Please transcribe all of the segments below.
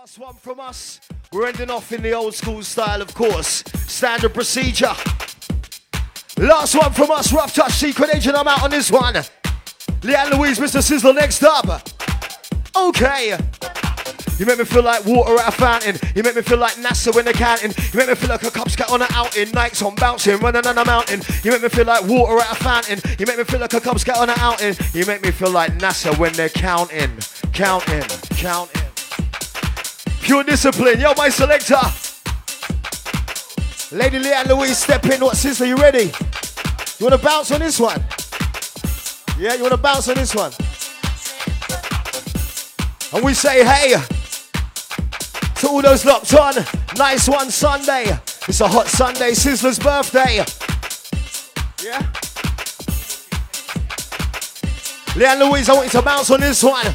Last one from us. We're ending off in the old school style, of course. Standard procedure. Last one from us, Rough Touch Secret Agent. I'm out on this one. Leanne Louise, Mr. Sizzla next up. Okay. You make me feel like water at a fountain. You make me feel like NASA when they're counting. You make me feel like a Cub Scout on an outing. Nights on bouncing, running on a mountain. You make me feel like water at a fountain. You make me feel like a Cub Scout on an outing. You make me feel like NASA when they're counting, counting, counting. Pure discipline. Yo, my selector. Lady Leanne Louise, step in. What sister? You ready? You want to bounce on this one? Yeah, you want to bounce on this one? And we say, hey, to all those locked on, nice one Sunday. It's a hot Sunday, Sizzla's birthday. Yeah? Leanne Louise, I want you to bounce on this one.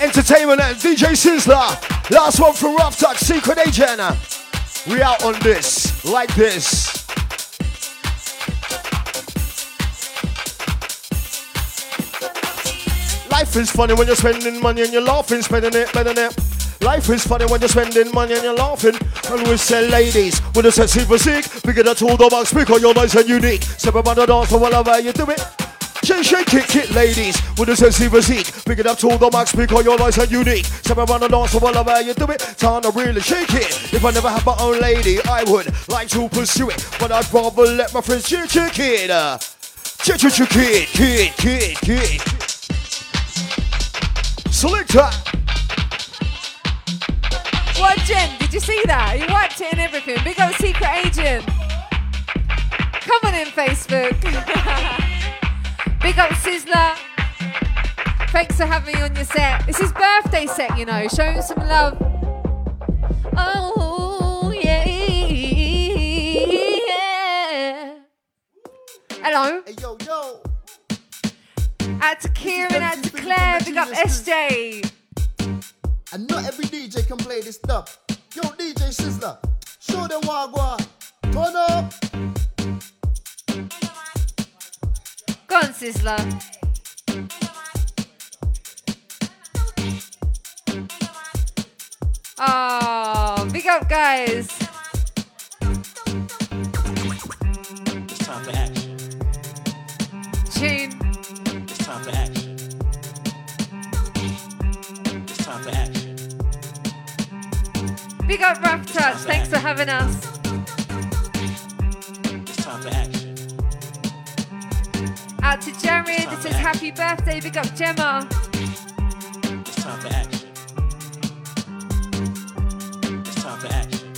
Entertainment and DJ Sizzla. Last one from Rough Secret Agent. We out on this, like this. Life is funny when you're spending money and you're laughing, spending it, spending it. Life is funny when you're spending money and you're laughing. And we say, ladies, with a sexy physique, bigger than all the box, because you're nice and unique. On the dance for whatever you do it. Shake, shake, kick, it, ladies, with a sexy physique. Big it up to the max because you're nice and unique. Step around the dance for whatever you do it. Time to really shake it. If I never had my own lady, I would like to pursue it. But I'd rather let my friends chick, chick it. Uh, chick, chick, chick, kid, kid, kid, kid. Selector. What, Jen? Did you see that? He wiped it and everything. Big old secret agent. Come on in, Facebook. Big up Sizzla. Thanks for having me on your set. It's his birthday set, you know. Show him some love. Oh, yeah. yeah. Hello. Hey, yo, yo. Out to Kieran, out to Claire. Big up SJ. And not every DJ can play this stuff. Yo, DJ Sizzla, show them what I Turn up. Go on, Sizzla. Oh, big up, guys. It's time for action. Tune. It's time for action. It's time for action. Big up, Rough Touch. Thanks for having us. Out to Jared. This is happy birthday. Big up, Gemma. It's time for action. It's time for action.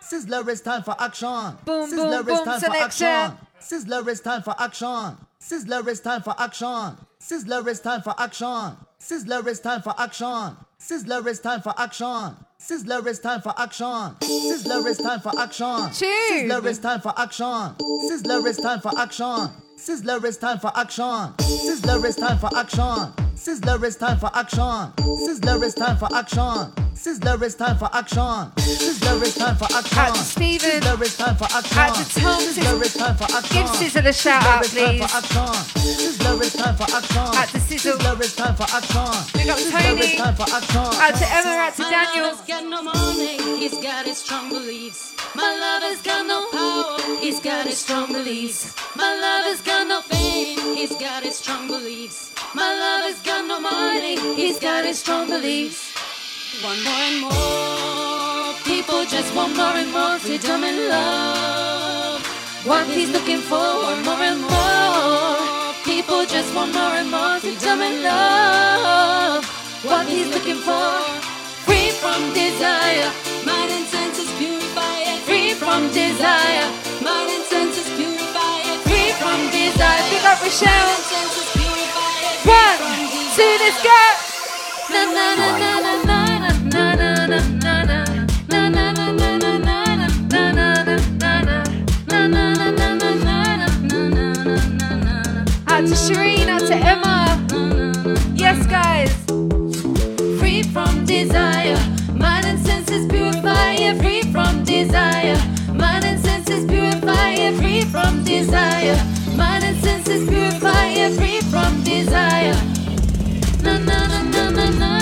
Sizzla, it's time for action. Boom, Sizzla, boom, boom, time for selection. action. Sizzla, it's time for action. Sizzla, it's time for action. Sizzla, it's time for action. Sizzla, it's time for action. Sizzla, it's time for action. Sizzla, it's time for action. Sizzla, it's time for action. Tune. Sizzla, it's time for action. Sizzla, it's time for action. Sizzla, it's time for action. Sizzla, it's time for action. Sizzla, it's time for action. Sizzla, it's time for action. Sizzla, it's time for action. Sizzla, it's time for action. Out to Steven. Sizzla, it's time for action. Out to Tom. Sizzla, it's time for action. Give Sizzle a shout out, Sizzla, please. it's time for action. Sizzla, it's time for action. Out to Sizzle. Sizzla, it's time for action. Big up Sizzla, Tony. it's time for action. Out to Emma. Out to My Daniel. lover's got no money, he's got his strong beliefs. My lover's got no power, he's got his strong beliefs. My lover's got no fame, he's got his strong beliefs. My lover's got no money, he's got his strong beliefs. One more and more, people just want more and more freedom and love. What he's looking for, one more and more. People just want more and more freedom and love. What he's looking for, free from desire. Mind and senses purified. Free from desire. From desire. Big up Rochelle. From two, let's go. Na na na na na na to Shireen. Out to Emma. Yes, guys. Free from desire, mind and senses purify. Free from desire, mind and senses purify. Free from desire, Mind and senses purify and free from desire. Na na na na na na.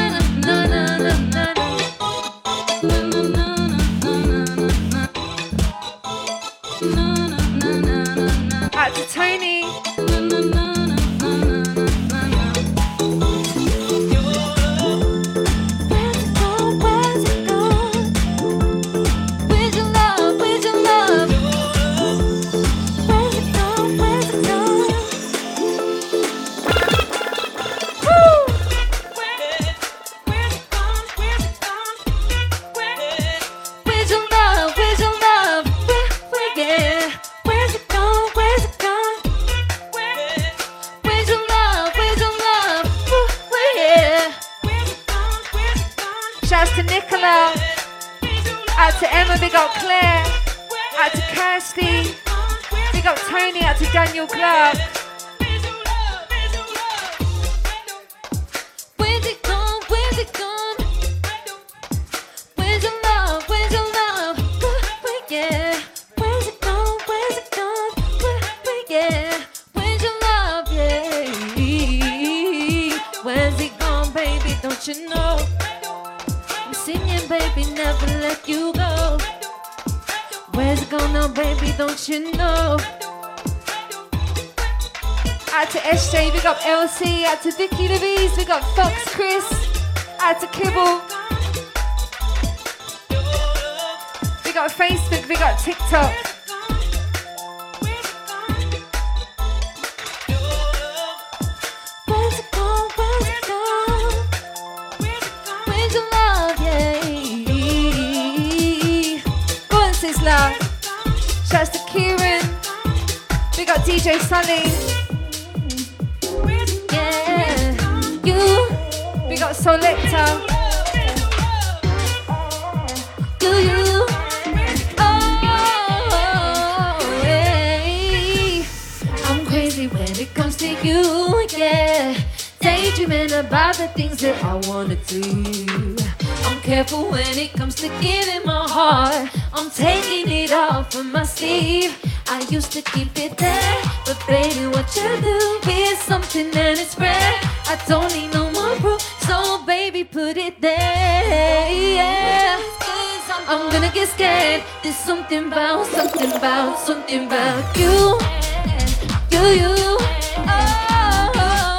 About, about you. You, you. Oh,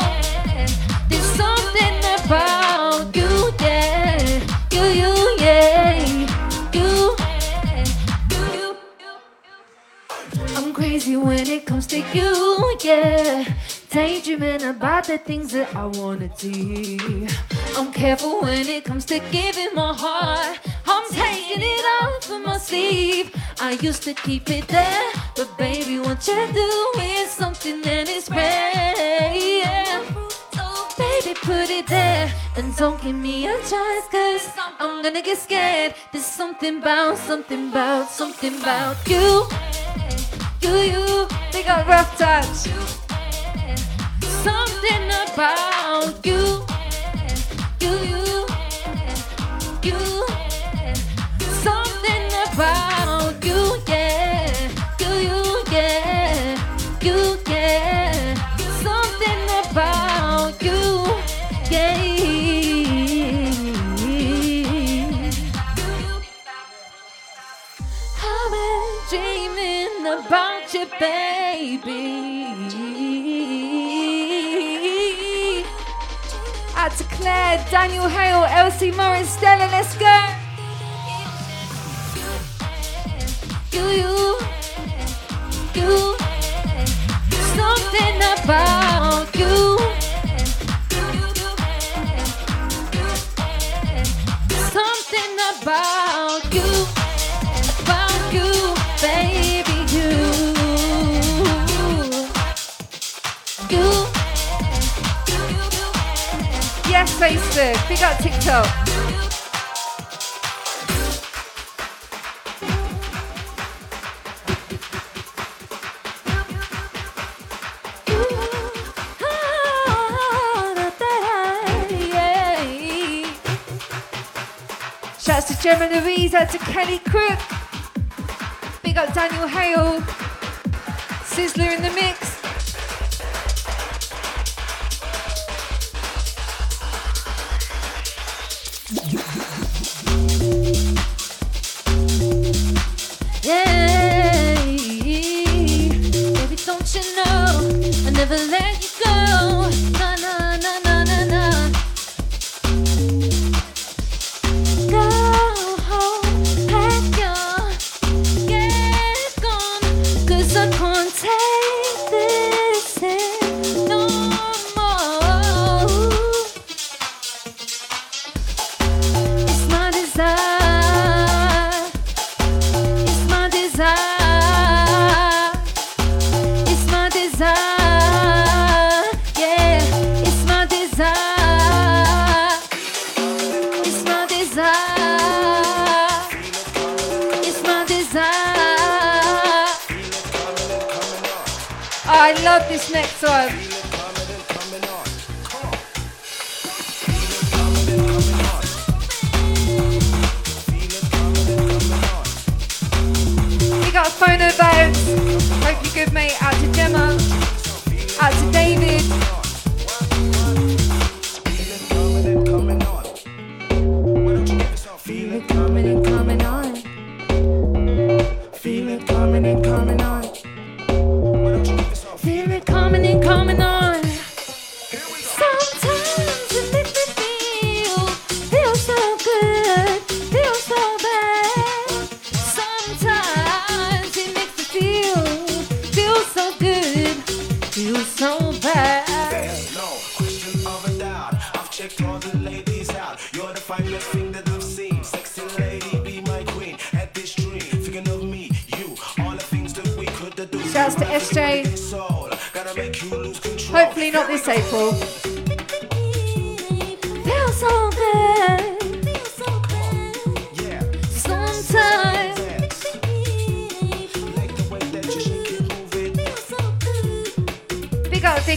there's something about you, yeah. You, you, yeah. You. I'm crazy when it comes to you, yeah. Daydreaming about the things that I wanna do. I'm careful when it comes to giving my heart. I'm taking it off of my sleeve. I used to keep it there, but baby, what you do is something that is rare. Yeah. So baby, put it there and don't give me a chance, cause I'm gonna get scared. There's something about, something about, something about you. You, you, Big up Rough Touch. something about you. You, you, you, about you, baby. Out to Claire, Daniel Hale, Elsie Morris, Stella, let's go. You, you, you, something about you. Something about Facebook, big up TikTok. Shouts to Gemma Louise, out to Kelly Crook. Big up Daniel Hale. Sizzla in the mix.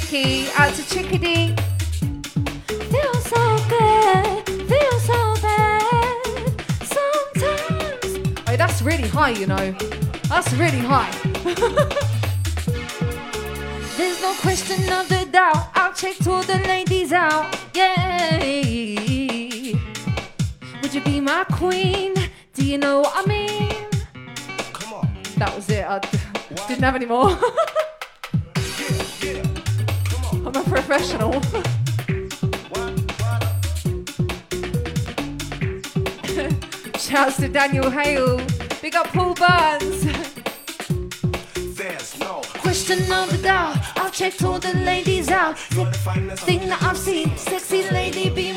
Vicky. Out to Chickadee. Feel so good. Feel so bad. Sometimes. Oh, that's really high, you know. That's really high. There's no question of the doubt. I'll check all the ladies out. Yay. Would you be my queen? Do you know what I mean? Come on. That was it. I didn't have any more. professional. Shouts to Daniel Hale. Big up Paul Burns. There's no question of the doubt. I've checked all the ladies out. Thing that I've seen, sexy lady be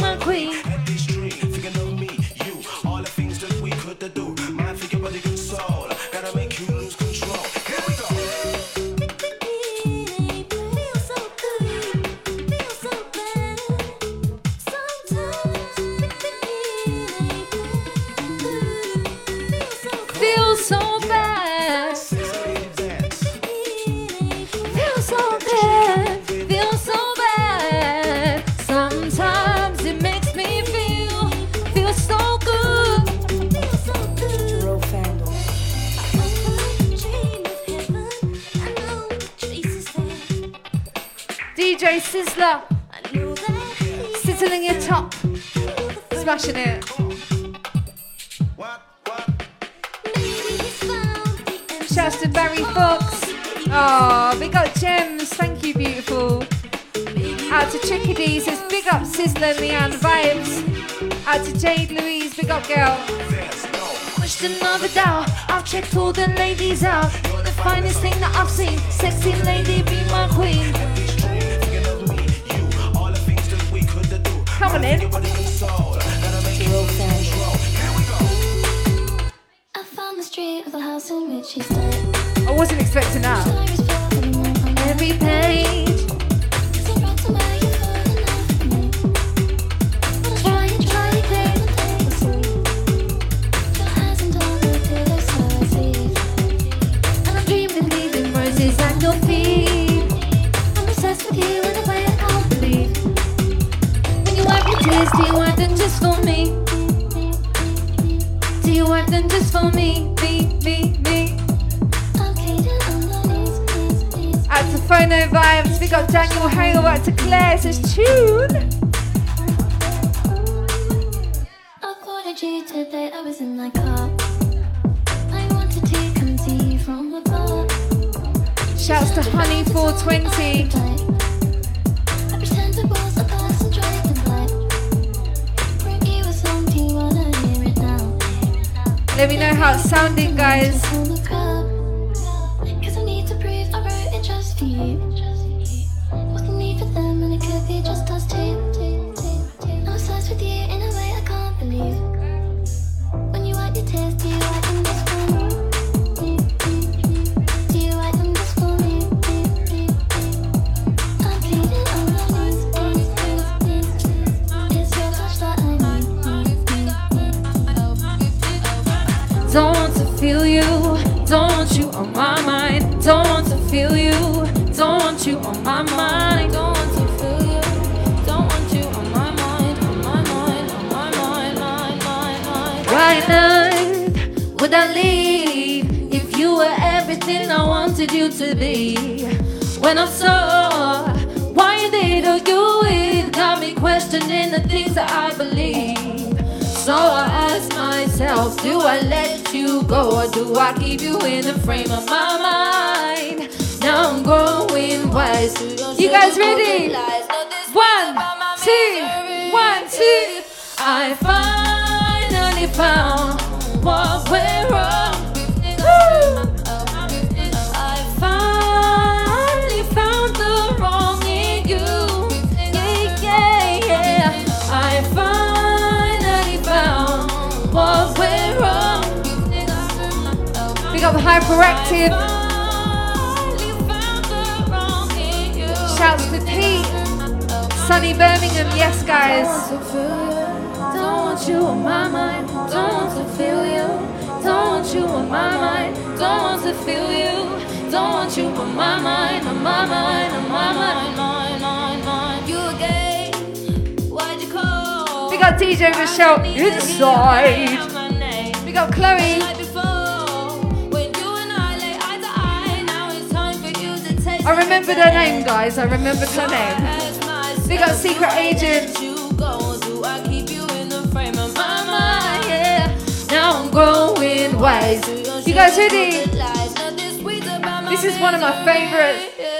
watching it. Shouts to Barry Fox. Oh, big up Gems. Thank you, beautiful. Out to Chickadee says big up Sizzla Leanne vibes. Out to Jade Louise, big up girl. Pushed another down. I've checked all the ladies out. You're the finest thing that I've seen. Sexy lady, be my queen. Come on in. I wasn't expecting that. I leave if you were everything I wanted you to be? When I saw why you did or you it got me questioning the things that I believe. So I ask myself, do I let you go or do I keep you in the frame of my mind? Now I'm growing wise. You guys ready? One, two, one, two. I finally found what went wrong. Hyperactive. Finally found the wrong in you. Shouts to Pete. Sunny Birmingham. Yes, guys. Don't want you on my mind. Don't want to feel you. Don't want you on my mind. Don't want to feel you. Don't want you on my mind. On my mind. On my mind. You? Why'd you call? Big up DJ Michelle inside. We got Chloe. I remembered her name, guys. I remembered her name. Big up Secret Agent. Now I'm growing wise. You guys ready? This is one of my favourites.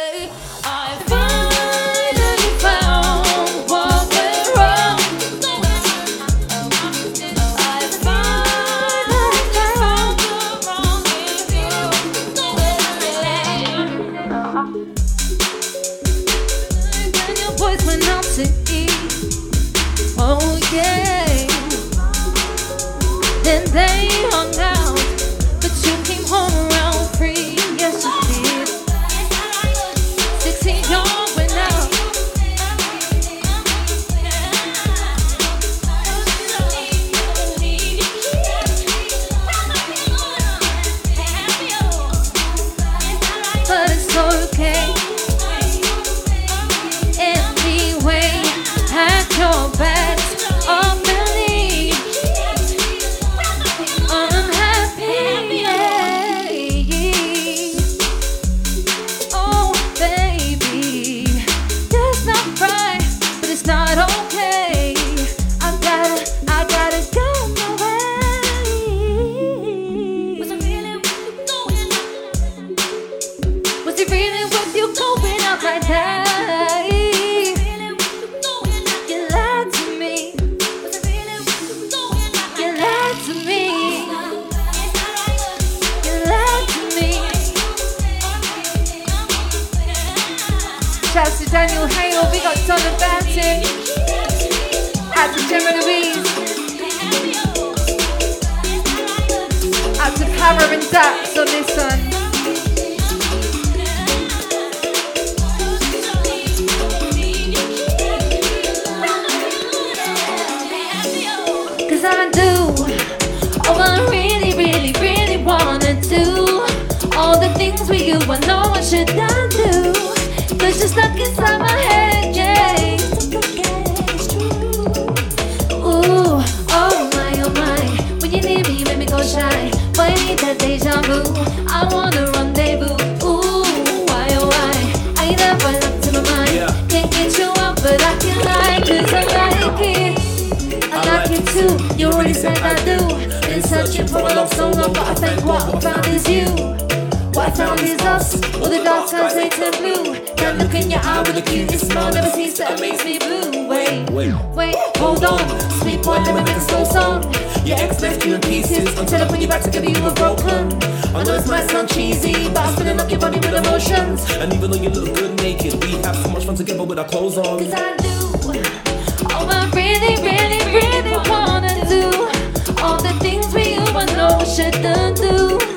I is us. All the dark skies they turn blue. That look in your eye with the cutest smile never cease to amaze me. Blue. Wait, Wait. wait, hold on. Sweet boy, let me make a slow song. Your ex left you in pieces Until I put you back together, you were broken. I know this might sound cheesy, but I'm spinning up your body with emotions. And even though you look good naked, we have so much fun together with our clothes on. Cause I do all I really, really, really wanna do. All the things we I know shouldn't do.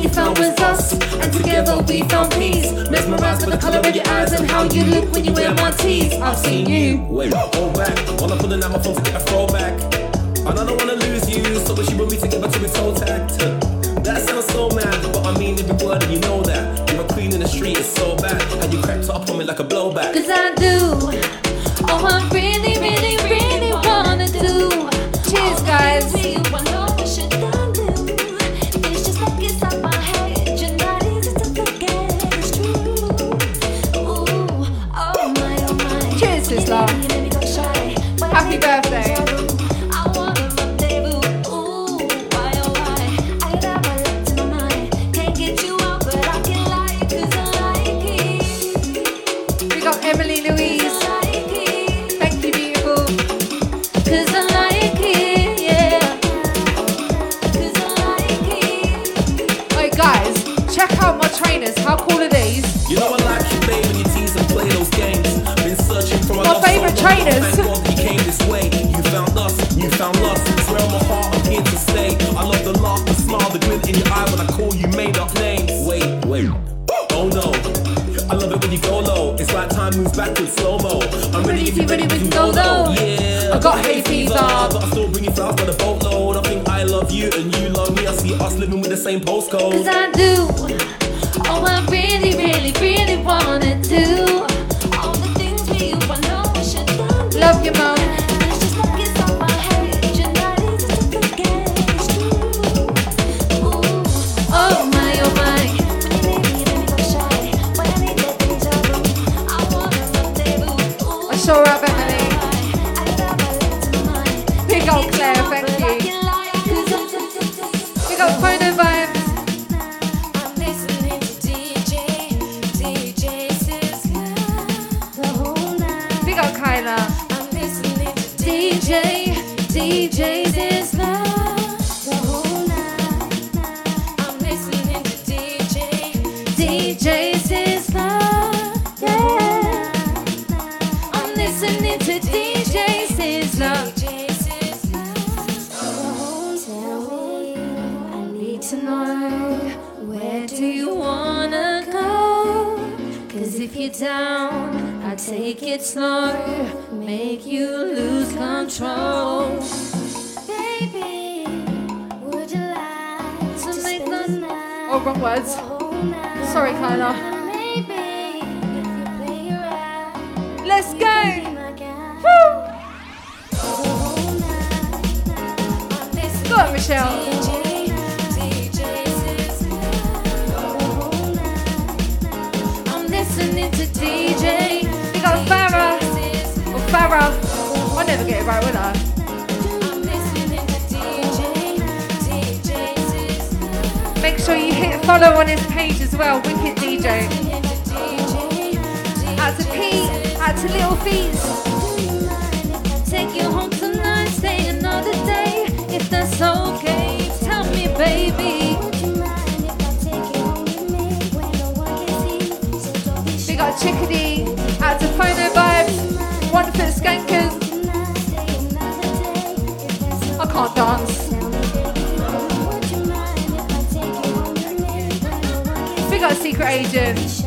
what you found us, and together we found peace. Mesmerized by the color of your eyes and how you look when you wear my tees. I've seen you. Wait, hold back. While I'm pulling out my phone to get a throwback. And I don't wanna lose you, so when she brought me together to be toe tagged. That sounds so mad, but I mean every word and you know that. You're a queen in the street, it's so bad. And you crept up on me like a blowback. Cause I do. right with us. Make sure you hit follow on his page as well, Wicked DJ. Out to Pete, out to Little Feet. Take you home tonight, stay another day, if that's okay. Tell me, baby. Chickadee, out to Phono We got up Secret Agent.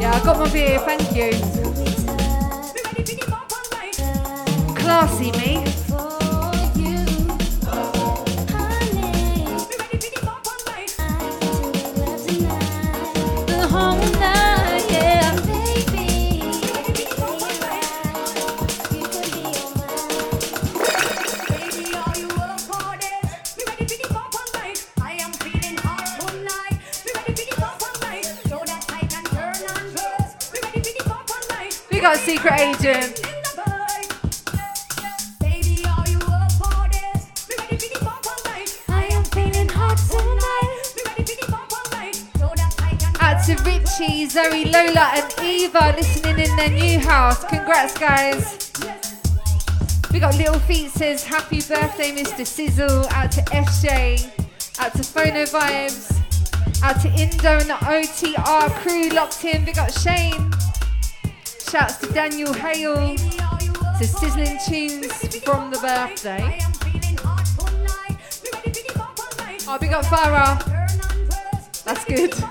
Yeah, I got my beer, thank you. Classy me. Zoe, Lola, and Eva listening in their new house. Congrats, guys. We got Little Feet says, Happy birthday, Mr. Sizzle. Out to FJ. Out to Phono Vibes. Out to Indo and the OTR crew locked in. We got Shane. Shouts to Daniel Hale. To Sizzling Tunes from the birthday. Oh, we got Farah. That's good.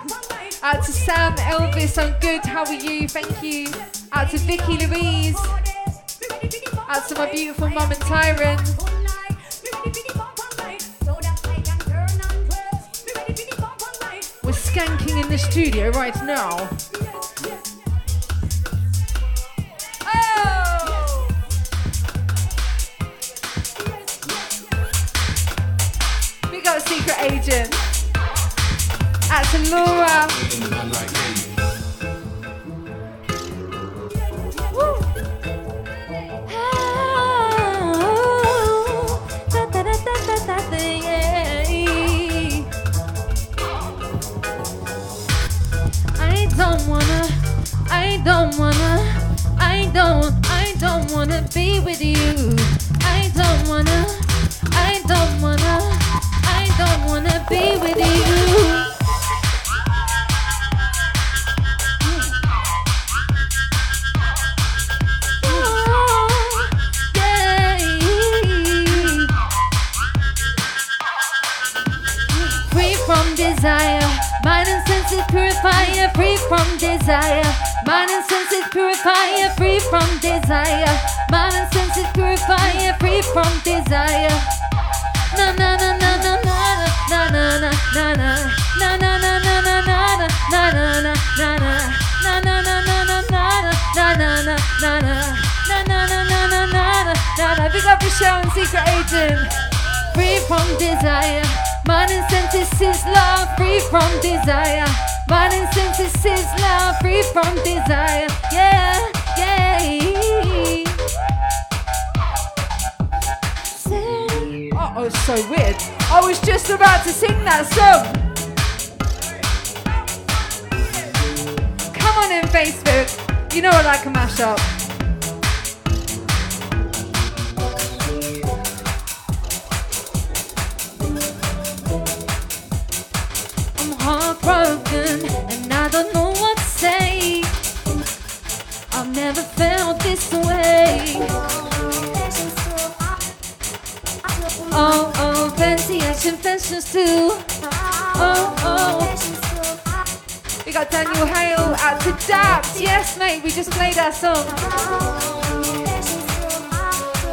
Out to Sam Elvis, I'm good. How are you? Thank you. Out to Vicky Louise. Out to my beautiful mum and Tyron. We're skanking in the studio right now. Sing that song. Come on in, Facebook. You know I like a mashup. I'm heartbroken and I don't know what to say. I've never felt this way. Oh, action too. Oh, oh. We got Daniel Hale out to Daps. Yes, mate, we just played our song.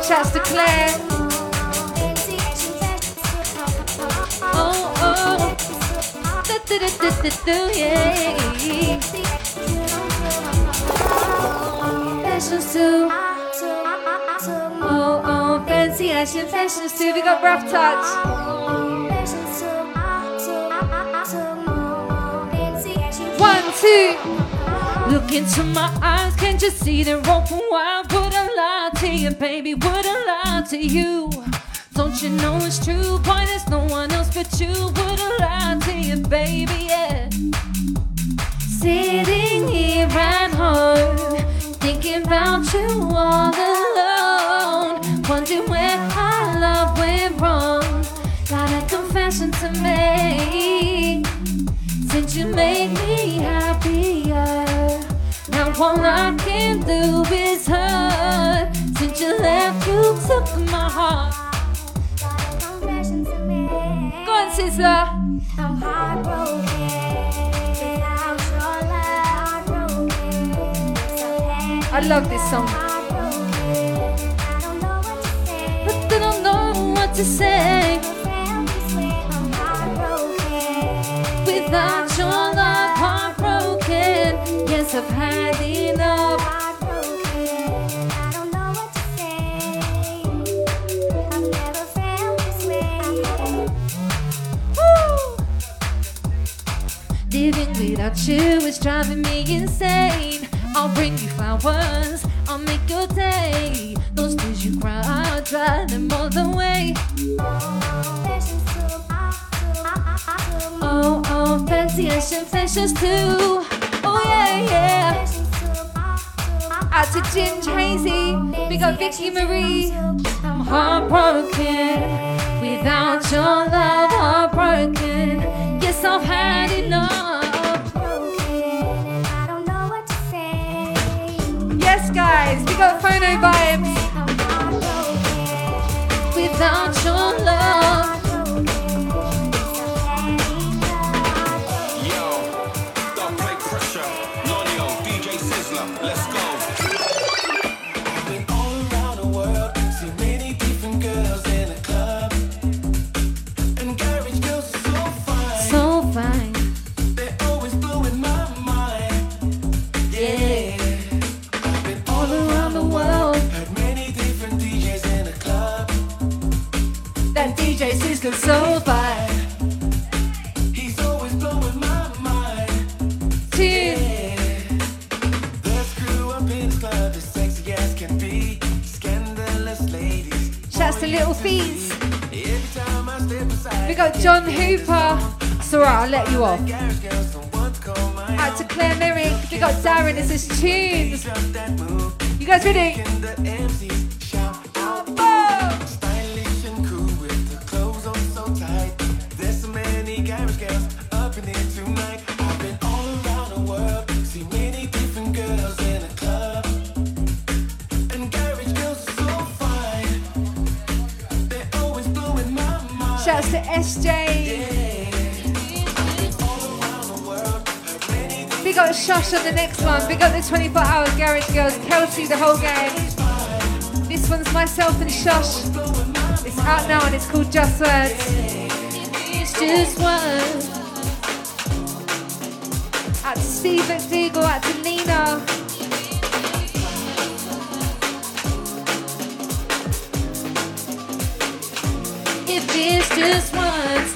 Shouts to Claire. Oh, oh. Da, da, da, da, da, da, yeah. Fashions too. Oh, oh, fancy action fashions too. We got Rough Touch. Look into my eyes, can't you see they're open wide? Would I lie to you, baby? Would I lie to you? Don't you know it's true? Boy, there's no one else but you. Would I lie to you, baby? Yeah. Sitting here at home, thinking about you all alone. Wondering where our love went wrong. Got a confession to make. Since you made me now all I can do is hurt. Since you left, you took my heart. Go on, Sizzla. I'm heartbroken without your love. I love this song. But I don't know what to say without your love. Heartbroken, yes, I've had Without you is driving me insane. I'll bring you flowers, I'll make your day. Those tears you cry, I'll dry them all the way. Oh, oh, fancy Asian fashions too. Oh, yeah, yeah. Out to Ginge Hazy. We got Vicky Marie. I'm heartbroken without your love, heartbroken. Yes, I've had enough. Guys, we got phono vibes. Without your love. Aside, We got John Hooper. Alright, I'll let you off. Out to Claire Merrick. We got Darren. This is tunes. You guys ready? SJ. Big up Shush on the next one. Big up the 24 hour garage girls. Kelsey, the whole gang. This one's myself and Shush. It's out now and it's called Just Words. It's just words. To Steve McDougal, out to Nina.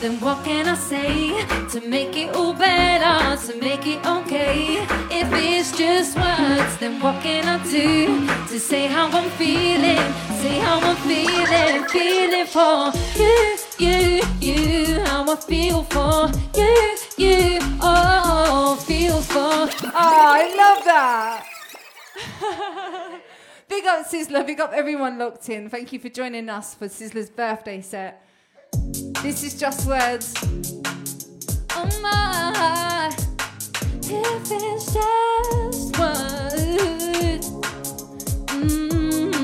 Then what can I say to make it all better, to make it okay? If it's just words, then what can I do to say how I'm feeling, say how I'm feeling, feeling for you, you, you, how I feel for you, you, oh, feel for. Oh, I love that. big up Sizzla, big up everyone locked in. Thank you for joining us for Sizzla's birthday set. This is Just Words. Oh my, if it's just words. Mm,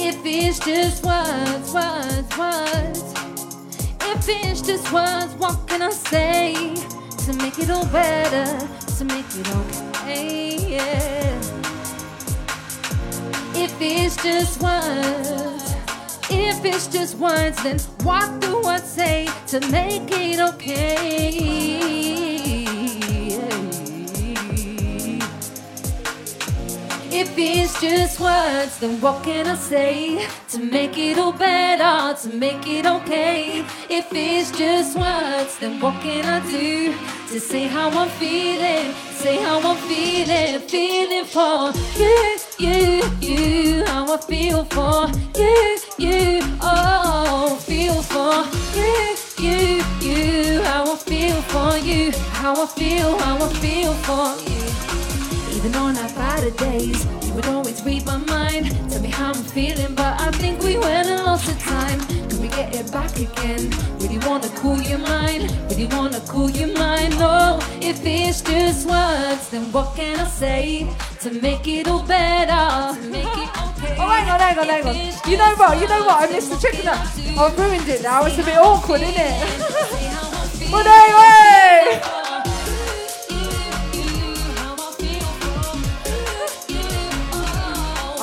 if it's just words, words, words. If it's just words, what can I say to make it all better, to make it okay? Yeah. If it's just words. If it's just once, then what do I say to make it okay? If it's just words, then what can I say to make it all better, to make it okay? If it's just words, then what can I do to say how I'm feeling, say how I'm feeling, feeling for you, you, you, how I feel for you, you, oh, feel for you, you, you, how I feel for you, how I feel, how I feel for you. Even on our better days, you would always read my mind. Tell me how I'm feeling, but I think we went and lost the time. Could we get it back again? Really wanna cool your mind, really wanna cool your mind. No, if it's just words, then what can I say to make it all better? To make it okay. Oh, hang on, hang on, hang on. You know what? You know what? I missed the trick of that. I've ruined it now. It's a bit awkward, isn't it? But anyway,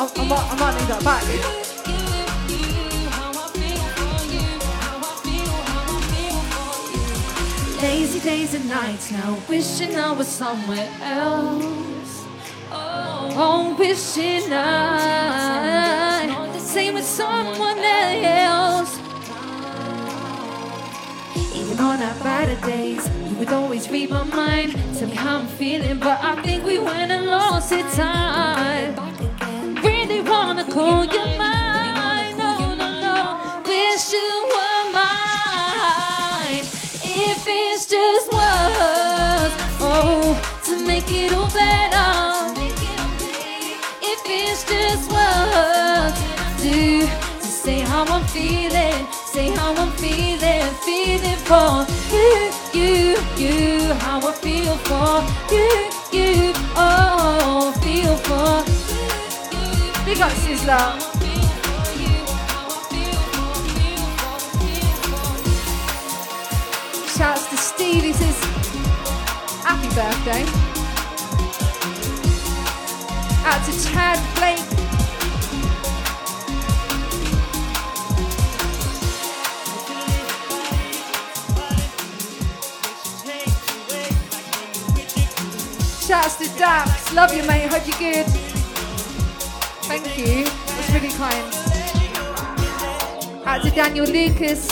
I, I, might, I might need that back. Lazy days and nights now, wishing I was somewhere else. Oh, wishing I same with someone else. Even on our better days, you would always read my mind. Tell me how I'm feeling, but I think we went and lost the time. Really wanna call you mine, no, no, no. Wish you were mine. If it's just words, oh, to make it all better. If it's just words, do to say how I'm feeling, say how I'm feeling, feeling for you, you, you, how I feel for you, you, oh, feel for Big up Sizzla. Shouts to Steve, he says, Happy birthday. Out to Chad Blake. Shouts to Dax, love you mate, hope you're good. Thank you, that's really kind. Out to Daniel Lucas.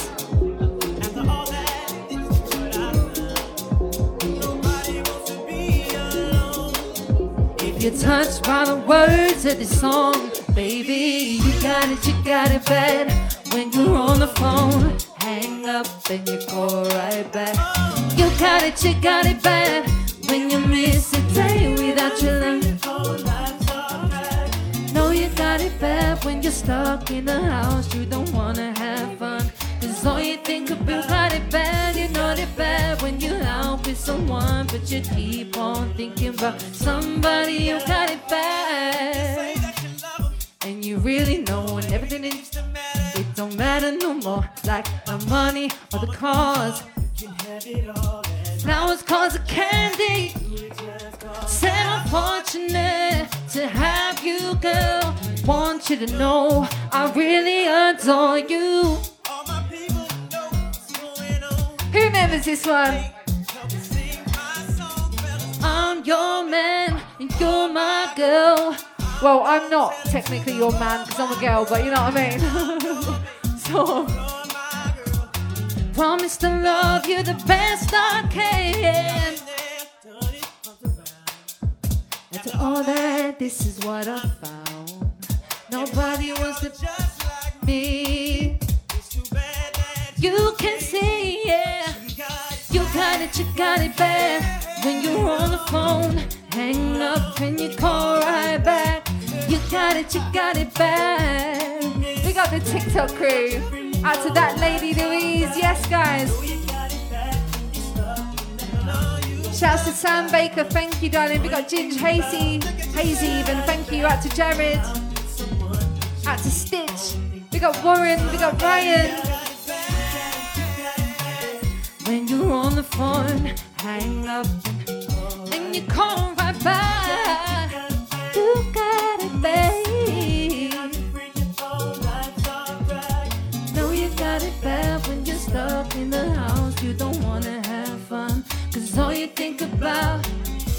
If you're touched by the words of this song, baby, you got it, you got it bad. When you're on the phone, hang up and you call right back. You got it, you got it bad. When you miss a day without your love. Got it bad when you're stuck in the house. You don't wanna have fun. Cause all you think about it bad. You know it bad when you're out with someone. But you keep on thinking about somebody you got it bad. And you really know when everything is it don't matter no more. Like the money or the cars. Flowers, cars, or candy. Fortunate to have you, girl. Want you to know I really adore you. Who remembers this one? I'm your man and you're my girl. Well, I'm not technically your man because I'm a girl, but you know what I mean. so, Promise to love you the best I can. After all that, this is what I found. Nobody wants to just like me. It's too bad that You can see, yeah. You got it, you got it bad. When you're on the phone, hang up and you call right back. You got it, you got it bad. we got the TikTok crew. Out to that lady Louise. Yes, guys. Shouts to Sam Baker. Thank you, darling. We got Ginge Hazy. Hazy, even. Thank you. Out to Jared. Out to Stitch. We got Warren. We got Ryan. When you're on the phone, hang up and you call right back. You got it, babe. Think about.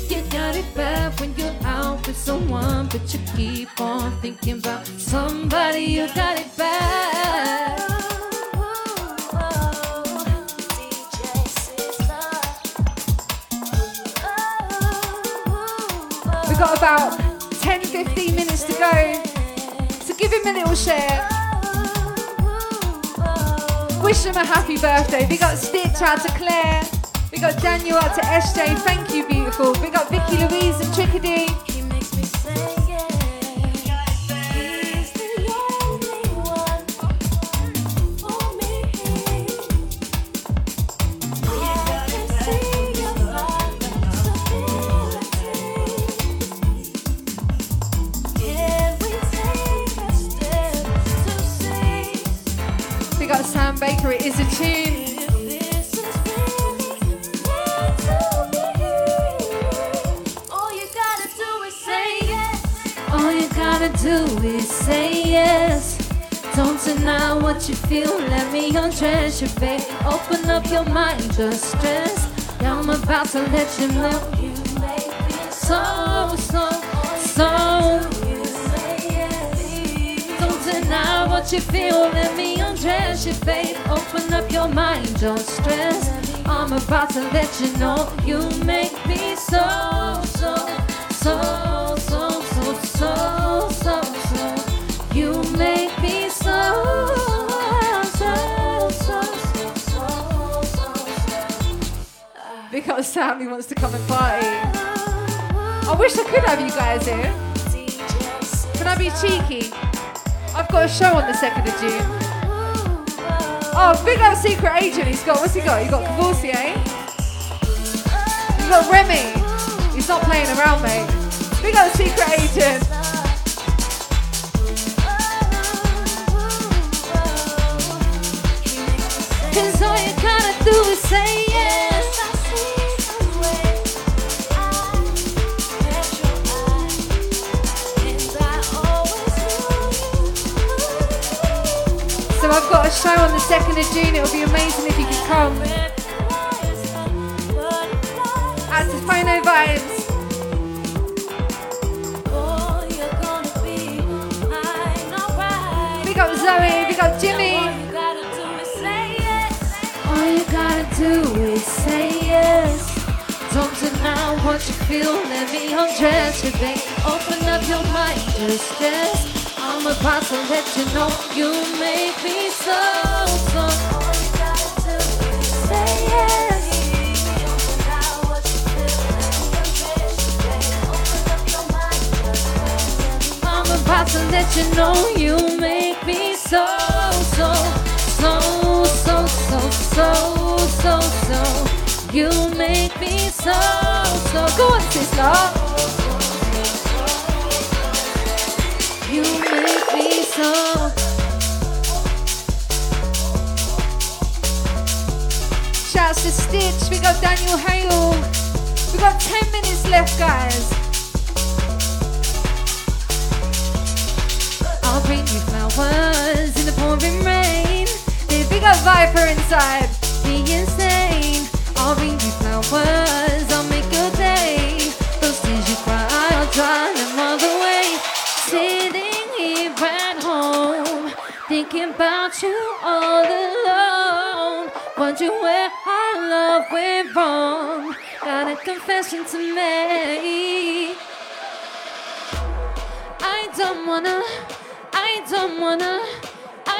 You got it bad when you're out with someone, but you keep on thinking about somebody. You got it bad. We got about 10 15 minutes to go. So give him a little share. Wish him a happy birthday. We got Stitch out to Claire. We got Daniel out to SJ. Thank you, beautiful. We got Vicky Louise and Chickadee. We got Sam Baker. It is a tune. Don't deny what you feel. Let me undress your face. Open up your mind, just stress. Yeah, I'm about to let you know you make me so, so, so. Don't deny what you feel. Let me undress your face. Open up your mind, don't stress. I'm about to let you know you make me so, so, so, We Sam who wants to come and party. I wish I could have you guys here. Can I be cheeky? I've got a show on the 2nd of June. Oh, big up Secret Agent. He's got, what's he got? He got Courvoisier. Eh? He got Remy. He's not playing around, mate. Big up Secret Agent. Cause all you gotta do is say show on the 2nd of June. It would be amazing if you could come. At Sophino Vibes. Big up Zoe. Big up Jimmy. All you gotta do is say yes. Don't deny what you feel, let me undress babe. Open up your mind, just yes. I'm about to let you know you make me you gotta do is say yes. I'm about to let you know you make me so so you make me so so go see so you make me so, to Stitch. We got Daniel Hale. We got 10 minutes left, guys. I'll bring you flowers in the pouring rain. Hey, big up Viper inside. Be insane. I'll bring you flowers. I'll make your day. Those tears you cry, I'll dry them all the way. Sitting here at home, thinking about you all alone. Wondering where wrong. Got a confession to make. I don't wanna, I don't wanna,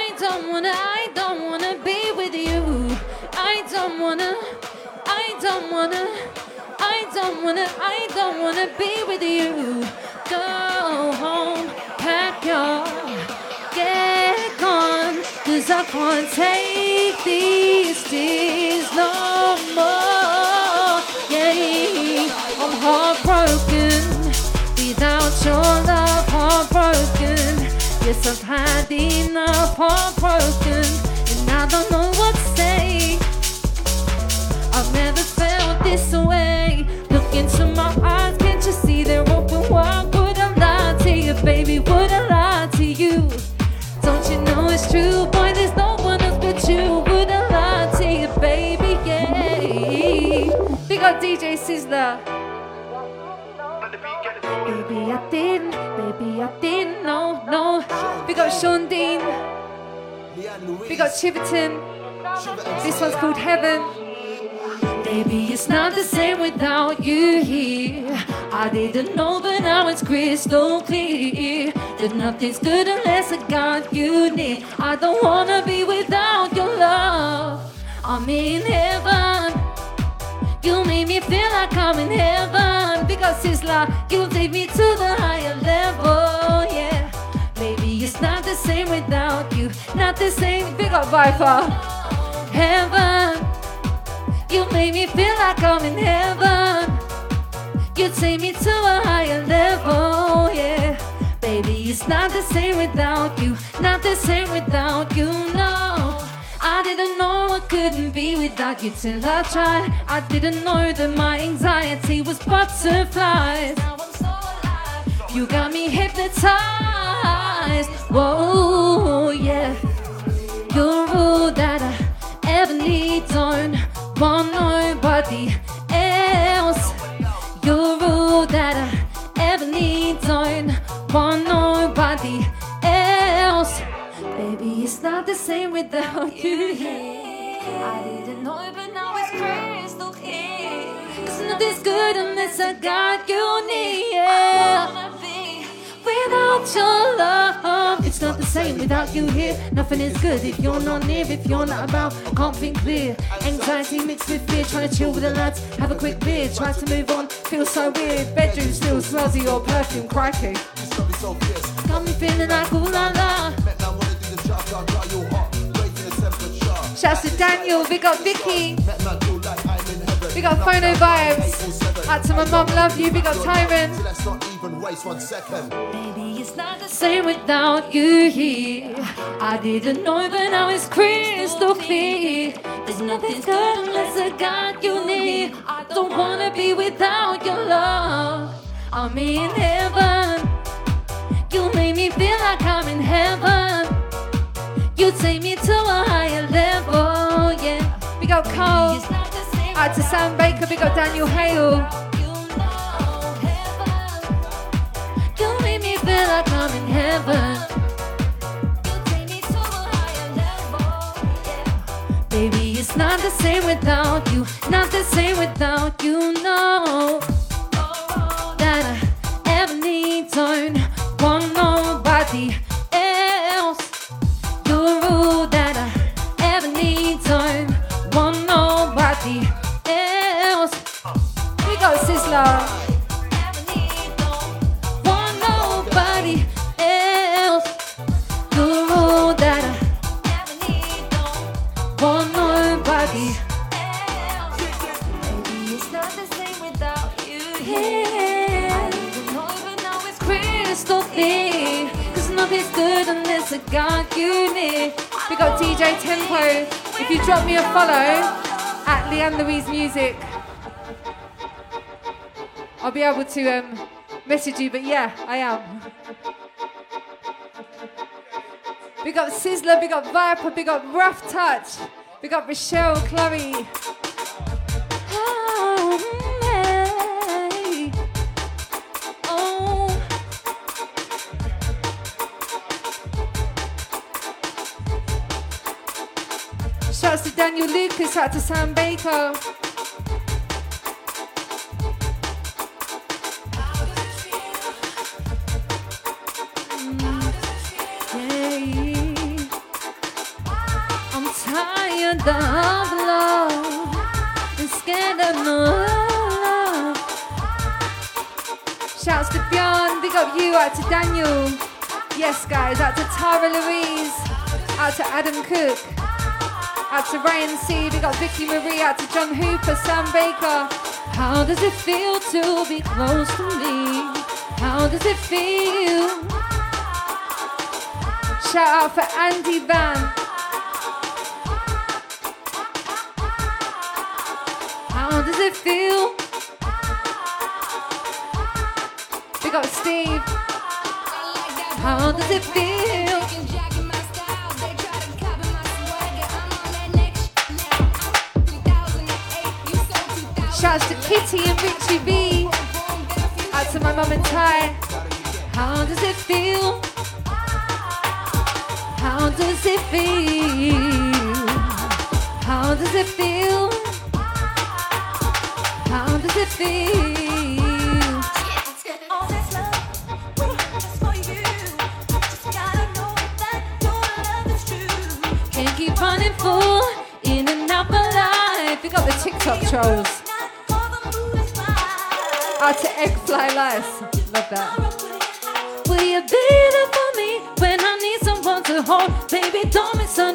I don't wanna, I don't wanna be with you. I don't wanna, I don't wanna, I don't wanna, I don't wanna be with you. Go home, pack your, get gone, cause I can't take these tears no more. Heartbroken without your love, heartbroken. Yes, I've had enough, heartbroken, and I don't know what to say. I've never felt this way. Look into my eyes, can't you see they're open wide? Would I lie to you, baby? Would I lie to you? Don't you know it's true, boy? There's no one else but you. Would I lie to you, baby? Yeah. Big up DJ Sizzla. I didn't, baby, I didn't know, no. Big up Sean Dean. Big up Chiverton. This one's called Heaven. Baby, it's not the same without you here. I didn't know, but now it's crystal clear that nothing's good unless I got you near. I don't wanna be without your love. I'm in heaven. You made me feel like I'm in heaven. because it's Sizzla. You take me to the higher level, yeah. Baby, it's not the same without you. Not the same. Big up Viper. heaven. You made me feel like I'm in heaven. You take me to a higher level, yeah. Baby, it's not the same without you. Not the same without you, no. I didn't know I couldn't be without you till I tried. I didn't know that my anxiety was butterflies. Now I'm so alive. You got me hypnotized. Whoa, yeah. You're all that I ever need. Don't want nobody else. You're all that I ever need. Don't want nobody else. Baby, it's not the same without you here. I didn't know it, but now it's crystal clear. Cause nothing's good unless I got you near. Wanna be Without your love, it's not the same without you here. Nothing is good if you're not near, if you're not about. Can't think clear. Anxiety mixed with fear, trying to chill with the lads. Have a quick beer, try to move on. feel so weird. Bedroom still smells of your perfume, crikey. Got me feeling like ooh la la. Daniel. Big up Vicky. Big up Phono Vibes. Out to my mum, love you. Big up Tyron. Let's not even waste one second. Baby, it's not the same without you here. I didn't know, but now it's crystal clear. There's nothing good unless I got you near. I don't wanna be without your love. I'm in heaven. You make me feel like I'm in heaven. You take me to a higher level, yeah. Big up not Out to Sam Baker. Big up Daniel Hale. you know heaven. You make me feel like I'm in heaven. You take me to a higher level, yeah. Baby, it's not the same without you. Not the same without you, no. That I ever need, don't want nobody Want nobody else. You're that I it's not the same without you even know it's crystal clear. Cause nothing's good unless I got you near. Big up DJ Tempo. If you drop me a follow at Leanne Louise Music, I'll be able to um, message you. But yeah, I am. Big up Sizzla, big up Viper, big up Rough Touch, big up Rochelle, Chloe. Oh. Oh. Shouts to Daniel Lucas, out to Sam Baker. Shouts to Bjorn, big up you, out to Daniel. Yes, guys, out to Tara Louise, out to Adam Cook, out to Ryan C, big up Vicky Marie, out to John Hooper, Sam Baker. How does it feel to be close to me? How does it feel? Shout out for Andy Van, How does it feel? Big up Steve. How does it feel? Shouts to Kitty and Richie V, out to my mum and Ty. How does it feel? How does it feel? How does it feel? How does it feel? Trolls. Out to Egg Fly Lice. Love that. Will you be there for me when I need someone to hold? Baby, don't misunderstand.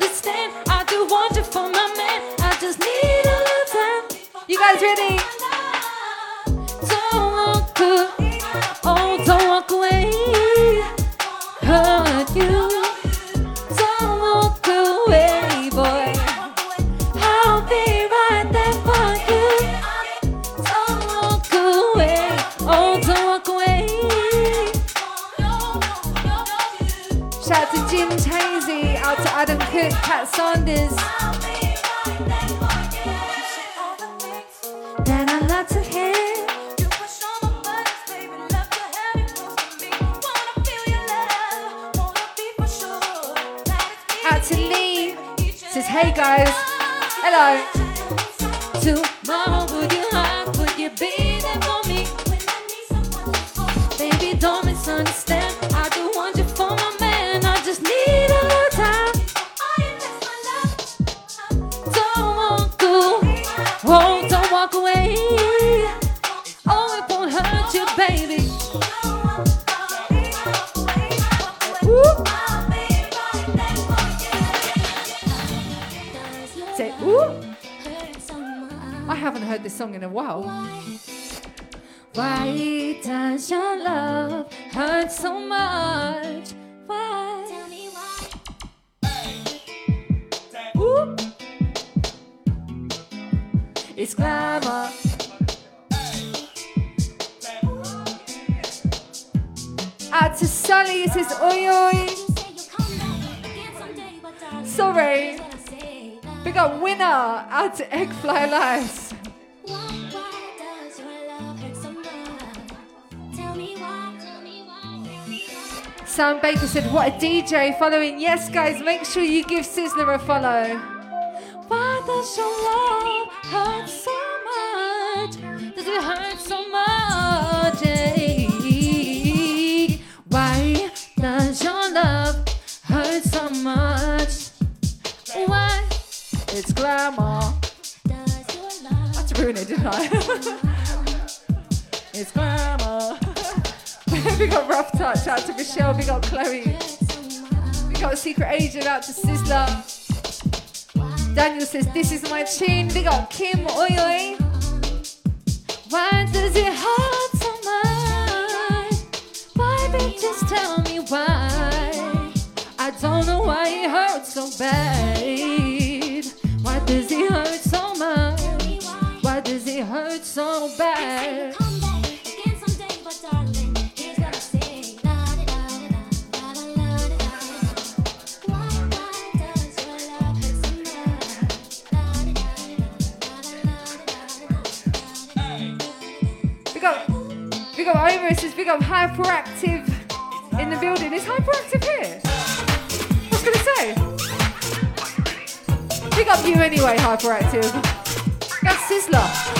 said, What a DJ following. Yes, guys, make sure you give Sizzla a follow. がキおいよ have hyperactive in the building. Is hyperactive here? What's going to say. Pick up you anyway, hyperactive. That's Sizzla.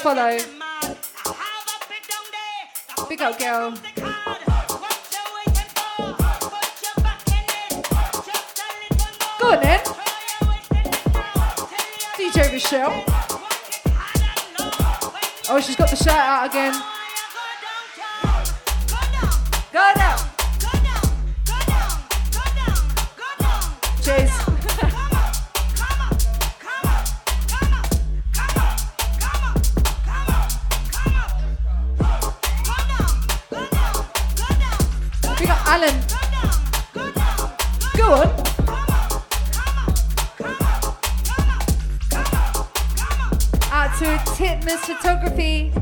follow. Big up, girl. Go on then. DJ Michelle. Oh, she's got the shirt out again. Titmus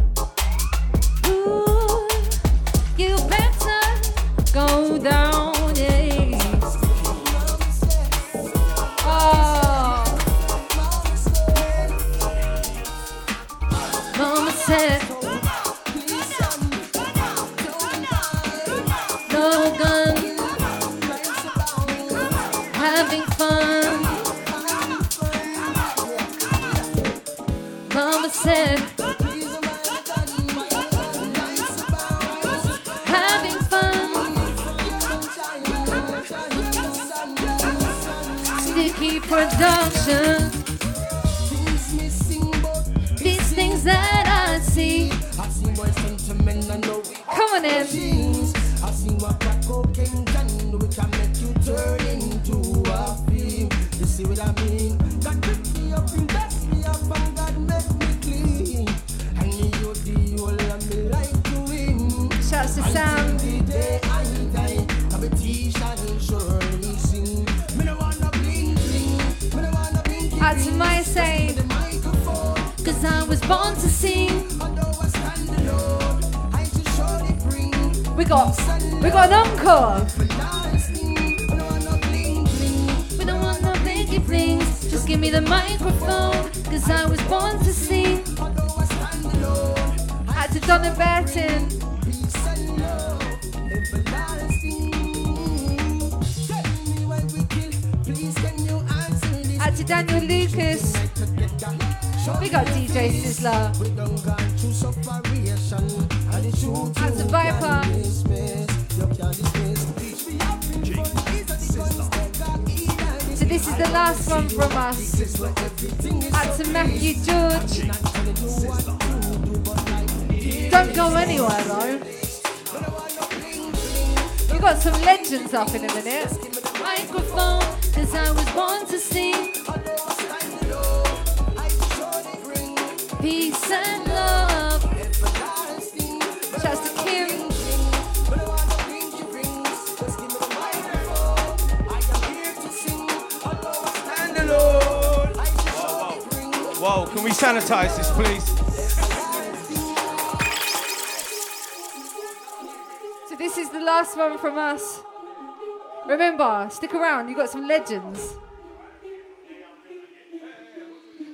stick around. you've got some legends.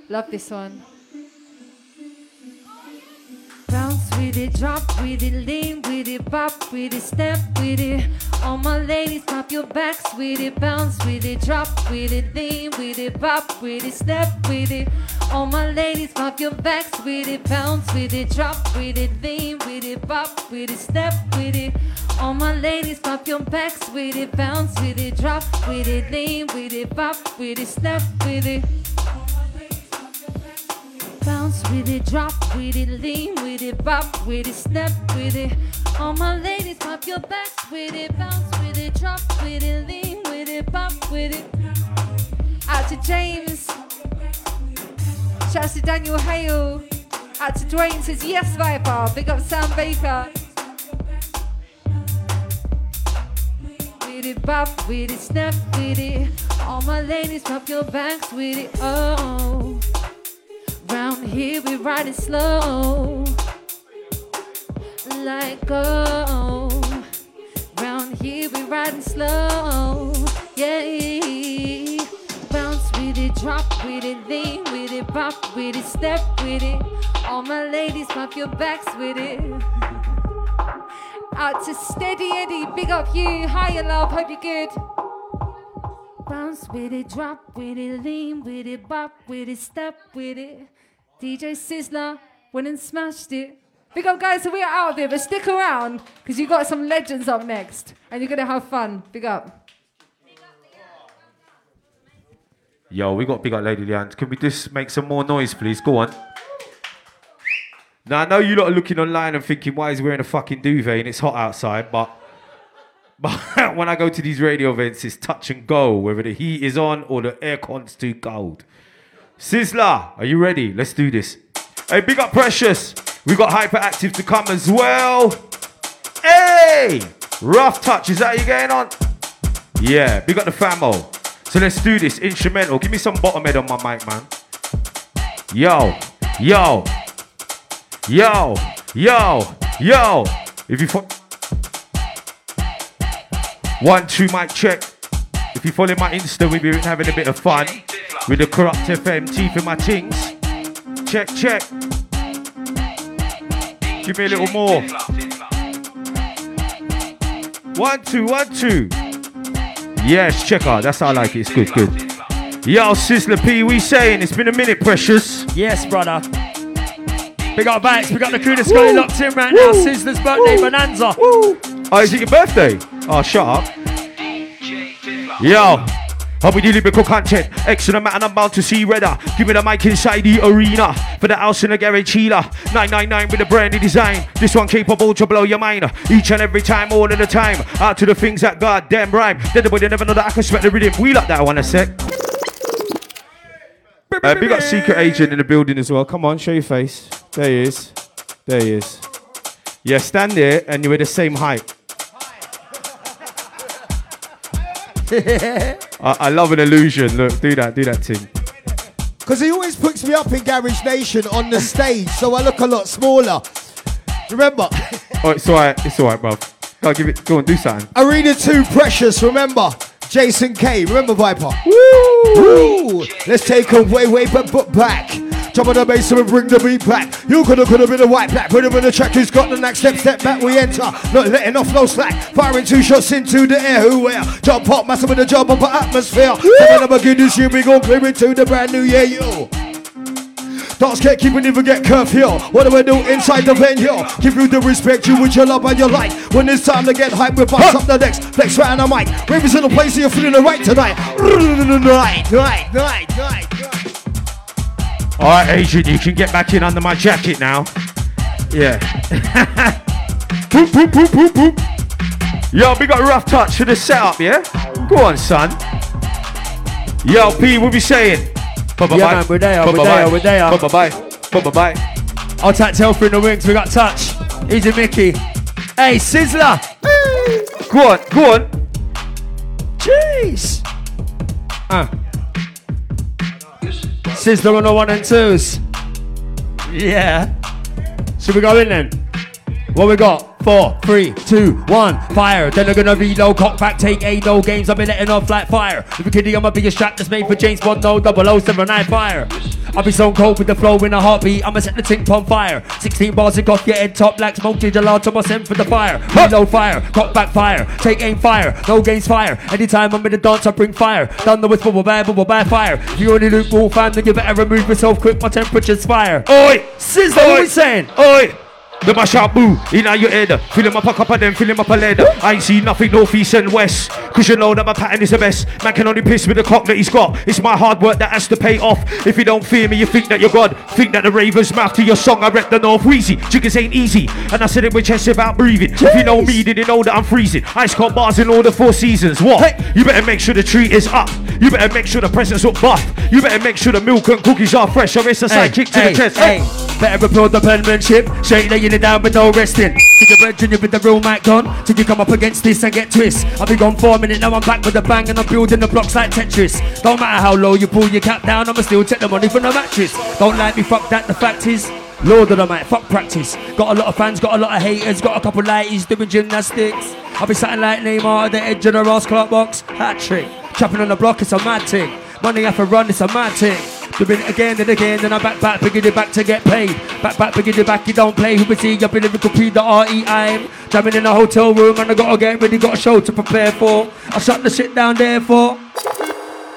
Love this one. Bounce with it, drop with it, lean with it, bop with it, step with it. All my ladies, pop your backs with it, bounce with it, drop with it, lean with it, bop with it, step with it. All my ladies, pop your backs with it, bounce with it, drop with it, lean with it, bop with it, step with it. All my ladies, pop your backs with it, bounce with it, drop with it, lean with it, bop with it, step with it. Bounce with it, drop with it, lean with it, bop with it, step with it. All my ladies, pop your backs with it, bounce with it, drop with it, lean with it, bop with it. Out to James. Shouts to Daniel Hale. Out to Dwayne says yes, Viper. Big up Sam Baker. Bop with it, snap with it. All my ladies, pop your backs with it. Oh, round here we ride it slow, like go. Round here we riding slow, yeah. Bounce with it, drop with it, lean with it, pop with it, step with it. All my ladies, pop your backs with it. Out to Steady Eddie. Big up you. Hiya, love. Hope you're good. Bounce with it, drop with it, lean with it, bop with it, step with it. DJ Sizzla went and smashed it. Big up, guys. So we are out of here, but stick around because you got some legends up next, and you're gonna have fun. Big up. Yo, we got big up Lady Leanne. Can we just make some more noise, please? Go on. Now, I know you lot are looking online and thinking, why is he wearing a fucking duvet and it's hot outside, but, but when I go to these radio events, it's touch and go, whether the heat is on or the aircon's too cold. Sizzla, are you ready? Let's do this. Hey, big up Preshus. We got Hyperactive to come as well. Hey! Rough touch, is that how you getting on? Yeah, big up the famo. So let's do this. Instrumental. Give me some bottom head on my mic, man. Yo, yo, yo, yo, yo. If you fo- one, two, mic check. If you follow my Insta, we've been having a bit of fun with the corrupt FM teeth in my things. Check, check. Give me a little more. One, two, one, two. Yes, check out. That's how I like it. It's good, good. Yo, Sizzla P, we saying it's been a minute, precious. Yes, brother. Big up Bax, we got the crew that's got it locked in right now. Sizzla's birthday bonanza. Oh, is it your birthday? Oh, shut up. Yo. I'll be the lyrical content, excellent amount, and I'm bound to see redder. Give me the mic inside the arena for the house in the garage healer. 999 with a brand new design. This one capable to blow your mind each and every time, all of the time. Out to the things that goddamn rhyme. Then the boy they never know that I can sweat the rhythm. We like that one a sec. Uh, big up secret agent in the building as well. Come on, show your face. There he is. There he is. Yeah, stand there and you're the same height. I, I love an illusion. Look, do that, do that thing. Because he always puts me up in Garage Nation on the stage, so I look a lot smaller. Remember, Oh, it's alright, it's alright, bruv. Go give it, go on, do something. Arena 2 Preshus, remember? Jason Kaye, remember Viper? Woo! Let's take him way, way back, but back. Jump on the bass and bring the beat back. You could have, could have been a white black. Put him in the track who's got the next step, step back. We enter, not letting off no slack. Firing two shots into the air. Who where? Jump pop, massive with the jump up atmosphere. Seven of a good this year, we gon' clear it to the brand new year, yo. Dance can't keep it, never get curfew. What do I do inside the venue? Give you the respect you with your love and your light. When it's time to get hype, we bust up the next. Flex right on the mic. Ravens in the place, so you're feeling it right tonight. Night, night, night, night. Alright, agent, you can get back in under my jacket now. Yeah. poop, poop, poop, poop, poop. Yo, we got a rough touch for the setup, yeah? Go on, son. Yo, P, what we saying? Bye bye Yeah, bye. man, we're there, Bye we're bye there, bye. we're there. Bye bye bye. Bye bye bye. I'll tap Telfer in the wings, we got touch. Easy Mickey. Hey, Sizzla. Go on, go on. Jeez. Uh. Sizzla on the one and twos. Yeah. Should we go in then? What we got? Four, three, two, one, fire. Then I'm gonna reload, cock back, take A, no games. I've been letting off like fire. If you're kidding, I'm a biggest strap that's made for James Bond, no double O seven nine fire. I'll be so cold with the flow in a heartbeat. I'ma set the tink on fire. 16 bars of off your head top like smoke to the to my send for the fire. Reload fire, cock back fire, take aim fire, no gains fire. Anytime I'm in the dance, I bring fire. Done the with bubble bubble bear fire. If you only loop ball fan, then you better remove yourself quick. My temperature's fire. Oi! sizzle, what we saying? Oi! The mash up boo in your head. Fill him up a cup and then fill him up a lead. I ain't see nothing north, east, and west. Cause you know that my pattern is the best. Man can only piss with the cock that he's got. It's my hard work that has to pay off. If you don't fear me, you think that you're God. Think that the raven's mouth to your song. I rep the North Wheezy. Chickens ain't easy. And I said it with chest about breathing. If you know me, then you know that I'm freezing. Ice cold bars in all the four seasons. What? You better make sure the tree is up. You better make sure the presents look buff. You better make sure the milk and cookies are fresh. Or it's a side kick to hey, the chest. Hey, better applaud the penmanship. Straight laying it down with no resting. Take your bread you with the real mic on. Till you come up against this and get twist. I've been gone for a minute, now I'm back with a bang and I'm building the blocks like Tetris. Don't matter how low you pull your cap down, I'ma still take the money from the mattress. Don't like me, fuck that, the fact is. Lord of the mic, fuck practice. Got a lot of fans, got a lot of haters, got a couple lighties doing gymnastics. I'll be sitting like Neymar at the edge of the Ross Clark box. Hat trick. Chopping on the block, it's a mad thing. Money to run, it's a mad thing. Doing it again and again, then I back back, bringing it back to get paid. Back back, bringing it back, you don't play. Who see up in lyrical P the R-E-I-M. Jamming in a hotel room and I gotta get ready, got a show to prepare for. I shut the shit down there for.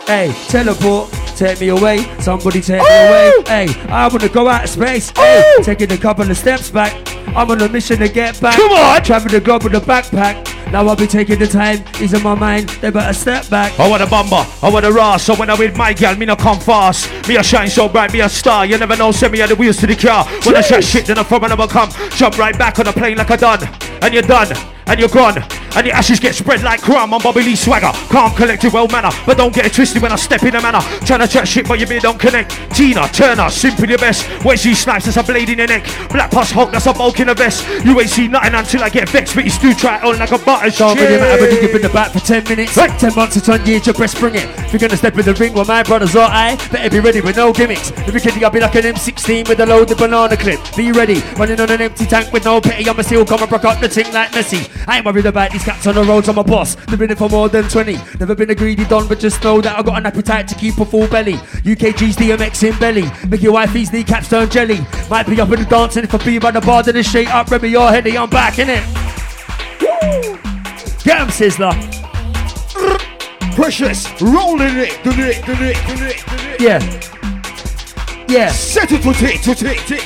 Hey, teleport, take me away. Somebody take me away. Hey, I wanna go out of space. Hey, taking a couple of steps back. I'm on a mission to get back. Come on. Travel the globe with a backpack. Now I'll be taking the time. He's in my mind. They better step back. I want a bumper, I want a raw. So when I with my gal, me no come fast. Me a shine so bright, me a star. You never know, send me at the wheels to the car. When I shut shit, then I'm from another come. Jump right back on the plane like I done. And you're done, and you're gone. And the ashes get spread like crumb on Bobby Lee swagger. Calm, collected, well manner. But don't get it twisted when I step in the manner. Trying to chat shit, but your beer don't connect. Tina, Turner, simply the best. Wesley Snipes, that's a blade in your neck. Black Pus Hulk, that's a bulk in the vest. You ain't seen nothing until I get vexed, but you still try it on like a butter Don't really matter when you give shit. it the back for 10 minutes. Hey. 10 months to 10 years, your breast bring it. If you're gonna step in the ring with my brothers or I, better be ready with no gimmicks. If you're kidding, I'll be like an M16 with a loaded banana clip. Be ready, running on an empty tank with no pity. I'm a seal, come and broke up the ting like Messi. I ain't worried about these cats on the roads, I'm a boss. They've been in for more than 20. Never been a greedy don, but just know that I got an appetite to keep a full belly. UKG's DMX in belly. Make your wifey's kneecaps turn jelly. Might be up in the dancing if I be by the bar, then it's straight up, Remy, your heady, I'm back in it. Get him, Sizzla. Preshus, rolling it, do it, do it, do it, do it. Yeah. Yeah. Set it to tick, to tick, tick.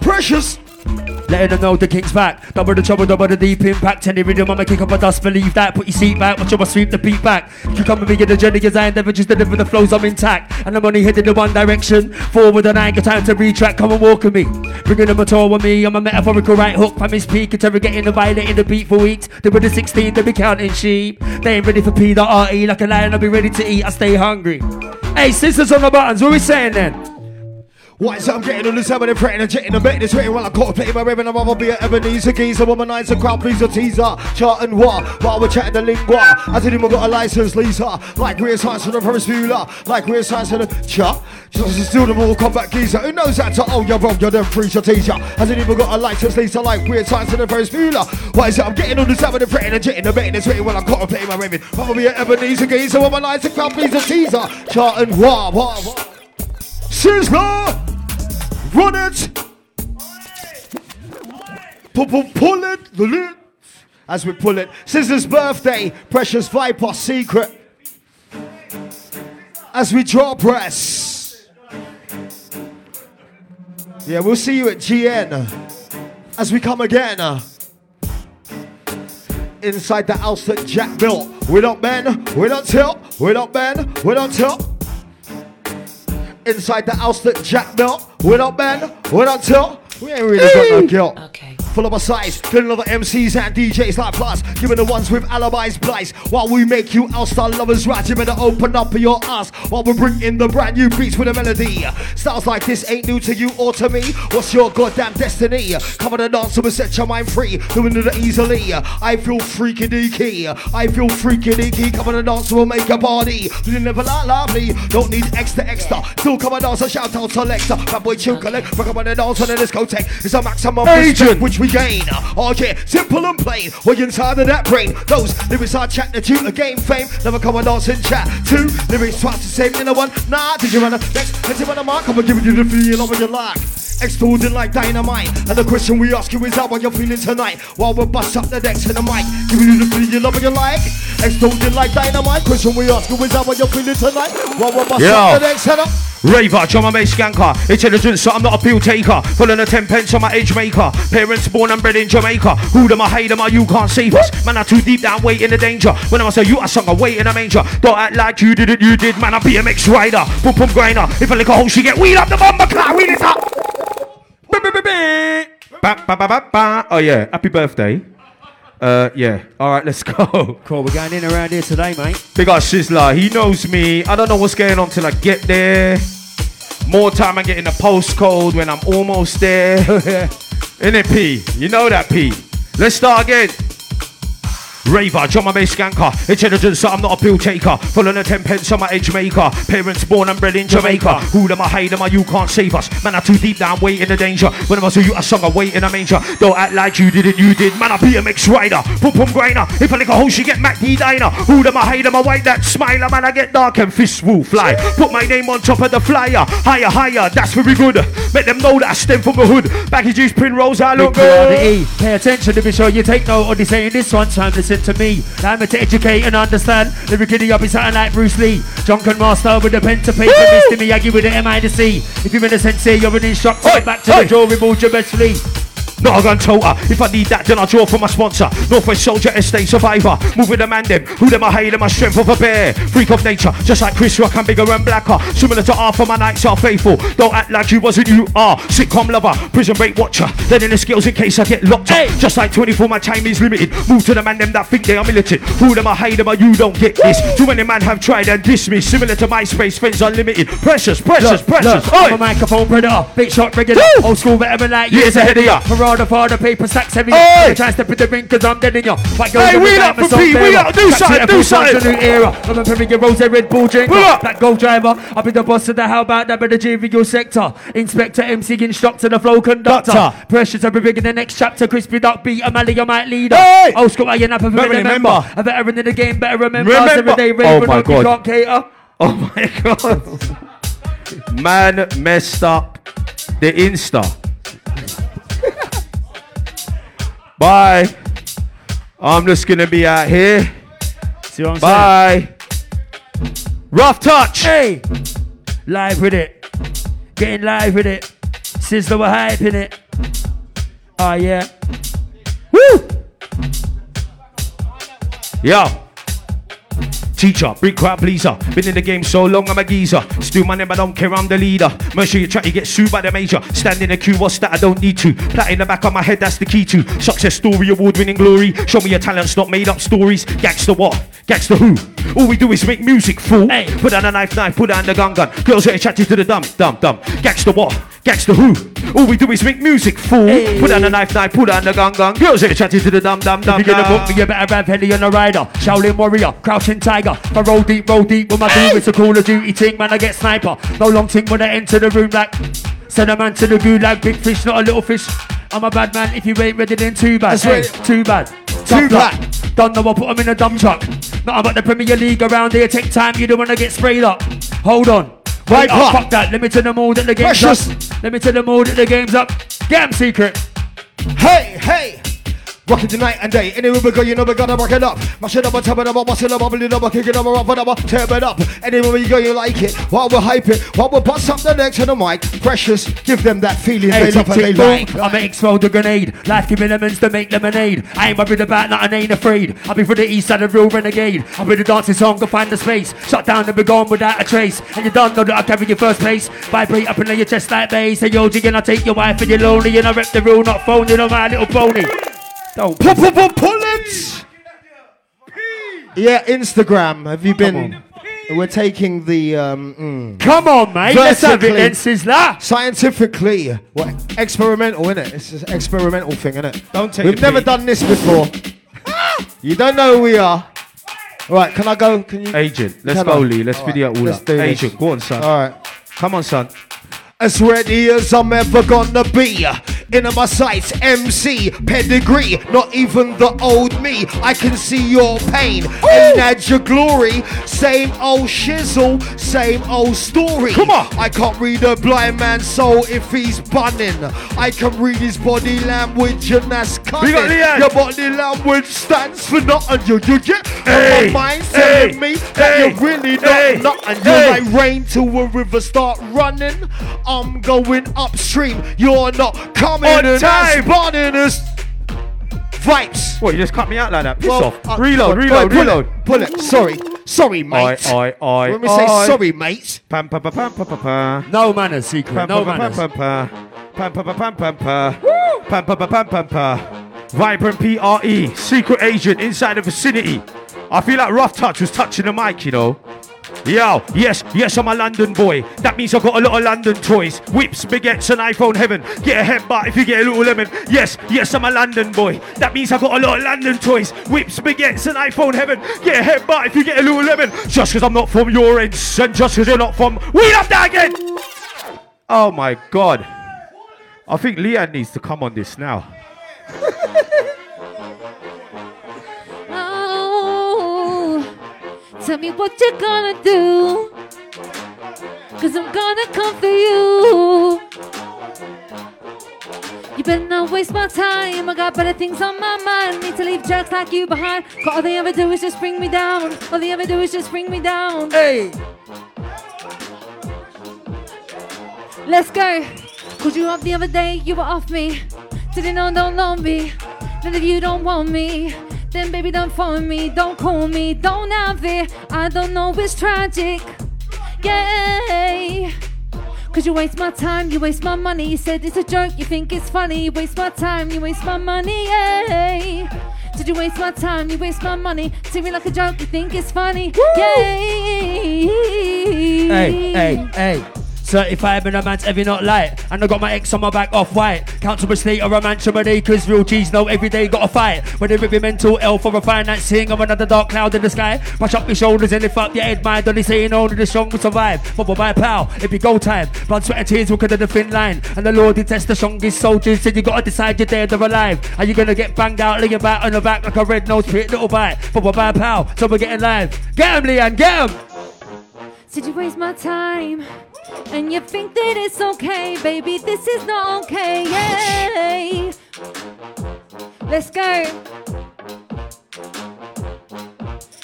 Preshus. Letting them know the king's back. Double the trouble, double the deep impact. Any rhythm, I'ma kick up a dust, believe that. Put your seat back, watch I'ma sweep the beat back. You come with me in the journey, cause I endeavor just deliver the flows, I'm intact. And I'm only headed in one direction. Forward and I ain't got time to retract, come and walk with me. Bringing them a tour with me, I'm a metaphorical right hook. From his peak, interrogating the violating the beat for weeks. They were the 16, they be counting sheep. They ain't ready for P, the R-E. Like a lion, I'll be ready to eat, I stay hungry. Hey, sisters on the buttons, what we saying then? It I'm getting on the seven and fretting and jetting and betting this written while I caught play my ribbon I'm be a Ebenezer geezer, womanizer, crowd pleaser, teaser, chart and war, while we're chatting the lingua. I didn't even got a license, Lisa, like we're science for the Ferris Bueller, like we're science for the chart. Just still the Mortal Kombat geezer. Who knows that to oh you're wrong, you're them preacher teacher. I didn't even got a license, Lisa, like weird science for the Ferris Bueller. Why is it I'm getting on the seven and fretting and jetting and betting this written while I caught play my ribbon. I'm be a Ebenezer geezer, womanizer, crowd pleaser, teaser, chart and war, war, war. Sizzla! Run it! Pull, it, the lid. As we pull it, Scissors' birthday, Preshus Viper secret. As we draw press. Yeah, we'll see you at GN. As we come again. Inside the house that Jack built. We don't bend, we don't tilt, we don't bend, we don't tilt. Inside the house that Jack built. We don't bend, we don't tilt. We ain't really got no guilt. Okay. Full of a size, filling other MCs and DJs like plus, giving the ones with alibis blights. While we make you All-Star lovers right, you better open up your ass while we bring in the brand new beats with a melody. Styles like this ain't new to you or to me. What's your goddamn destiny? Come on and dance and set your mind free, doing it easily. I feel freaky deaky, I feel freaky deaky. Come on and dance, we'll make a party. You never like lovely, don't need extra extra. Still come and dance and shout out selector. Bad boy chill collect, up on the dance on the discotheque. It's a maximum respect which we gain. Oh yeah, simple and plain. We're inside of that brain. Those lyrics are chat that you a game fame. Never come and dance and chat. Two lyrics twice the same in the one. Nah, did you wanna next? Let's what I'm mark. I'm giving you the feel of what you like. Exploding like dynamite. And the question we ask you is how are you feeling tonight? While we bust up the decks and the mic. Giving you the feel of what you like. Exploding like dynamite. Question we ask you is how are you feeling tonight? While we bust Yo. up the decks and the Raver, drum and bass skanker, intelligent, so I'm not a pill taker. Pulling a 10 pence on my age maker. Parents born and bred in Jamaica. Who them I hate them, you can't save us. Man, I'm too deep down, waiting the danger. When I say you, I sung a wait in a manger. Don't act like you did it, you did. Man, I'm BMX rider, boom boom grinder. If I lick a hole, she get weed up the bumper car, weed it up. Ba, ba, ba, ba. Oh yeah, happy birthday. Uh, yeah. All right, let's go. Cool, we're going in around here today, mate. Big up Sizzla, he knows me. I don't know what's going on till I get there. More time I get in the postcode when I'm almost there. In it, P? You know that, P. Let's start again. Raver, drum and bass skanker, intelligence, so I'm not a pill taker. Following the 10 pence on my edge maker. Parents born and bred in Jamaica. Who them I hate them, you can't save us. Man, I'm too deep down, waiting the danger. When I say you, I sung a wait in a manger. Don't act like you did it, you did. Man, I be a mix rider. Pum pum grinder. If I lick a hole, she get Mac D diner. Who them I hate them, I white that smiler. Man, I get dark and fists will fly. Put my name on top of the flyer. Higher, higher, that's very good. Make them know that I stem from the hood. Baggy juice, pin rolls, I look Big good. Pay attention to be sure you take note of this saying this one time. Listen to me. I'm here to educate and understand. Lyrically, I'll be something like Bruce Lee. Drunken master with a pen to paper. Mr. Miyagi with the M I to C. If you're in a sensei, you're an instructor. Oi, Back to oi. the drawing board, your best flee. Not a gun toter. If I need that, then I'll draw from my sponsor. Northwest Soldier Estate Survivor. Move with the man them. Who them I hail them, my strength of a bear. Freak of nature, just like Chris Rock, I'm bigger and blacker. Similar to Arthur, my nights are faithful. Don't act like you wasn't you are. Sitcom lover, prison break watcher. Then in the skills in case I get locked up. Just like 24, my time is limited. Move to the man them that think they are militant. Who them I hate them, or you don't get this. Too many man have tried and dismissed. Similar to MySpace, friends unlimited. Preshus, precious, Look, precious. look, Oi! I'm a microphone predator, big shot regular, old school veteran like Years ahead of ya. For the paper stacks heavy. Oi! Try to step in the ring cause I'm dead in your Fight Hey, we up for P, song we up, do something, do something. a new era. I'm a Premier Rose Red Bull drink. Black gold driver. I'll be the boss of the how about that, but the JVO sector. Inspector, MC, instructor, the flow conductor. Doctor. I'll be big in the next chapter. Crispy duck beat, I'm Ali, I might leader. Hey! Old school, I ain't up remember. remember. A veteran in the game, better remember. Remember. Every day, Oh my God. can't cater. Oh my god. Man messed up the Insta. Bye. I'm just gonna be out here. See what I'm Bye. Rough touch. Hey, live with it. Getting live with it. Sizzla were hyping it. Oh yeah. Woo! Yo. Teacher, big crowd pleaser. Been in the game so long, I'm a geezer. Still my name, I don't care, I'm the leader. Make sure you try to get sued by the major. Stand in the queue, what's that? I don't need to. Plat in the back of my head, that's the key to. Success story, award winning glory. Show me your talents, not made up stories. Gangster what? Gangster who? All we do is make music, fool. Hey. Put down a knife, knife, put down the gun, gun. Girls get chatty to the dumb, dumb, dumb. Gangster what? Gangster who? All we do is make music, fool. Hey. Put on a knife, knife, put on the gun, gun. Girls get chatty to the dumb, dumb, dumb. If you're gonna book me, you better have Henny on a rider. Shaolin warrior, crouching tiger. If I roll deep, roll deep with my doom. It's a Call of Duty ting, man. I get sniper. No long ting when I enter the room like. Send a man to the gulag, big fish, not a little fish. I'm a bad man. If you ain't ready, then too bad. That's Hey, right. too bad. Too luck. Don't know I'll put 'em in a dump truck. Not about the Premier League around here. Take time, you don't wanna get sprayed up. Hold on. Right fuck that. Let me tell them all that the game's Preshus. up. Let me tell them all that the game's up. Game secret. Hey, hey! Rocking the night and day. Anywhere we go, you know we gotta rock it up. Mash it up, tap it up, bust it up, bubble it up, kick it up, rough it up, tear it up. Anywhere we go, you like it. While we hype it, while we bust up the neck to the mic. Preshus, give them that feeling Hey, they tick, love and they tick, boom. like. I may explode the grenade. Life giving lemons to make lemonade. I ain't worried about nothing, ain't afraid. I'll be for the east side of real renegade. I'll be the dancing song to find the space. Shut down and be gone without a trace. And you don't know that I carry your first place. Vibrate up in your chest like bass. Say yo, G, and I take your wife and you're lonely. And I rep the rule, not phone, you know my little pony. Don't. Pull, pull, pull, pull it! Yeah, Instagram. Have you been? We're taking the um, mm, Come on, mate. Let's have it Vertically. then, Sizzla. scientifically what experimental, innit? It's an experimental thing, innit? Don't take We've the never bait. done this before. you don't know who we are. Right, can I go? Can you? Agent, let's go, I? Lee. Let's All video right, all let's up. do this. Agent, go on, son. All right. Come on, son. As ready as I'm ever gonna be. In my sights, MC, pedigree, not even the old me. I can see your pain, ain't had your glory. Same old shizzle, same old story. Come on. I can't read a blind man's soul if he's bunning. I can read his body language and that's cunning. Your body language stands for nothing. You, you get Hey. my mind Hey. telling me that Hey. you're really not Hey. nothing. Hey. You're like rain to a river start running. I'm going upstream. You're not coming On and time. that's burning us. Vibes. What, you just cut me out like that? Piss Well, off. uh, reload, pull- reload, pull reload. It, pull it. Sorry. Sorry, Oi, mate. oi, oi, When we say oi. sorry, mate. Pam, pam, pam, pam, pam, pam, pam. No manners, secret. Pam, No pam, pam, manners. pam, pam. Pam, pam, pam, pam, pam, pam. Pam, pam, pam, pam, pam, pam. Vibrant PRE, secret agent inside the vicinity. I feel like Rough Touch was touching the mic, you know. Yo, yes, yes, I'm a London boy. That means I got a lot of London toys. Whips, baguettes, and iPhone heaven. Get a headbutt if you get a little lemon. Yes, yes, I'm a London boy. That means I got a lot of London toys. Whips, baguettes, and iPhone heaven. Get a headbutt if you get a little lemon. Just because I'm not from your ends, and just because you're not from. We love that again! Oh my god. I think Leanne needs to come on this now. tell me what you're gonna do. Cause I'm gonna come for you. You better not waste my time. I got better things on my mind. Need to leave jerks like you behind. 'Cause all they ever do is just bring me down. All they ever do is just bring me down. Hey. Let's go. Called you up the other day, you were off me. Didn't know don't love me. That if you don't want me, then baby don't phone me. Don't call me. Don't have it. I don't know. It's tragic. Yeah. Cause you waste my time, you waste my money. You said it's a joke, you think it's funny. You waste my time, you waste my money. Yeah. Did you waste my time? You waste my money. See me like a joke, you think it's funny. Yeah. Hey, hey, hey. Certified in a man's heavy not light. And I got my ex on my back off white. Countable state or a with acres. Real G's know every day gotta fight. Whether it be mental health or a financing of another dark cloud in the sky. Push up your shoulders and lift up your head, mind. Only saying only the strong will survive. But by pal, it be go time. Blood, sweat, and tears cut the thin line. And the Lord detests the strongest soldiers. Said you gotta decide you're dead or alive. Are you gonna get banged out, laying back on the back like a red nose pit little bite? But by pal, so we're getting live. Get him, Leanne, get him! Did you waste my time? And you think that it's okay, baby? This is not okay. Yeah. Let's go.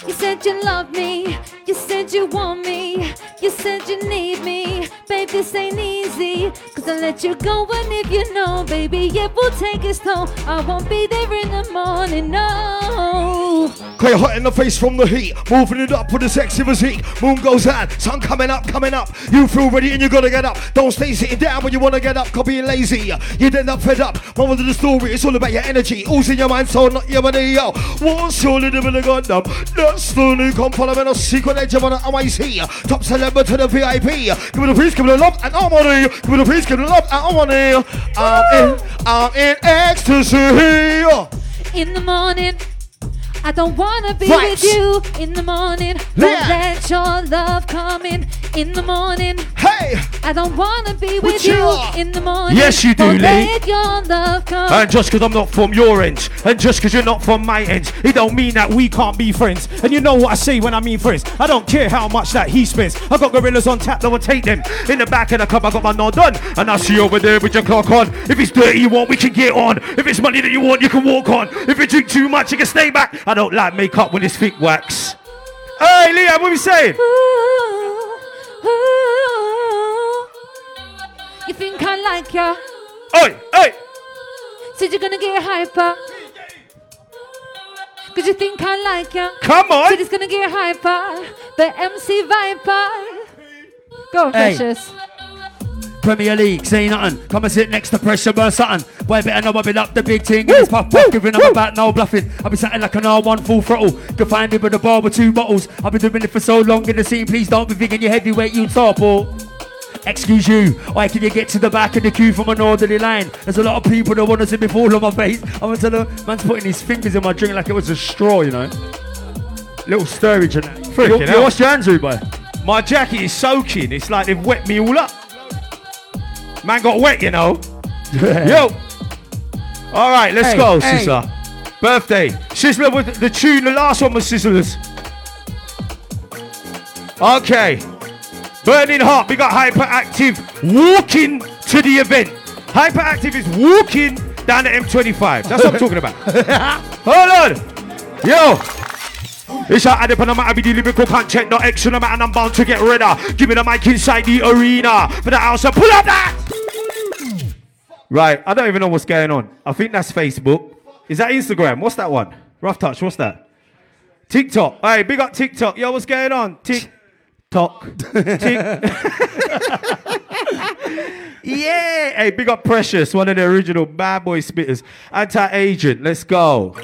You said you love me. You said you want me. You said you need me. Babe, this ain't easy. Cause I let you go. And if you know, baby, it will take its toll. I won't be there in the morning. No. Quite hot in the face from the heat, moving it up with the sexy physique. Moon goes out, sun coming up, coming up. You feel ready and you gotta get up. Don't stay sitting down when you wanna get up, cause being lazy. You'd end up fed up. Mama to the story, it's all about your energy. All's in your mind, so not your money, yo. What's your little bit of gundam? That's new come follow me, no secret edge of an MIC. Top celebrity to the VIP. Give me the peace, give me the love and harmony. Give me the peace, give me the love and harmony. I'm in, I'm in ecstasy. In the morning, I don't wanna be Right. with you. In the morning, don't Yeah. let your love come in. In the morning, hey, I don't wanna be What with you you. In the morning, Yes, you do, don't Lee. let your love come. And just because I'm not from your end, and just because you're not from my end, it don't mean that we can't be friends. And you know what I say when I mean friends. I don't care how much that he spends. I got gorillas on tap that will take them. In the back of the club, I got my nod done. And I see you over there with your clock on. If it's dirty you want, we can get on. If it's money that you want, you can walk on. If you drink too much, you can stay back. I don't like makeup when it's thick wax. Hey, Leah, what are we saying? You think I like ya? Oi, hey! Said you're gonna get hyper. Cause you think I like ya? Come on. Said it's gonna get hyper. The MC Viper. Go Hey. Preshus. Premier League, say nothing. Come and sit next to pressure, burn something. Boy, better know I been up the big thing. It's puff puff, giving them about no bluffing. I've been sitting like an R1 full throttle. Can find me with a bar with two bottles. I've been doing it for so long in the scene. Please don't be thinking you're heavyweight, you top or. Excuse you, why can you get to the back of the queue from an orderly line? There's a lot of people that want to see me fall on my face. I want to tell the man's putting his fingers in my drink like it was a straw, you know. Little stirrage and that. Freaking You- you. What's your hands, boy? My jacket is soaking. It's like they've wet me all up. Man got wet, you know. Yo. All right, let's Hey, go, hey. Sizzla. Birthday. Sizzla with the tune. The last one was Sizzlers. Okay. Burning Heart. We got Hyperactive walking to the event. Hyperactive is walking down the M25. That's what I'm talking about. Hold on. Yo. It's a add up and I'm out the lyrical content, not extra, no matter, I'm bound to get redder. Give me the mic inside the arena for the house and pull up that. Right, I don't even know what's going on. I think that's Facebook. Is that Instagram? What's that one? Rough touch, what's that? TikTok. Hey, big up TikTok. Yo, what's going on? TikTok. Tick. yeah. Hey, big up Preshus, one of the original bad boy spitters. Anti-agent. Let's go.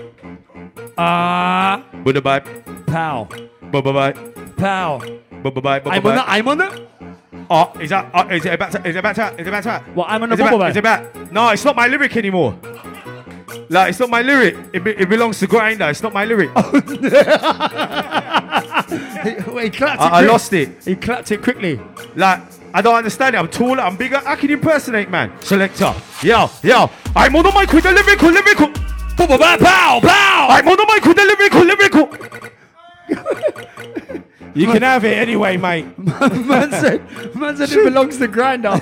Ah. Bye bye. Pow. Bye bye. Pow. Bye bye. I'm on that. I'm on that. Oh, is that? Oh, is it about to? Is it about to? Is it about to? Well, I'm on the is about. Is it about? No, it's not my lyric anymore. Like, it's not my lyric. It, be, it belongs to Grinder. It's not my lyric. Wait, he clapped I, I lost it. He clapped it quickly. Like, I don't understand it. I'm taller. I'm bigger. I can impersonate, man. Selector. Yo, yo. I'm on the mic with the lyrical, lyrical. Pow, pow, pow, pow. I'm on the mic with the lyrical, lyrical. you can have it anyway, mate. man said, man said it belongs to Grinder.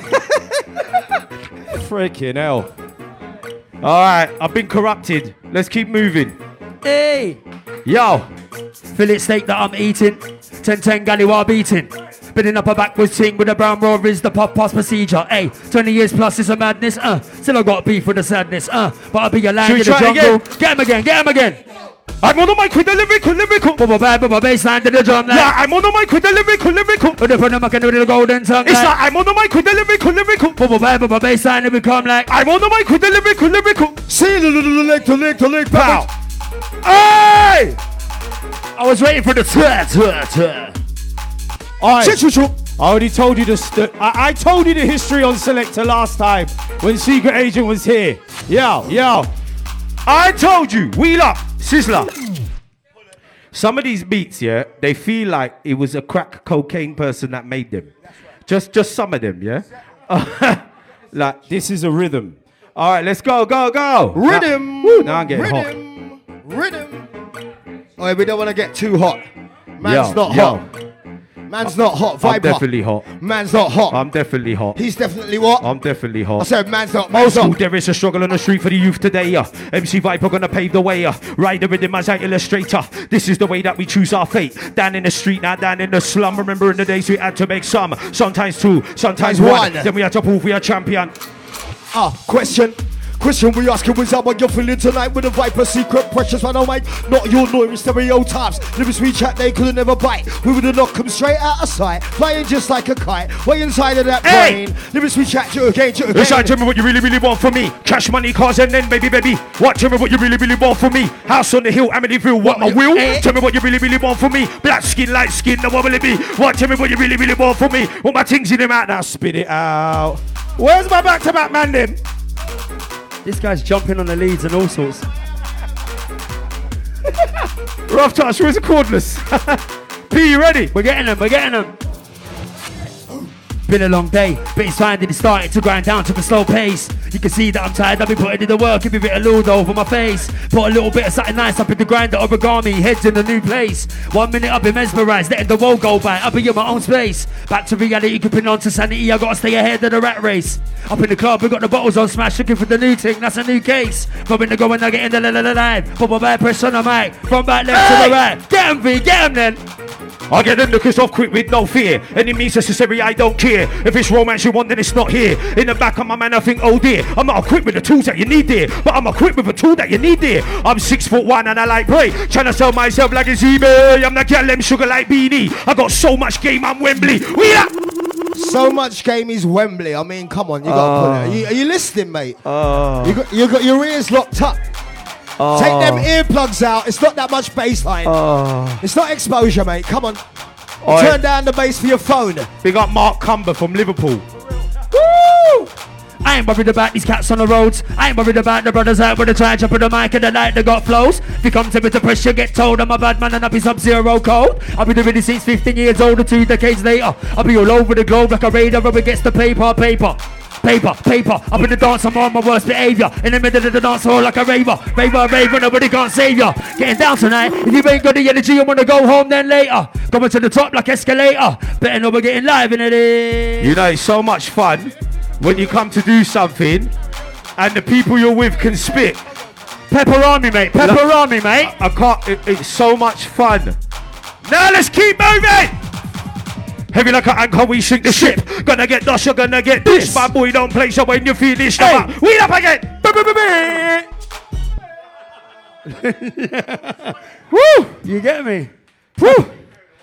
Freaking hell. All right, I've been corrupted. Let's keep moving. hey. Yo. Fillet steak that I'm eating. 10 10 galley while beating. Bending up a backwards ting with a brown roar is the pop pass procedure. Hey, 20 years plus is a madness. Uh, still I got beef with the sadness. Uh, but I'll be a lion Should we in the jungle. again? Get him again, get him again. I'm on the mic with the lyrical, lyrical. Bubble bad, bubble baseline to the drum like. Yeah, I'm on the mic with the lyrical, lyrical. With the front of my can with the golden tongue It's like. like I'm on the mic with the lyrical, lyrical. Bubble bad, bubble baseline to become like. I'm on the mic with the lyrical, lyrical. See the little leg to leg to leg Pow. pow. Hey! I was waiting for the twat, twat, twat. I already told you the st- I-, I told you the history on Selector last time when Secret Agent was here. Yo, yo. I told you, wheel up, Sizzla. Some of these beats, yeah, they feel like it was a crack cocaine person that made them. Just just some of them, yeah? like this is a rhythm. All right, let's go, go, go. Rhythm. Now, now I'm getting hot. Rhythm. Rhythm. Oh, we don't want to get too hot. Man's Yo, not yo. hot. Man's not hot. I'm definitely hot. Man's not hot. I'm definitely hot. He's definitely what? I'm definitely hot. I said man's not. Old Man's school, not. there is a struggle on the street for the youth today. Uh. MC Viper gonna pave the way. Uh. Ride the rhythm as our illustrator. This is the way that we choose our fate. Down in the street, now down in the slum. Remember in the days we had to make some, sometimes two, sometimes one. One. Then we had to prove we are champion. Ah, question. Question we asking is how you're feeling tonight with the Viper secret precious man on mic. Not your noise stereotypes. Lyrics we chat they could never bite. We would have knocked them straight out of sight. Flying just like a kite. Way inside of that Hey! brain. Lyrics we chat to again, to Listen, again. tell me what you really, really want from me. Cash, money, cars, and then baby, baby. What? Tell me what you really, really want from me. House on the hill, Amityville. What my will? eh? Tell me what you really, really want from me. Black skin, light skin, now what will it be? What? Tell me what you really, really want from me. What my things in them out now? Spit it out. Where's my back-to-back man then? This guy's jumping on the leads and all sorts. Rough touch, where's the cordless? P, you ready? We're getting them, we're getting them. Been a long day, but it's fine that it started to grind down to the slow pace. You can see that I'm tired, I've been putting in the work, give me a bit of lube over my face. Put a little bit of something nice up in the grinder, origami, heads in a new place. One minute I've been mesmerized, letting the world go by, I'll be in my own space. Back to reality, keeping on to sanity, I gotta stay ahead of the rat race. Up in the club, we got the bottles on smash, looking for the new thing, that's a new case. Going to go and I get in the la la la line. Put my bad press on the mic, from back left to the right. Get him, V, get him then. I get the lookers off quick with no fear. Any means necessary, I don't care. If it's romance you want, then it's not here. In the back of my man, I think, oh dear. I'm not equipped with the tools that you need there, but I'm equipped with a tool that you need there. I'm six foot one and I like pray. Trying to sell myself like it's eBay. I'm the girl, them sugar like beanie. I got so much game, I'm Wembley. We up. So much game is Wembley. I mean, come on, you got to put it. Are you, are you listening, mate? Oh. You got you got your ears locked up. Take them ah. earplugs out. It's not that much bass line. Ah. It's not exposure, mate. Come on. Oi. Turn down the bass for your phone. We got Mark Cumber from Liverpool. Woo! I ain't worried about these cats on the roads. I ain't worried about the brothers out with the try jump on the mic and the light that got flows. If you come to me to pressure, get told I'm a bad man and I'll be sub-zero cold. I'll be doing this since 15 years older, two decades later. I'll be all over the globe like a raider rubber gets the paper, paper. Paper, paper, up in the dance, I'm on my worst behavior. In the middle of the dance hall like a raver. Raver, raver, nobody can't save ya. Getting down tonight. If you ain't got the energy, I'm gonna go home then later. Coming to the top like escalator. Better know we're getting live in it. You know, it's so much fun when you come to do something and the people you're with can spit. Pepperoni, mate. Pepperoni, mate. I can't. It, it's so much fun. Now let's keep moving. Heavy like an anchor, we sink the ship. Gonna get dust, you're gonna get this. My boy, don't play so when you feel this. Hey. Hey. We up again. Woo! You get me? Woo!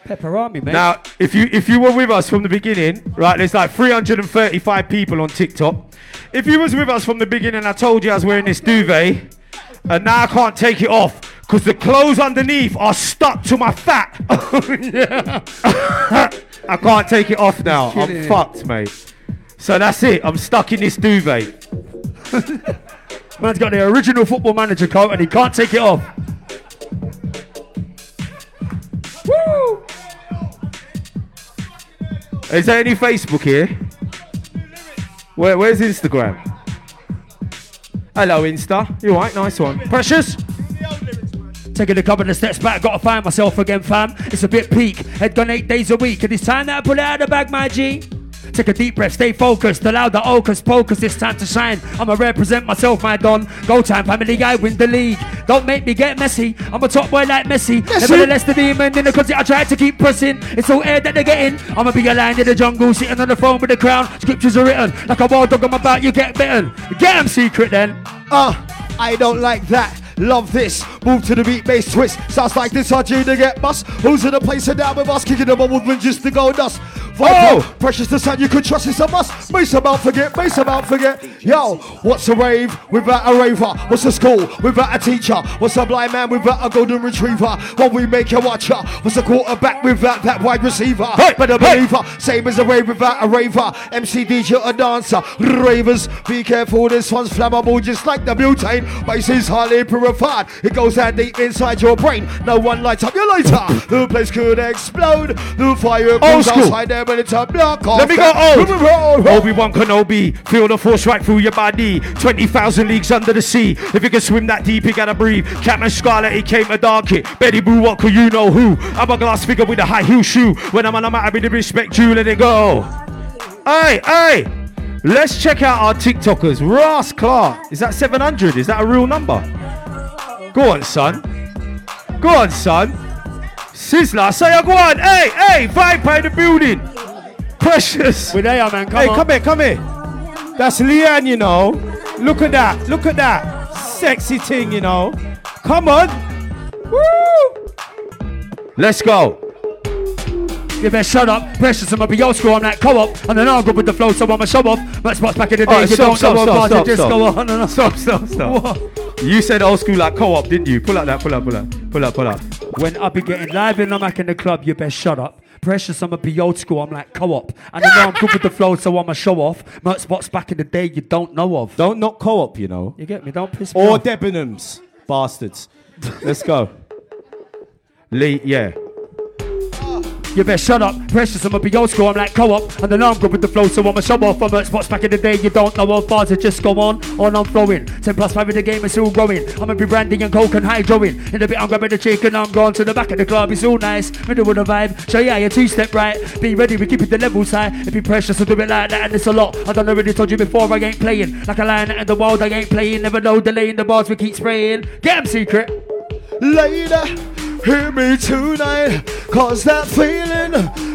Pepperoni, mate. Now, if you if you were with us from the beginning, right? There's like 335 people on TikTok. If you was with us from the beginning, I told you I was wearing this duvet, and now I can't take it off because the clothes underneath are stuck to my fat. Oh, I can't take it off now. I'm fucked, mate. So that's it. I'm stuck in this duvet. Man's got the original football manager coat and he can't take it off. Woo! Is there any Facebook here? Where, where's Instagram? Hello, Insta. You alright? Nice one. Preshus? Taking a couple of steps back, gotta find myself again, fam. It's a bit peak. Head gone eight days a week, and it's time that I pull it out of the bag, my G. Take a deep breath, stay focused. Allow the ocus pocus, it's time to shine. I'ma represent myself, my don. Go time, family guy, win the league. Don't make me get messy. I'm a top boy like Messi. Nevertheless, the demon in the closet, I try to keep pressing. It's all air that they're getting. I'ma be a lion in the jungle, sitting on the throne with the crown. Scriptures are written like a wild dog. I'm about you get bitten. Get 'em secret then. Uh, I don't like that. Love this. Move to the beat, bass twist. Sounds like this RG to get bust. Who's in the place and down with us? Kicking the bubble with just to go dust. Viper, Oh! precious the sound you could trust it's a must. Mace about forget, mace about forget. Yo, what's a rave without a raver? What's a school without a teacher? What's a blind man without a golden retriever? What we make a watcher? What's a quarterback without that wide receiver? Hey, but a hey. same as a rave without a raver. MC DJ a dancer. Ravers, be careful, this one's flammable just like the butane. Base is highly purified. It goes down deep inside your brain. No one lights up your lighter. The place could explode. The fire goes outside there, but it's a block off. Let me go that- old. Obi-Wan Kenobi, feel the force right through your body. 20,000 leagues under the sea. If you can swim that deep, you gotta breathe. Captain Scarlet, he came to dark it. Betty Boo, what could you know who? I'm a glass figure with a high heel shoe. When I'm on a matter, with the respect you, let it go. Hey, hey, let's check out our TikTokers. Ross Clark, is that 700? Is that a real number? Go on, son. Go on, son. Sizzla, say a go on. Hey, hey, vibe by the building. Preshus. We're there, man. Come hey, on. come here, come here. That's Leanne, you know. Look at that. Look at that. Sexy thing, you know. Come on. Woo! Let's go. You better shut up. Preshus, I'ma be old school. I'm like co-op. And then I'll go with the flow, so I'ma show off. But spots back in the day, Alright, you stop, don't stop, know stop, stop, stop. on and on. Stop, stop, stop. You said old school like co-op, didn't you? Pull up that, pull up, pull up, pull up, pull up. When I be getting live and I'm back in the club, you better shut up. Preshus, I'ma be old school. I'm like co-op. And then I'm good with the flow, so I'ma show off. Merch spots back in the day you don't know of. Don't not co-op, you know. You get me? Don't piss me Or off. Debenhams. Bastards. Let's go. Lee, yeah. You better shut up. Preshus, I'ma be old school. I'm like co-op. And then I'm good with the flow, so I'ma show off. I'm at spots back in the day. You don't know of bars that just go on. On I'm flowing. 10 plus 5 in the game, it's still growing. I'ma be branding and coke and hydroing. In a bit, I'm grabbing the chicken. I'm going to the back of the club. It's all nice. Middle of the vibe. Show ya, you two step right. Be ready, we keep it the levels high. If you precious, I'll do it like that. And it's a lot. I done already told you before, I ain't playing. Like a lion in the wild, I ain't playing. Never know delaying the bars, we keep spraying. Get 'em secret. Later, hear me tonight, cause that feeling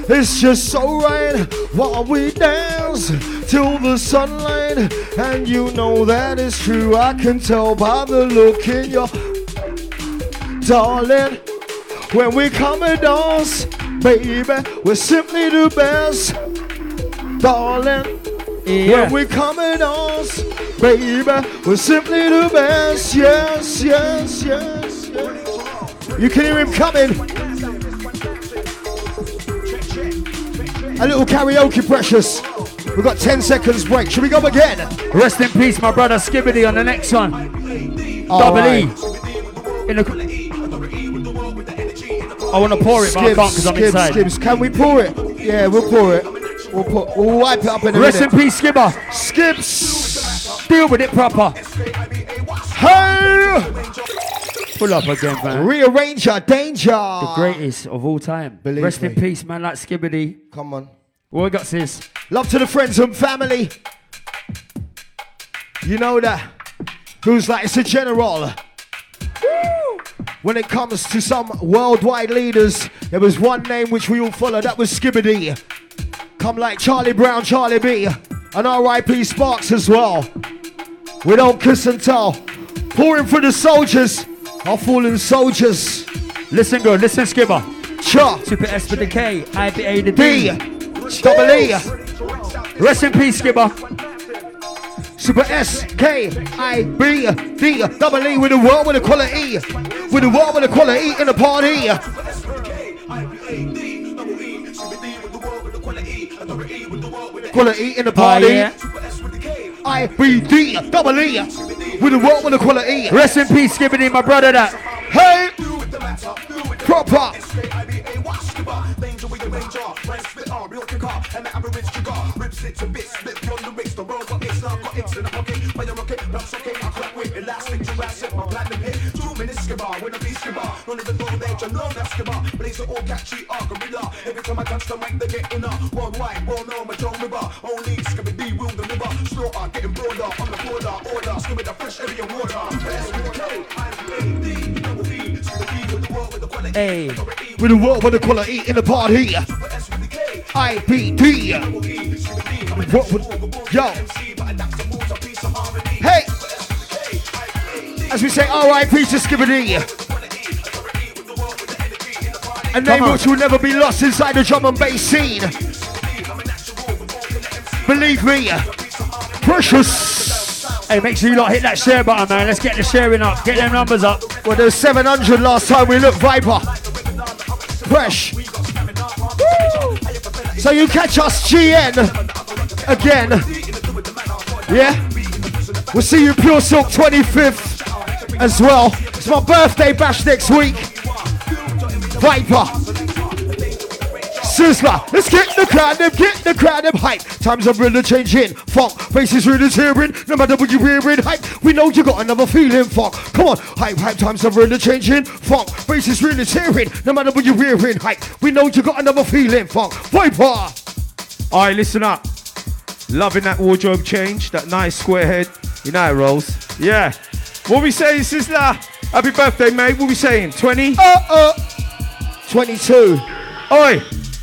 is just so right. While we dance till the sunlight, and you know that is true. I can tell by the look in your darling. When we come and dance, baby, we're simply the best, darling. Yeah. When we come and dance, baby, we're simply the best. Yes, yes, yes, yes. You can hear him coming. A little karaoke, precious. We've got 10 seconds break. Should we go again? Rest in peace, my brother Skibadee on the next one. All Double right. E. In the. I want to pour it, but I can't because I'm inside. Skibbs. Can we pour it? Yeah, we'll pour it. We'll, pour, we'll wipe it up in a Rest in peace, Skibber. Skips. Deal with it proper. Hey! Pull up again, man. Rearranger, danger. The greatest of all time. Believe Rest in peace, man. Like Skibadee. Come on. What we got, sis? Love to the friends and family. You know that. Who's like, it's a general. When it comes to some worldwide leaders, there was one name which we all follow, that was Skibadee. Come like Charlie Brown, Charlie B, and R.I.P. Sparks as well. We don't kiss and tell. Pouring for the soldiers, our fallen soldiers. Listen good. Listen, Skibber. Cha, Super S with the K. I B A the D, double E. Rest in peace, Skibber. Super S K I B D double E with the world with the quality, with the world with the quality in the party. Quality in the party. Ah, yeah. I B D double E with the world with the quality. Rest in peace, Skibadee, my brother. That. Hey, with the matter, blue with the proper. S-K-I-B-A, wash the bar, danger with the ranger, rent spit on, real kick off, and the average cigar, rips it to bits, split beyond the mix, the road got it's not got hits in the pocket, fire rocket, that's okay, I crack with elastic, Jurassic, my platinum hit, two minutes skibar, when I be skibar, none of the gold age, I know that's skibar, blaze it all, catch ah, gorilla, every time I touch the mic, they get in a worldwide, well known, my John River, only Skibadee will deliver, slaughter, getting broader, on the border, order, Scooby the fresh area water, best with the K, I'm AD, double D, Hey, with the world with the quality in the party. IPD. What would- Yo. Hey. As we say RIP to Skibadee. A name which will never be lost inside the drum and bass scene. Believe me, Preshus. Hey, make sure you lot hit that share button, man. Let's get the sharing up. Get them numbers up. Well, there was 700 last time we looked Viper. Fresh. Woo! So you catch us GN again. Yeah? We'll see you Pure Silk 25th as well. It's my birthday bash next week. Viper. Sizzla, let's get the crowd them, get the crowd them hype. Times are really changing. Funk, faces really tearing. No matter what you're wearing, hype. We know you got another feeling. Funk, come on, hype, hype. Times are really changing. Funk, faces really tearing. No matter what you're wearing, hype. We know you got another feeling. Funk, Viper. All right, listen up. Loving that wardrobe change, that nice square head. You know it rolls. Yeah. What we saying, Sizzla? Happy birthday, mate. What we saying? 20? Uh uh. 22. Oi!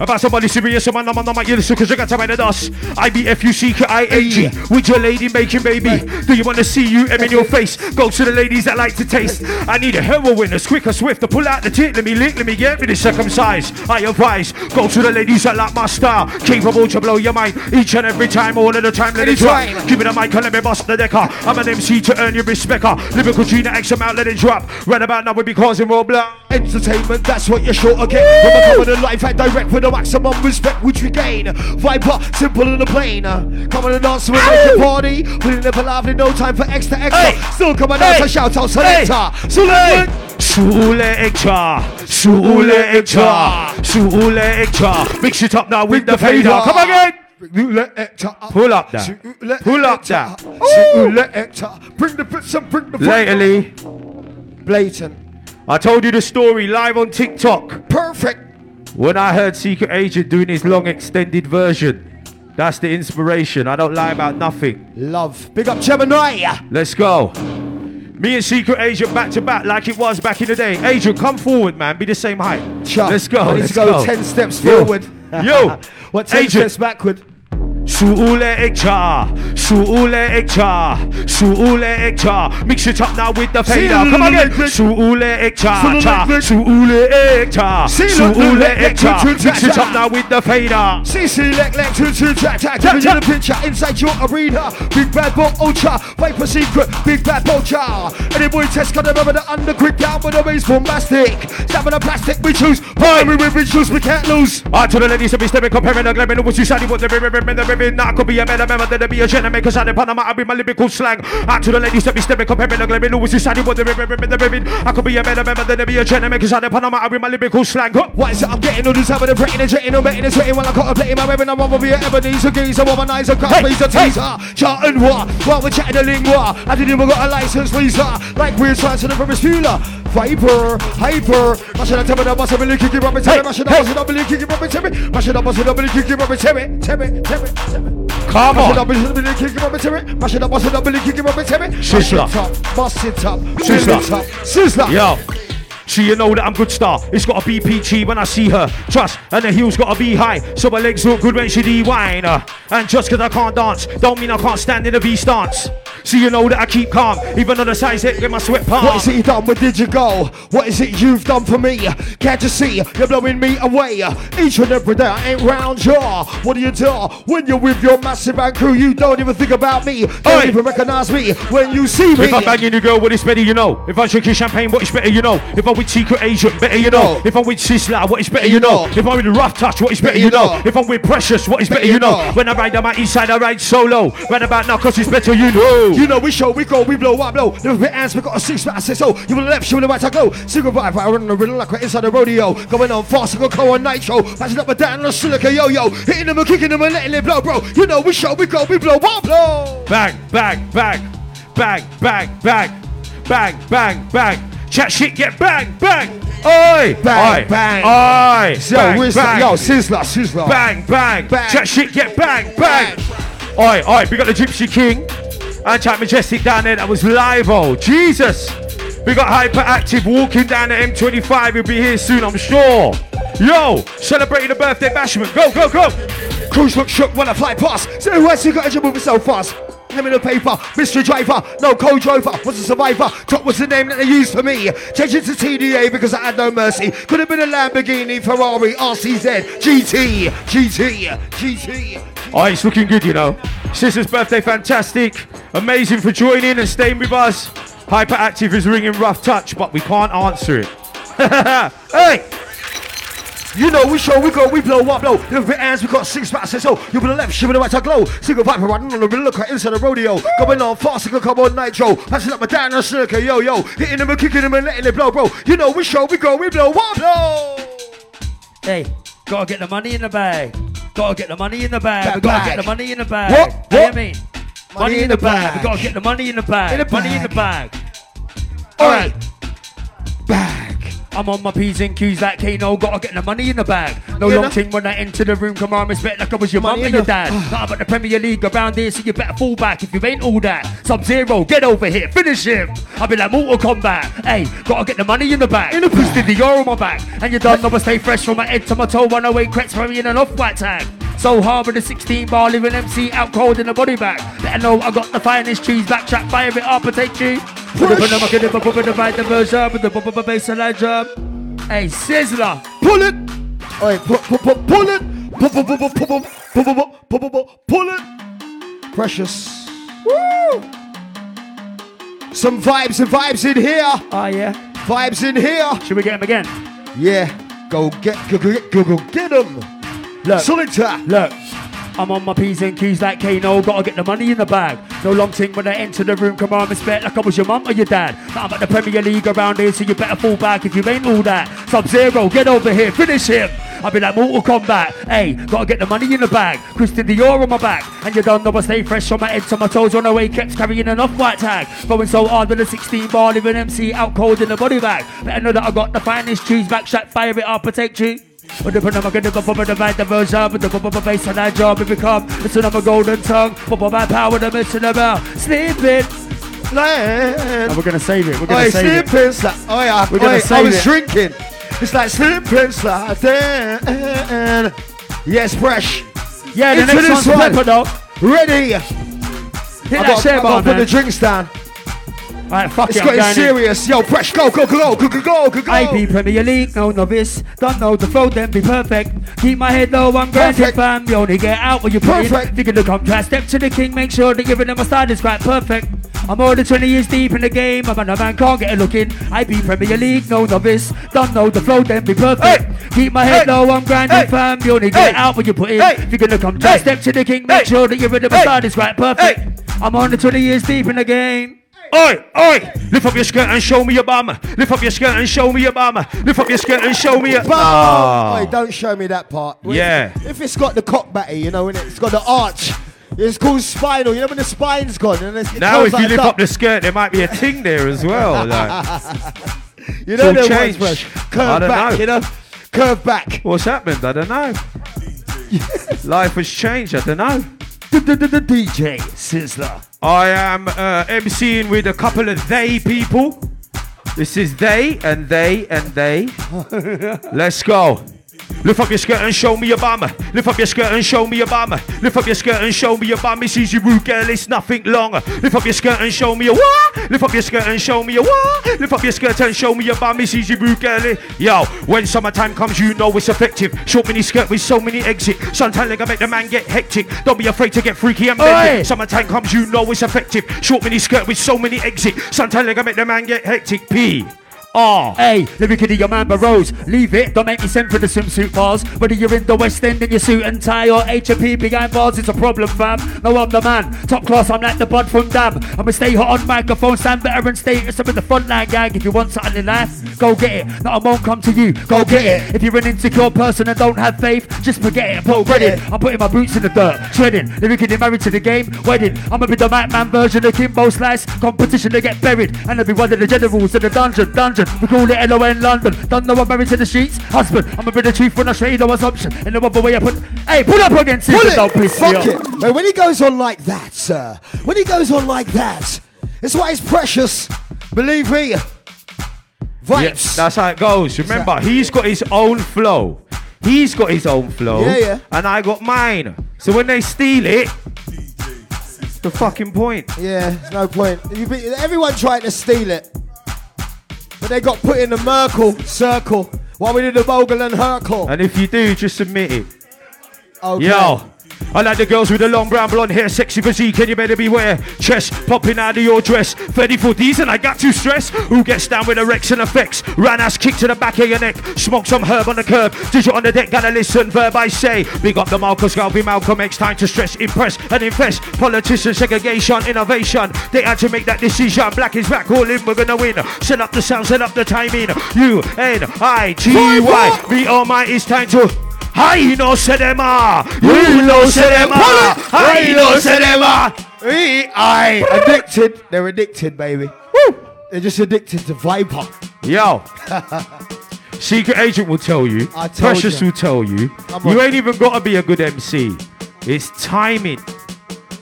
About somebody serious, someone I'm on my ear, so cause you got to the dust. I-B-F-U-C-K-I-A-G. With your lady making baby. Do you wanna see you M in your face? Go to the ladies that like to taste. I need a heroin as quick as swift to pull out the tit. Let me lick, let me get rid of circumcised. I advise. Go to the ladies that like my style. Capable to blow your mind each and every time, all of the time. Let it drop. Give me the mic and let me bust the decker. I'm an MC to earn your respect. Uh, Lyrical Gina X amount, let it drop. Right about now we be causing roadblock. Entertainment, that's what you're sure to get. When we're coming in live and direct with the maximum respect which we gain. Viper, simple and the plain. Uh, coming and dance with make a party. We never lively, no time for extra extra. Hey. Still coming out Hey. to shout out selector. Select. Sule extra, Sule extra. Mix it up now with the fader. Come again. Pull up that. Pull up that. Bring the bits and bring the Lately, Blatant. I told you the story live on TikTok Perfect. When I heard Secret Agent doing his long extended version. That's the inspiration. I don't lie about nothing. Love. Big up Gemini. Let's go. Me and Secret Agent back to back like it was back in the day. Agent, come forward, man. Be the same height. Chuck, Let's go. I need let's to go, 10 steps forward. Yo. what 10 Agent. steps backward? Suule extra, suule extra, suule extra. Mix it up now with the fader. Come again. Suule extra, cha. Suule extra, suule extra. Mix it up now with the fader. CC Lek Lek to to track track Giving you the picture inside your arena Big bad boy ultra Viper secret Big bad vulture Any boy test got remember the undergrip down with the base bombastic Stabbing the plastic we choose Primary with we choose we can't lose Out to the ladies to be stepping, comparing the glamour. What you shiny, what the ribbon, the ribbon. Now I could be a better member than to be a gentleman. Cause I did Panama, I be my lyrical slang. Out to the ladies to be stepping, comparing the glamour. You shiny, what the ribbon, ribbon, the ribbon. I could be a better member than to be a gentleman. Cause I did Panama, I be my lyrical slang. Huh. What is it I'm getting all this time of the breaking and jetting and betting and sweating While I'm contemplating my weapon I'm over here Ebenezer geezer Womanizer Hey, Freezer hey. Teaser Chart and what While we're chatting the lingua I didn't even got a license Lisa Like we're trying to the Ferris Bueller Viper, hyper. Mash it up, tell me, mash it up, kick it, rub it, tell me, mash it up, mash it up, kick it, rub it, tell me, mash it up, mash it up, kick it, rub it, tell me, tell me, tell me, tell me. Come on. Mash it up, mash it up, kick it, rub it, tell me, mash it up, mash it up, kick it, rub it, tell me. Mash it up, mash it up, mash it up, Sizzla. Yo. So you know that I'm good star. It's got be peachy when I see her. Trust, and the heels got to be high. So my legs look good when she de-wine. uh. And just cause I can't dance, don't mean I can't stand in a V stance. So you know that I keep calm, even on the size hit with my sweat palm. What is it you done? Where did you go? What is it you've done for me? Can't you see you're blowing me away? Each and every day I ain't round you. What do you do when you're with your massive band crew? You don't even think about me. Don't Oi. even recognize me when you see me. If I'm banging a girl, what is better, you know. If I drink your champagne, what is better, you know. If I'm with Secret Agent, better you know. If I'm with Sizzla, what is better you know. If I'm with Rough Touch, what is better you know. If I'm with Preshus, what is better you know. When I ride on my east side, I ride solo. Right about now, cause it's better you know. You know, we show, we go, we blow, I blow. Never bit ass, we got a six, but I say so. You will left, you the right, I go. Secret vibe, I run the riddle like we're inside the rodeo. Going on fast, I go call on nitro. Passing up a down on a silica yo yo. Hitting them and kicking them and letting it blow, bro. You know, we show, we go, we blow, I blow. Bang, bang, bang. Bang, bang, bang. Bang, bang, bang. Chat shit, get bang, bang. Oi, Bang, oi, bang. Oi, Yo, bang, where's bang. Yo, Sizzla, Sizzla. Bang, bang, Bang. Chat shit, get bang, bang. Oi, oi, we got the Gypsy King. And Chat Majestic down there, that was live, oh, Jesus. We got Hyperactive walking down the M25. He'll be here soon, I'm sure. Yo, celebrating the birthday bashment. Go, go, go. Cruise look shook when I fly past. So what's you got to moving so fast? Me the paper, Mr. Driver, no co-driver, was a survivor. Top was the name that they used for me. Changed it to TDA because I had no mercy. Could have been a Lamborghini, Ferrari, RCZ, GT, GT, GT. Oh, it's looking good, you know. Sister's birthday, fantastic. Amazing for joining and staying with us. Hyperactive is ringing rough touch, but we can't answer it. hey! You know, we show, we go, we blow up, blow. Little bit hands, we got six packs, so you with the left, shiver the right, I glow. Single viper running on the look inside the rodeo. Going on fast, I can come on nitro. Passing up my down and circle, yo, yo. Hitting them and kicking them and letting it blow, bro. You know, we show, we go, we blow up, blow. Hey, gotta get the money in the bag. Gotta get the money in the bag. That we gotta bag. get the money in the bag. What? What do you mean? Money, in the bag. We gotta get the money in the bag. In the money in the bag. bag. Alright. Bag. I'm on my P's and Q's like Kano, gotta get the money in the bag. No You long thing when I enter the room, come on, respect like I was your Money mum and your dad. Not about the Premier League around here, so you better fall back if you ain't all that. Sub Zero, get over here, finish him. I'll be like Mortal Kombat. Hey, gotta get the money in the bag. In the Twisted the on my back. And you done I stay fresh from my head to my toe, 108 cracks for me in an off-white tag. So hard with the 16 bar, living MC out cold in the body bag. Better know I got the finest cheese, back track, fire it up and take you. Push. Hey, Sizzla. Pull it. Hey, pull it. Pull it. Preshus. Woo. Some vibes and vibes in here. Oh, yeah. Vibes in here. Should we get him again? Yeah. Go get, go, get, go get him. Look. Solitaire. Look. I'm on my P's and Q's like Kano, gotta get the money in the bag. No long thing when I enter the room, come on, respect like I was your mum or your dad. Now I'm at the Premier League around here, so you better fall back if you ain't all that. Sub Zero, get over here, finish him. I'll be like Mortal Kombat. Hey, gotta get the money in the bag. Christian Dior on my back. And you don't know I stay fresh from my head to my toes on the way, kept carrying an off-white tag. Going so hard with a 16 bar, living MC out cold in the body bag. Better know that I got the finest cheese back shot, fire it up, protect you. With the I'm gonna go for the divide the version with the bubble bass and I if it come. Listen of a golden tongue, bubble my power, the mission about sleeping. And we're gonna save it. We're gonna Oi, save it. slide. Oh yeah, We're gonna oi, I save was it. drinking. It's like slipping slide. And yes, fresh. Yeah, the Into next one's one. pepper though. Ready. Hit I that got, share I got put the drinks down. Alright, fuck It's it. I'm getting going in. serious. Yo, fresh. Go, go, go, go, go, go, go, go. I be Premier League, no novice. Don't know the flow, then be perfect. Keep my head low, I'm grinding, fam. You only get out when you put in. Perfect. Figure to come try step to the king, make sure that giving them a start is quite perfect. I'm more than 20 years deep in the game, I'm a man can't get a look in. I be Premier League, no novice. Don't know the flow, then be perfect. Keep my head Hey. low, I'm grinding, Hey. fam. You only get Hey. out when you put in. Hey. Figure to come try Hey. step to the king, make Hey. sure that giving them a Hey. start is quite perfect. I'm on the 20 years deep in the game. Oi, oi! Lift up your skirt and show me your bum. Lift up your skirt and show me your bum. Lift up your skirt and show me your. But, Ah. oi, don't show me that part. Yeah. If it's got the cock batty, you know, and it's got the arch, it's called spinal. You know when the spine's gone and it's, it Now, if like you lift up the skirt, there might be a ting there as well. like. you know all them ones, changed. fresh. I Curve back, know. you know, curve back. What's happened? I don't know. Life has changed. I don't know. The DJ Sizzla. I am uh, MCing with a couple of they people. This is they and they and they. Let's go. Lift up your skirt and show me your bum. Lift up your skirt and show me your bum. Lift up your skirt and show me your bum. It's easy, rude girl, it's nothing long. Lift up your skirt and show me your what? Lift up your skirt and show me your what? Lift up your skirt and show me your bum. It's easy, rude girl. Yo, when summertime comes, you know it's effective. Short mini skirt with so many exit. Sometimes like I make the man get hectic. Don't be afraid to get freaky and bend Oi! it. Summertime comes, you know it's effective. Short mini skirt with so many exit. Sometimes like I make the man get hectic. P. Oh. R. Me kid your man Rose. Leave it, don't make me send for the swimsuit bars. Whether you're in the West End in your suit and tie or H&P behind bars, it's a problem, fam. No, I'm the man. Top class, I'm like the bud from Dam. I'ma stay hot on microphone, stand veteran status. I'm in the frontline gang. If you want something in life, go get it. No, I won't come to you, go get it. If you're an insecure person and don't have faith, just forget it. Put bread in. I'm putting my boots in the dirt, shredding. Lyric kid married to the game, wedding. I'ma be the Mac Man version of Kimbo Slice. Competition to get buried. And I'll be one of the generals in the dungeon, dungeon. We call it LON London. Don't know I'm married to the streets. Husband, I'm a bit of truth when I straight no assumption. In the other way I put. Hey, pull up against Pull it. Don't piss me Fuck off. it. When he goes on like that, sir, when he goes on like that, it's why it's precious. Believe me. Vibes. Yes, that's how it goes. Remember, he's got his own flow. He's got his own flow. Yeah, yeah. And I got mine. So when they steal it, the fucking point. Yeah, no point. Be, everyone tried to steal it. But they got put in the Merkel circle while we did the Vogel and Herkel. And if you do, just submit it. Okay. Yo. I like the girls with the long brown blonde hair, sexy physique, and you better beware. Chest popping out of your dress. 30 footies, and I got to stress. Who gets down with erection and effects? Ran ass kick to the back of your neck. Smoke some herb on the curb. Digit on the deck, gotta listen. Verb I say. Big up the Marcus Garvey, Malcolm X. Time to stress, impress, and invest. Politicians, segregation, innovation. They had to make that decision. Black is back, all in, we're gonna win. Set up the sound, set up the timing. U N I T Y. The Almighty, it's time to. I know Sedema, you know Sedema, I know Sedema. I addicted. They're addicted, baby. Woo! They're just addicted to Viper. Yo, Secret Agent will tell you, I told Preshus ya. will tell you, you ain't even got to be a good MC. It's timing.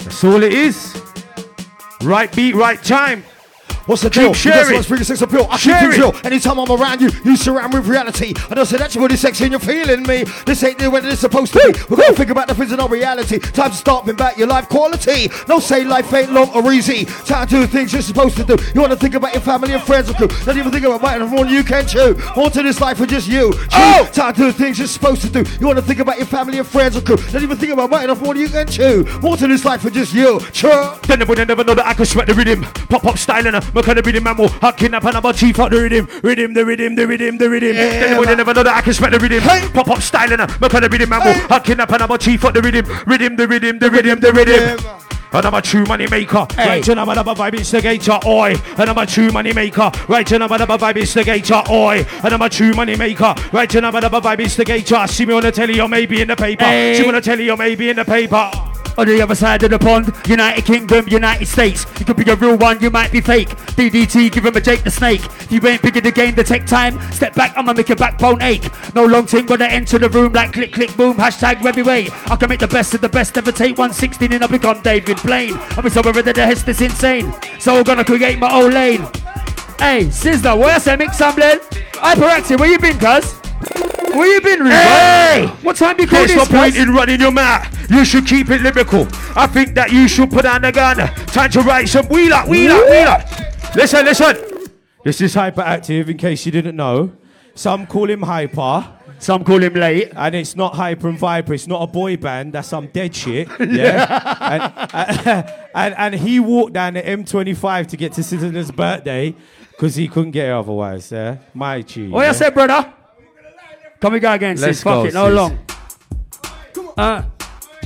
That's all it is. Right beat, right time. What's the deal? sharing. That's what's sex appeal. I keep it. real. Anytime I'm around you, you surround me with reality. I don't say that you're really sexy and you're feeling me. This ain't the way that it's supposed to be. We're gonna think about the things in our reality. Time to start thinking about your life quality. No say life ain't long or easy. Time to do the things you're supposed to do. You wanna think about your family and friends and crew. Don't even think about biting than you can chew. More to this life for just you. Oh! Time to do the things you're supposed to do. You wanna think about your family and friends and crew. Don't even think about biting off than you can chew. More to this life for just you. True. Then they would never know that I could sweat the rhythm. Pop up style and my kind of rhythm man will hot kidnap and I'm a chief out the rhythm. Rhythm, the rhythm, the rhythm, the rhythm. then they would never know that I can sweat the rhythm. Pop up style and my kind of rhythm man will hot kidnap and I'm a chief out the rhythm. Rhythm, the rhythm, the rhythm, the rhythm. And I'm a true money maker. Right, and I'm a vibe instigator, oi. And I'm a true money maker. Right, and I'm a vibe instigator, oi. And I'm a true money maker. Right, and I'm a vibe instigator. See me on the telly or maybe in the paper. Hey. See me on the telly or maybe in the paper. On the other side of the pond, United Kingdom, United States. You could be a real one, you might be fake. DDT, give him a Jake the Snake. If you ain't big the game, the take time. Step back, I'ma make your backbone ache. No long thing, gonna enter the room like click, click, boom. Hashtag heavyweight. I can make the best of the best, never take 116 and I become David Blaine. I'll be so rid of the hest, it's insane. So I'm gonna create my own lane. Hey, Sizzla, where I say mix some blend? Hyperactive, where you been, cuz? Where you been, Ruben? Hey! What time you call There's this, no point in running your mouth. You should keep it lyrical. I think that you should put down the gun. Time to write some wheeler, wheeler, wheeler. Listen, listen. This is hyperactive, in case you didn't know. Some call him hyper. Some call him late. And it's not hyper and viper. It's not a boy band. That's some dead shit. Yeah. and, and, and he walked down the M25 to get to Sizzla's birthday because he couldn't get it otherwise. Yeah. My G. What yeah? you say, brother? Come we go again, Let's sis. Fuck go, it, no sis. long. Uh,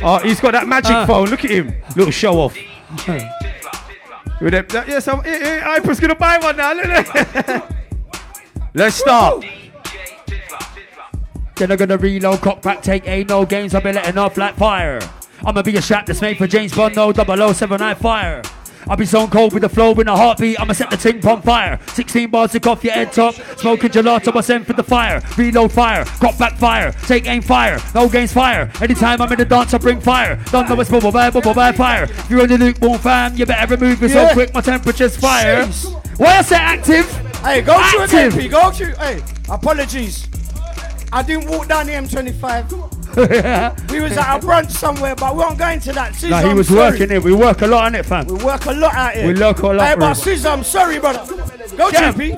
Oh, he's got that magic Uh. phone. Look at him. Little show off. With that, yes, I'm, eh, eh, Hyper's gonna buy one now. Look at Let's start. then I'm gonna reload, cock back, take A, no games, I'll be letting off like fire. I'ma be a strap that's made for James Bond, no 0079 fire. I'll be so cold with the flow, with a heartbeat, I'ma set the ting on fire. 16 bars to off your head top, smoking gelato, I send for the fire. Reload fire, cock back fire, take aim fire, no games fire. Anytime I'm in the dance, I bring fire. Don't know what's bubble bad, bubble bad fire. If you're on the lukewarm fam, you better remove yourself Yeah. quick, my temperature's fire. Why I say active? Hey, go to it, Active. MP. Go to. Hey, apologies. I didn't walk down the M25. we was at a brunch somewhere, but we aren't going to that. Sis, Nah, he I'm was sorry. working it. We work a lot on it, fam. We work a lot out here. We work a lot, Hey, but bro. sis, I'm sorry, brother. Go Yeah. to P.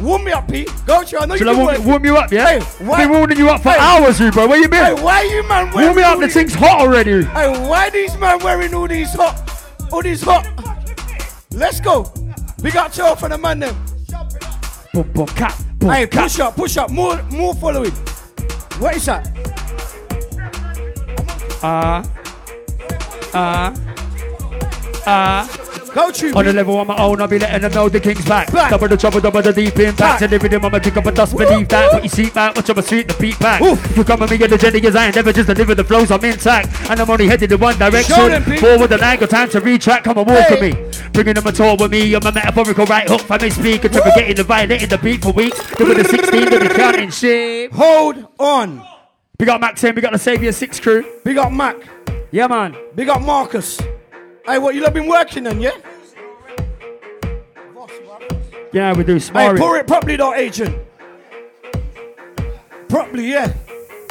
Warm me up, P. Go to. I know Shall you I warm, warm you up, yeah? Hey, I've been warming you up for Hey. hours, Rubo. Where you been? Hey, why you man warm me up, the thing's hot already. Hey, why these man wearing all these hot, all these hot? Let's go. We got two for the man them. Boom, boom, cat, boom, Hey, push up, push up, more, more following. What is that? Ah, ah, ah. Go to On the level on my own, I'll be letting them know the king's back. Back. Double the trouble, double the deep impact. Back. To the rhythm, I'ma kick up a dust beneath that. Put your seat back, watch my sweet the beat back. If you come with me, get the agenda, cause I ain't never just deliver the flows, I'm intact. And I'm only headed in one direction. Them. Forward and angle, time to retract, come and walk Hey. with me. Bringing them a tour with me, I'm a metaphorical right hook for me speaker to forgetting the violating the beat for weeks. Doing the 16 to be counting shit. Hold on. We got Mac 10, we got the Savior 6 crew. Big up Mac. Yeah, man. Big up Marcus. Hey, what, you lot been working then, yeah? Yeah, we do Hey, pour it properly though, agent. Properly, yeah.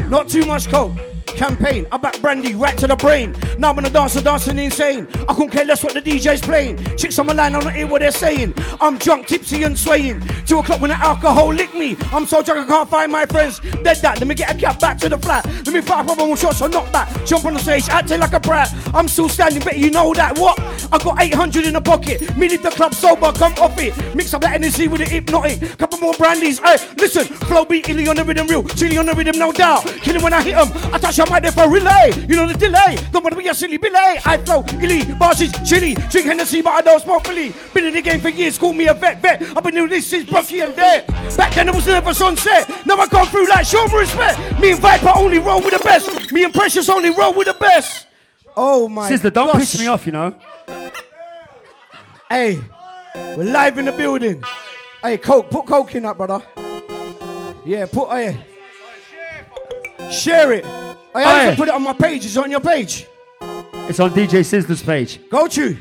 Not too much coke. Campaign, I back brandy right to the brain. Now I'm gonna dance, dancing insane. I couldn't care less what the DJ's playing. Chicks on my line, I don't hear what they're saying. I'm drunk, tipsy, and swaying. Two o'clock when the alcohol lick me. I'm so drunk I can't find my friends. Dead that, let me get a cab back to the flat. Let me fire up one shot, so knock back. Jump on the stage, acting like a brat. I'm still standing, bet you know that. What? I got 800 in the pocket. Me leave the club sober, come off it. Mix up that energy with the hypnotic. Couple more brandies. Hey, listen, flow beat illy on the rhythm, real. Chilly on the rhythm, no doubt. Killing when I hit hit 'em. I touch your mic there for relay. You know the delay. Don't wanna be a silly belay. I flow illy, bosses, chilly. Drink Hennessy, but I don't smoke Philly. Been in the game for years, call me a vet, vet. I've been doing this since Bucky and Dead. Back then it was never sunset. Now I come through like show me respect. Me and Viper only roll with the best. Me and Preshus only roll with the best. Oh my Sister, don't gosh. piss me off, you know. Hey, we're live in the building. Hey, Coke, put Coke in that, brother. Yeah, put, hey. Share it. I have to put it on my page. It's on your page. It's on DJ Sizzla's page. Go to.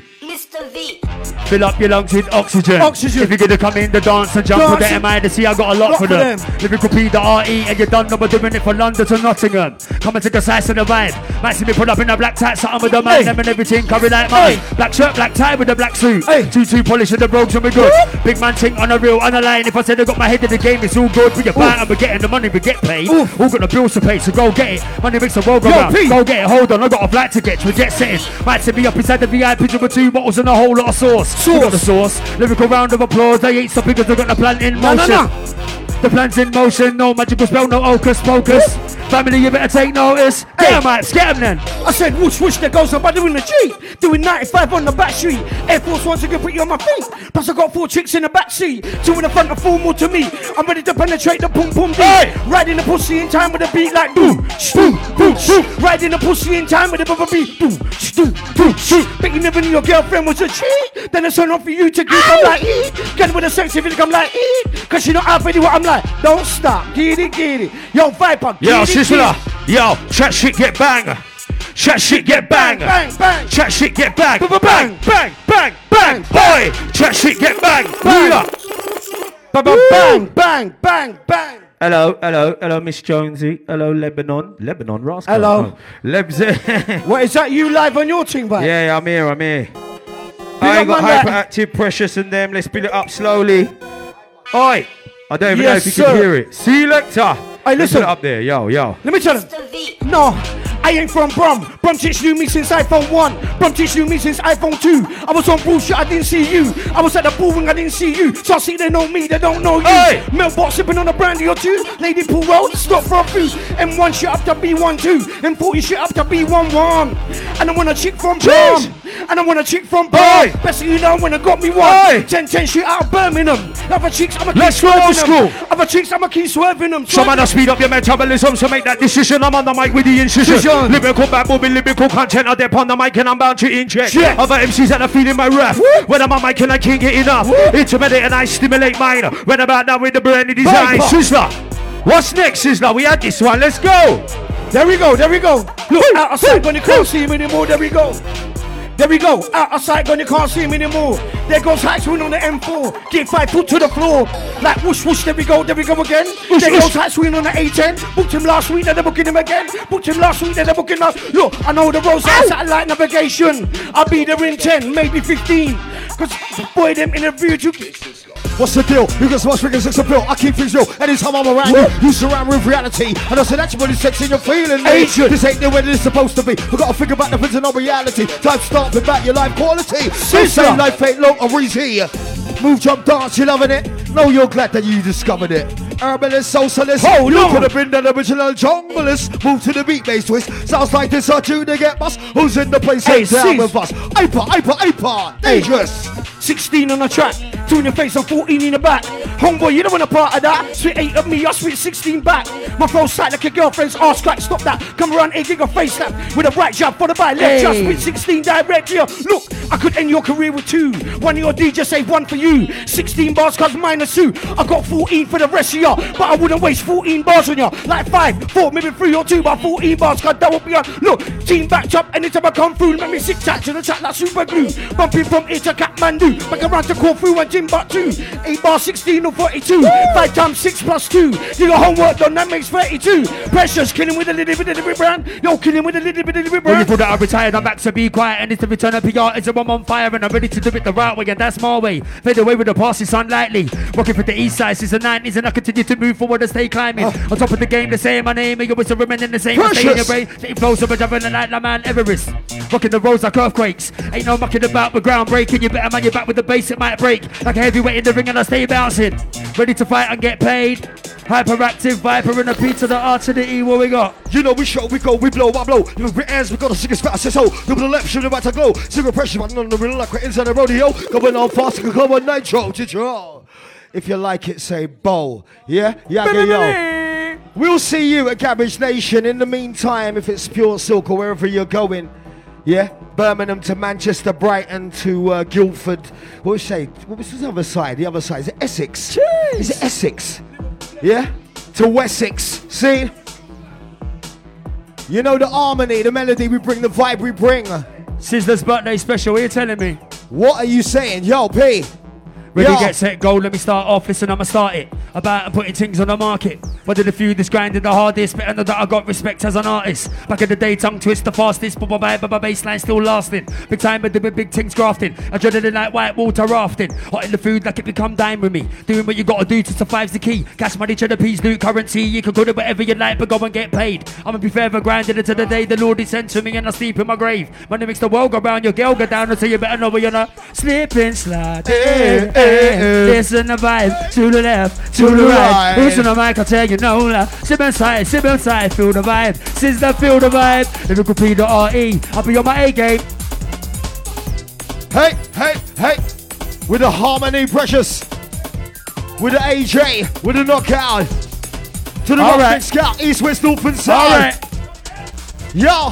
Mr. Fill up your lungs with oxygen. Oxygen. If you're gonna come in the dance and jump with the Dancing. MI to see, I got a lot Lot for for them. them. Lyrical P, the RE, and you're done know we're doing it for London to Nottingham. Coming to the size of the vibe. Might see me put up in a black tie, something with the man, Hey. them and everything, curry like mine. Hey. Black shirt, black tie with the black suit. Hey. Two two polish and the brogues and we good. Big man ting on the real, on the line. If I said I got my head in the game, it's all good. We get back and we're getting the money, we get paid. Oof. All got the bills to pay, so go get it. Money makes the world go Yo, round. P. Go get it, hold on, I got a flight to get to a jet setting. Might set me up inside the VIP with two bottles and a whole lot of sauce. We got the sauce. Lyrical round of applause. They ain't stopping because they got the plan in No, no, motion. no. The plan's in motion. No magical spell, no hocus pocus. Family, you better take notice. Get Hey. 'em, Max, get 'em then. I said whoosh whoosh, there goes somebody doing the G. Doing 95 on the back street. Air Force Ones are gonna put you on my feet. Plus I got four chicks in the back seat. Two in the front, and four more to me. I'm ready to penetrate the pum pum D. Hey. Riding the pussy in time with a beat like boom, boom, boom, boom. Riding the pussy in time with a bubble beat. Boom, boom, boom, boom. Bet you never knew your girlfriend was a cheat. Then it's on for you to keep I'm like eat. Get with a sexy video, I'm like eat. Cause she know already what I'm like. Don't stop, get it, get it. Yo, Viper, get Yo, it, Sizzla. get it. Yo, chat shit get bang. Chat shit get bang. Bang, bang. Chat shit get bang. Bang, Bang, bang, bang, bang. Boy, chat shit get bang. Bang. Bang. Ba- ba- Bang, bang, bang, bang. Hello, hello, hello, Miss Jonesy. Hello, Lebanon. Lebanon, Rascal. Hello. Oh, Lebs. What is that? You live on your thing, bud? yeah, I'm here, I'm here. up I ain't got hyperactive, Preshus, and them. Let's build it up slowly. Oi! I don't even know if you sir. can hear it. Selector. Hey, Let's listen. up there, yo, yo. Let me tell him. Mr. V. No, I ain't from Brum. Brum teach knew me since iPhone 1. Brum teach knew me since iPhone 2. I was on bullshit, I didn't see you. I was at the bull ring, I didn't see you. So I see they know me, they don't know you. Hey! Mailbox sipping on a brandy or two. Lady pool road, stop for a few. M1 shit up to B12. M40 shit up to B11. And I want a chick from Cheers! Brum. And I want a chick from. Hey! Best you know when I got me one. Hey! 10 10 shit out of Birmingham. Other chicks, I'm a keep Let's go old swerving them. school. Other chicks, I'm a keep swerving them. Some man, speed up your metabolism, so make that decision. I'm on the mic with the incision. Decision. Lyrical bad moving, lyrical content. I dip on the mic and I'm bound to inject. Other MCs that are feeling my wrath. When I'm on mic and I can't get enough. Intimidate and I stimulate mine. When about now with the brandy design. Sizzla. What's next, Sizzla? We had this one. Let's go. There we go, there we go. Look, out of sight when you can't see him anymore. There we go. There we go. Out of sight when you can't see him anymore. There goes Hatswin on the M4. Get five foot to the floor. Like whoosh whoosh. There we go. There we go again. there goes Hatswin on the A10. Booked him last week. Then they're booking him again. Booked him last week. Then they're booking us. Look, I know the roads are satellite navigation. I'll be there in 10, maybe 15. Cause boy, them interviewed you. Get. What's the deal? You got so much it's a bill. I keep things real. Anytime I'm around you, you surround with reality. And I said, that's what it's sexy, you're feeling me. Agent. This ain't the way that it's supposed to be. We gotta think about the prison of reality. Time to start with about your life quality. Sister. say life ain't long or easy. Move, jump, dance, you loving it? No, you're glad that you discovered it. Herbalist, socialist. Hold you could have been the original junglist. Move to the beat based twist. Sounds like this are you to get bust. Who's in the place? Hey, Hey, down with us. Hyper, hyper, hyper. Dangerous. 16 on the track, two in your face and 14 in the back. Homeboy, you don't want a part of that. Sweet 8 of me, I sweet 16 back. My flow sight like a girlfriend's ass crack. Stop that. Come around, 8 gig of face slap. With a right jab, followed by a left jab. Hey. Sweet 16 direct here. Look, I could end your career with two. One of your DJs save one for you. 16 bars cause minus two. I got 14 for the rest of But I wouldn't waste 14 bars on y'all. Like 5, 4, maybe 3 or 2. But 14 bars cause that would be a Look, team backed up anytime I come through. Let me six tight to the track like super glue. Bumping from here to Kathmandu. Back around to Corfu and Timbuktu. 8 bars, 16 or 42. 5 times 6 plus 2. Do got homework done, that makes 32. Preshus, killing with a little bit of the brand. Yo, killing with a little bit of the When you brand. that I retired, I'm back to be quiet and it's to return of PR. It's a one on fire and I'm ready to do it the right way, and that's my way. Fade away with the past, it's unlikely. Working for the east side since the 90s, and I continue to move forward and stay climbing. Oh. On top of the game, the same my name, and you always remaining the same. I stay in your brain, stay flows up and jumping like the man Everest. Rocking the roads like earthquakes. Ain't no mucking about with groundbreaking. You better man your back with the bass, it might break. Like a heavyweight in the ring, and I stay bouncing. Ready to fight and get paid. Hyperactive Viper and a P to the R to the E. What we got? You know we show, we go, we blow, I blow. You know, hands, we got the sickest fast as so. You the left, shoot about to glow. Zero pressure, but on the middle like we're inside the rodeo. Going on fast, come on nitro, nitro. If you like it, say bowl. Yeah? Yeah, yo. We'll see you at Cabbage Nation. In the meantime, if it's pure silk or wherever you're going, yeah? Birmingham to Manchester, Brighton to uh, Guildford. What was say? What was the other side? The other side is it Essex? Is it Essex? Yeah? To Wessex. See? You know the harmony, the melody we bring, the vibe we bring. Sizzla's birthday special, what are you telling me? What are you saying? Yo, P. Ready, Yo. get set, go. Let me start off. Listen, I'ma start it. About putting things on the market. But did a few this grinding the hardest, but I know that I got respect as an artist. Back in the day, tongue twist the fastest, but my baseline still lasting. Big time, but doing big things grafting. Adrenaline like white water rafting. Hot in the food like it become dime with me. Doing what you gotta do to survive's the key. Cash money, cheddar peas, loot currency. You can go to whatever you like, but go and get paid. I'ma be forever grinding until the day the Lord is sent to me and I sleep in my grave. Money makes the world go round, your girl go down, so you better know where you're not. Slipping, slide. Eh, eh, eh. Listen the vibe to the left, to, To the the right. right. Who's on the mic? I'll tell you no. la. Sip inside, sip inside, feel the vibe. Sizzla, feel the vibe. Lyrical P the RE. I'll be on my A game. Hey, hey, hey. With the harmony, Preshus. With the AJ, with the knockout. To the All right. Scout, East, West, North, and All South. right. Yo.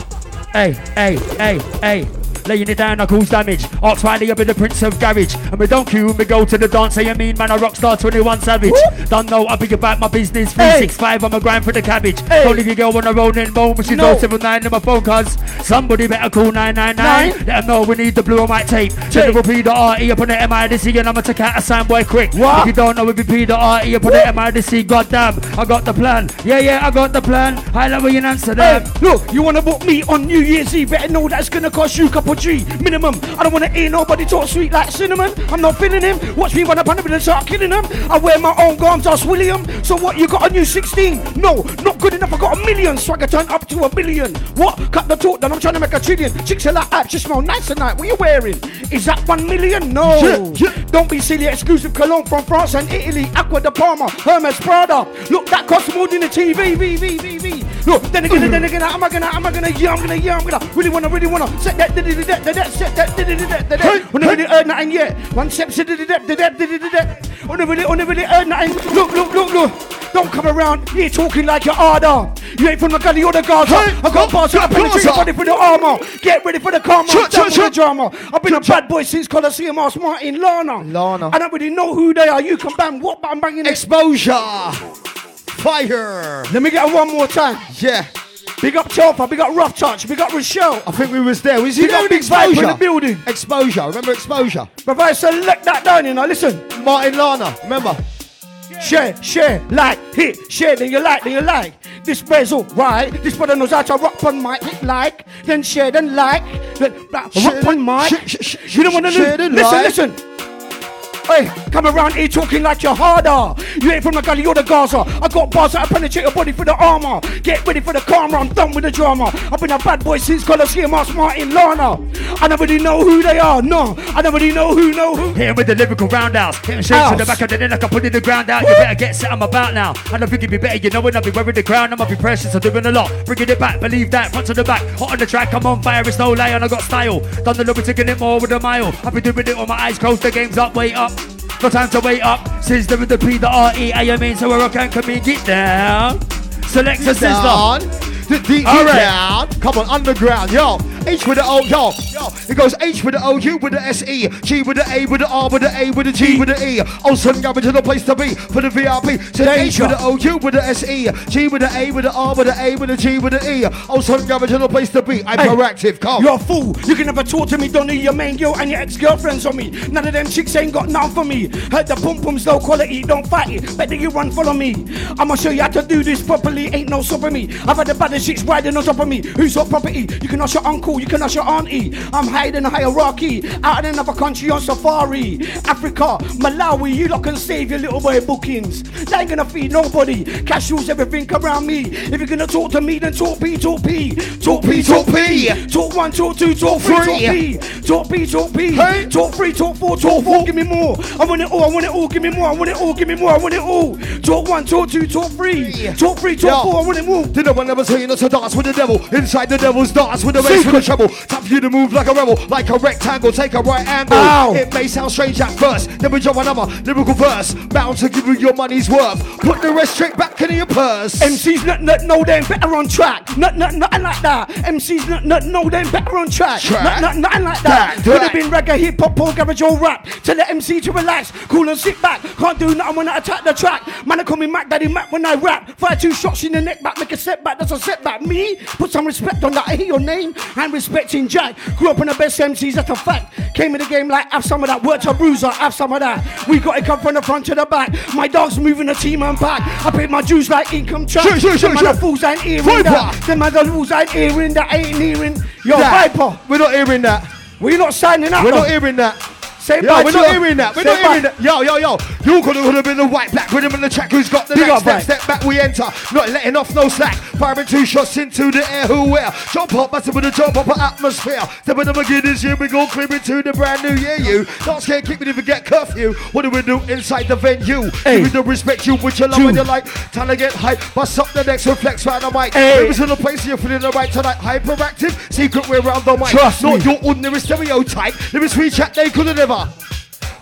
Hey, hey, hey, hey. Laying it down, I cause damage. Ox Riley, I've been the prince of garage. And we don't queue when we go to the dance. Say you mean, man, I rock star 21 savage. Don't know, I'll be about my business. 365, I'm a grind for the cabbage. Don't leave your girl on a rolling bone, but she's No. 079 in my phone, cuz. Somebody better call 999. Let them know we need the blue and white tape. General P the RE up on the MIDC, and I'ma take out a soundboy quick. What? If you don't know, we be P the RE up on the MIDC, goddamn. I got the plan. Yeah, yeah, I got the plan. High level in Amsterdam. Hey, look, you wanna book me on New Year's Eve? Better know that's gonna cost you a couple G minimum. I don't wanna hear nobody talk sweet like cinnamon. I'm not feeling him. Watch me run up on him and start killing him. I wear my own garms, I'll William. So what? You got a new 16? No, not good enough. I got a million. Swagger turn up to a billion. What? Cut the talk, then I'm trying to make a trillion. Chicks are like. She smell nice tonight. What you wearing? Is that one million? No. Yeah, yeah. Don't be silly. Exclusive cologne from France and Italy. Acqua di Parma, Hermes Prada. Look, that costs more than a TV. V, V, V, V. Look, then again, then again, am I gonna, am I gonna, yeah, I'm gonna, yeah, I'm gonna, really wanna, really wanna set that, that, that, that, that, set that, that, that, that, that, that. Wanna really earn nothing yet. One step, set that, that, that, that, that, that, that. Wanna really, wanna really earn nothing. Look, look, look, look. Don't come around here talking like you're harder. You ain't from the gully or the Gaza. Oh, I got bars Gaza. the ready for the armor. Get ready for the karma. Chut, with the drama. I've been a bad boy since Colosseum. Ask Martin Larner. Larner. I don't really know who they are. You can bang what, but I'm banging. Exposure. Fire. Let me get one more time. Yeah. Big up Telfa, big up Rough Touch, big up Rochelle. I think we was there. Was you Big up Big Vibe in the building. Exposure. Remember exposure? But I select that down, you know. Listen, Martin Larner. Remember? share, share, like, hit, share, then you like, then you like. This bezel, right? This brother knows how to rock on mic, hit like, then share, then like, then rock on mic. sh- sh- sh- You don't want to listen, like. listen. Hey, come around here talking like you're harder. You ain't from the gully, you're the Gaza. I got bars that I penetrate your body for the armor. Get ready for the karma, I'm done with the drama. I've been a bad boy since Colosseum, ask Martin Larner. I never really know who they are. No, I never really know who know who. Here with the lyrical roundhouse. Hitting to the back of the neck, I can put in the ground out. You better get set, I'm about now. I think it'd be better, you know when I'll be wearing the crown. I'ma be precious, I'm doing a lot. Bringing it back, believe that. Front to the back, hot on the track, I'm on fire, it's no lie, and I got style. Done the little taking it more with a mile. I've been doing it with my eyes closed, the game's up, wait up. No time to wait up. Since the with the P, the R, E, A, M, in, so where I can in, get down. Select a sister. The D All right. down. Come on, underground, yo. H with the O, yo, yo. It goes H with the O, U with the S E, G with the A, with the R, with the A, with the G, with the E. Olsen Gavin to the place to be for the VIP. So H with the O, U with the S E, G with the A, with the R, with the A, with the G, with the E. Olsen Gavin to the place to be. I'm Hey, proactive, come. You're a fool. You can never talk to me. Don't need your main girl and your ex-girlfriends on me. None of them chicks ain't got none for me. Heard the pum pum's low quality. Don't fight it. Better you run, follow me. I'ma show you how to do this properly. Ain't no stopping me. I've had the baddest chicks riding on top of me. Who's got property? You can ask your uncle. You can ask your auntie. I'm higher than a hierarchy. Out in another country on safari. Africa, Malawi. You lot can save your little boy bookings. They ain't gonna feed nobody. Cash rules everything around me. If you're gonna talk to me, then talk P, talk P. Talk P, talk P. Talk one, talk two, talk three, talk P. Talk P, talk P. Talk three, talk four, talk four. Give me more. I want it all. I want it all. Give me more. I want it all. Give me more. I want it all. Talk one, talk two, talk three. Talk three, talk four. I want it more. Did no one ever tell you not to dance with the devil? Inside the devil's dance with the bass with the treble. Tap you to move like a rebel, like a rectangle, take a right angle. Ow. It may sound strange at first, then we drop another lyrical verse. Bound to give you your money's worth. Put the rest straight back in your purse. MCs not, not know them better on track. Not, not, nothing like that. MCs not, not know them better on track. Track. Not, not, nothing like that. Track, Could have been reggae, hip hop, or garage or rap. Tell the MC to relax, cool and sit back. Can't do nothing when I attack the track. Man, I call me Mac Daddy Mac when I rap. Fire two shots in the neck back, make a setback. That's a setback. Me, put some respect on that. I hear your name. I'm respecting Jack. Grew up in the best MCs, that's a fact. Came in the game like, have some of that. Worked a bruiser, have some of that. We got it come from the front to the back. My dog's moving the team and back. I paid my dues like income tax. Sure, sure, sure, Them sure. fools ain't hearing Viper. that. Them other fools ain't hearing that. Ain't hearing. Yo, That. Viper, We're not hearing that. we're not signing up. We're not hearing that. Say Yo, we're not hearing that. We're say not hearing that. Yo, yo, yo. You could have been the white, black rhythm in the track. Who's got the Big next step? Step back, we enter. Not letting off no slack. Firing two shots into the air. Who where? Jump up, massive with a jump up atmosphere. Step in the beginners here. We go clear into the brand new year. You don't scared, keep me if you get curfew. What do we do inside the venue? Hey. Give me the respect you with your love Two. and your like. Time to get hype. Bust up the next reflex right on the mic. Hey. Maybe to the place you're feeling the right tonight. Hyperactive, secret way around the mic. Trust Not me. your ordinary stereotype. Let me sweet chat, they could have never.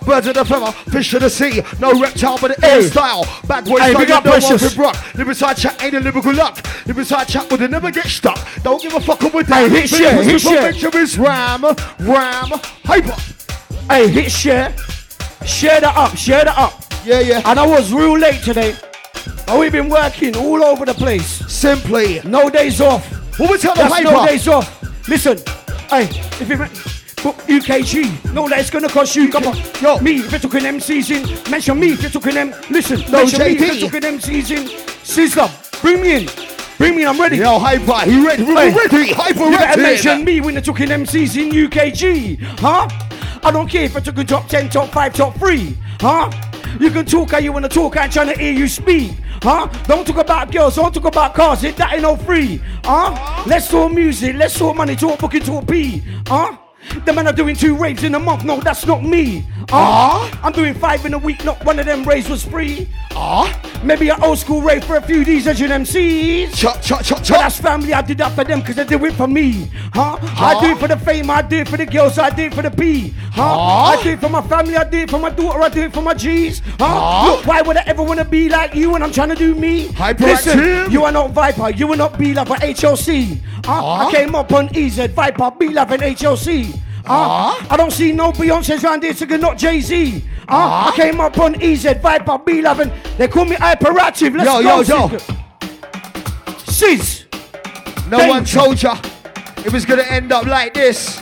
Birds of the feather, fish of the sea, no reptile but the air Hey. style. Boy Hey, big up Preshus. Marvin Brock. Live inside chat ain't a lyrical luck. Live inside chat would never get stuck. Don't give a fuck with Hey, that. hit share, hit share. Picture is ram, ram, hyper. Hey, hit share. Share that up. Share that up. Yeah, yeah. And I was real late today. But we've been working all over the place. Simply. No days off. What we tell the That's no days off. Listen, hey, if you book UKG, no, that it's gonna cost you. Come on, Yo. me if you're talking MCs in, mention me if you're talking them. Listen, No, mention me if you're talking MCs in. Sizzla, bring me in, bring me in. I'm ready. Yo, hyper, he ready, Hey. ready, hyper You better ready. mention me when you're talking MCs in UKG, huh? I don't care if you're talking top 10, top 5, top 3, huh? You can talk how you wanna talk, I ain't trying to hear you speak, huh? Don't talk about girls, don't talk about cars, it that ain't no free, huh? Let's talk music, let's talk money, talk booking, talk P, huh? The man are doing two raves in a month, no, that's not me. Ah, I'm doing five in a week, not one of them raves was free. Ah, maybe an old school rave for a few D's and MCs. Chop, chop, chop, But chop. that's family, I did that for them because they do it for me. Huh? I do it for the fame, I do it for the girls, I do it for the P. Huh? I do it for my family, I do it for my daughter, I do it for my G's. Huh? Look, why would I ever want to be like you when I'm trying to do me? Hyperactive. Listen, you are not Viper, you will not be like an HLC. Huh? I came up on EZ, Viper, be like an HLC. Huh? Ah. I don't see no Beyonce's around here singing, not Jay Z. Huh? I came up on EZ, Viper, be loving. They call me hyperactive. Let's Yo, go. yo, yo. Sis. No Danger. one told ya it was gonna end up like this.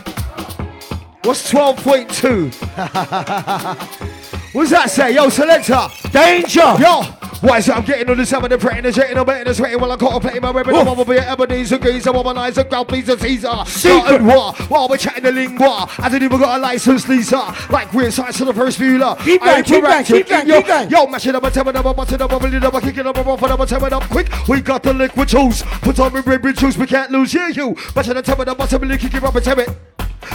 What's 12.2? What's that say? Yo, selector. Danger. Yo, why is it I'm getting on the seven and fretting and jetting, I'm betting and sweating while I'm contemplating my weapon. I'm over here, Ebenezer, Geezer, womanizer, ground pleaser, Caesar. Secret. war while we're chatting the lingua. I didn't even got a license, Lisa. Like weird science to the first viewer. Keep going, keep going, keep going, yo, keep going. Yo, mash it up, tear it up, bust it up, building up, kick it up, rough it up, tear it up quick. We got the liquid tools. Put on me red juice, we can't lose. Yeah, you. Mash it up, tear it up, it up, kick it up, and tear it.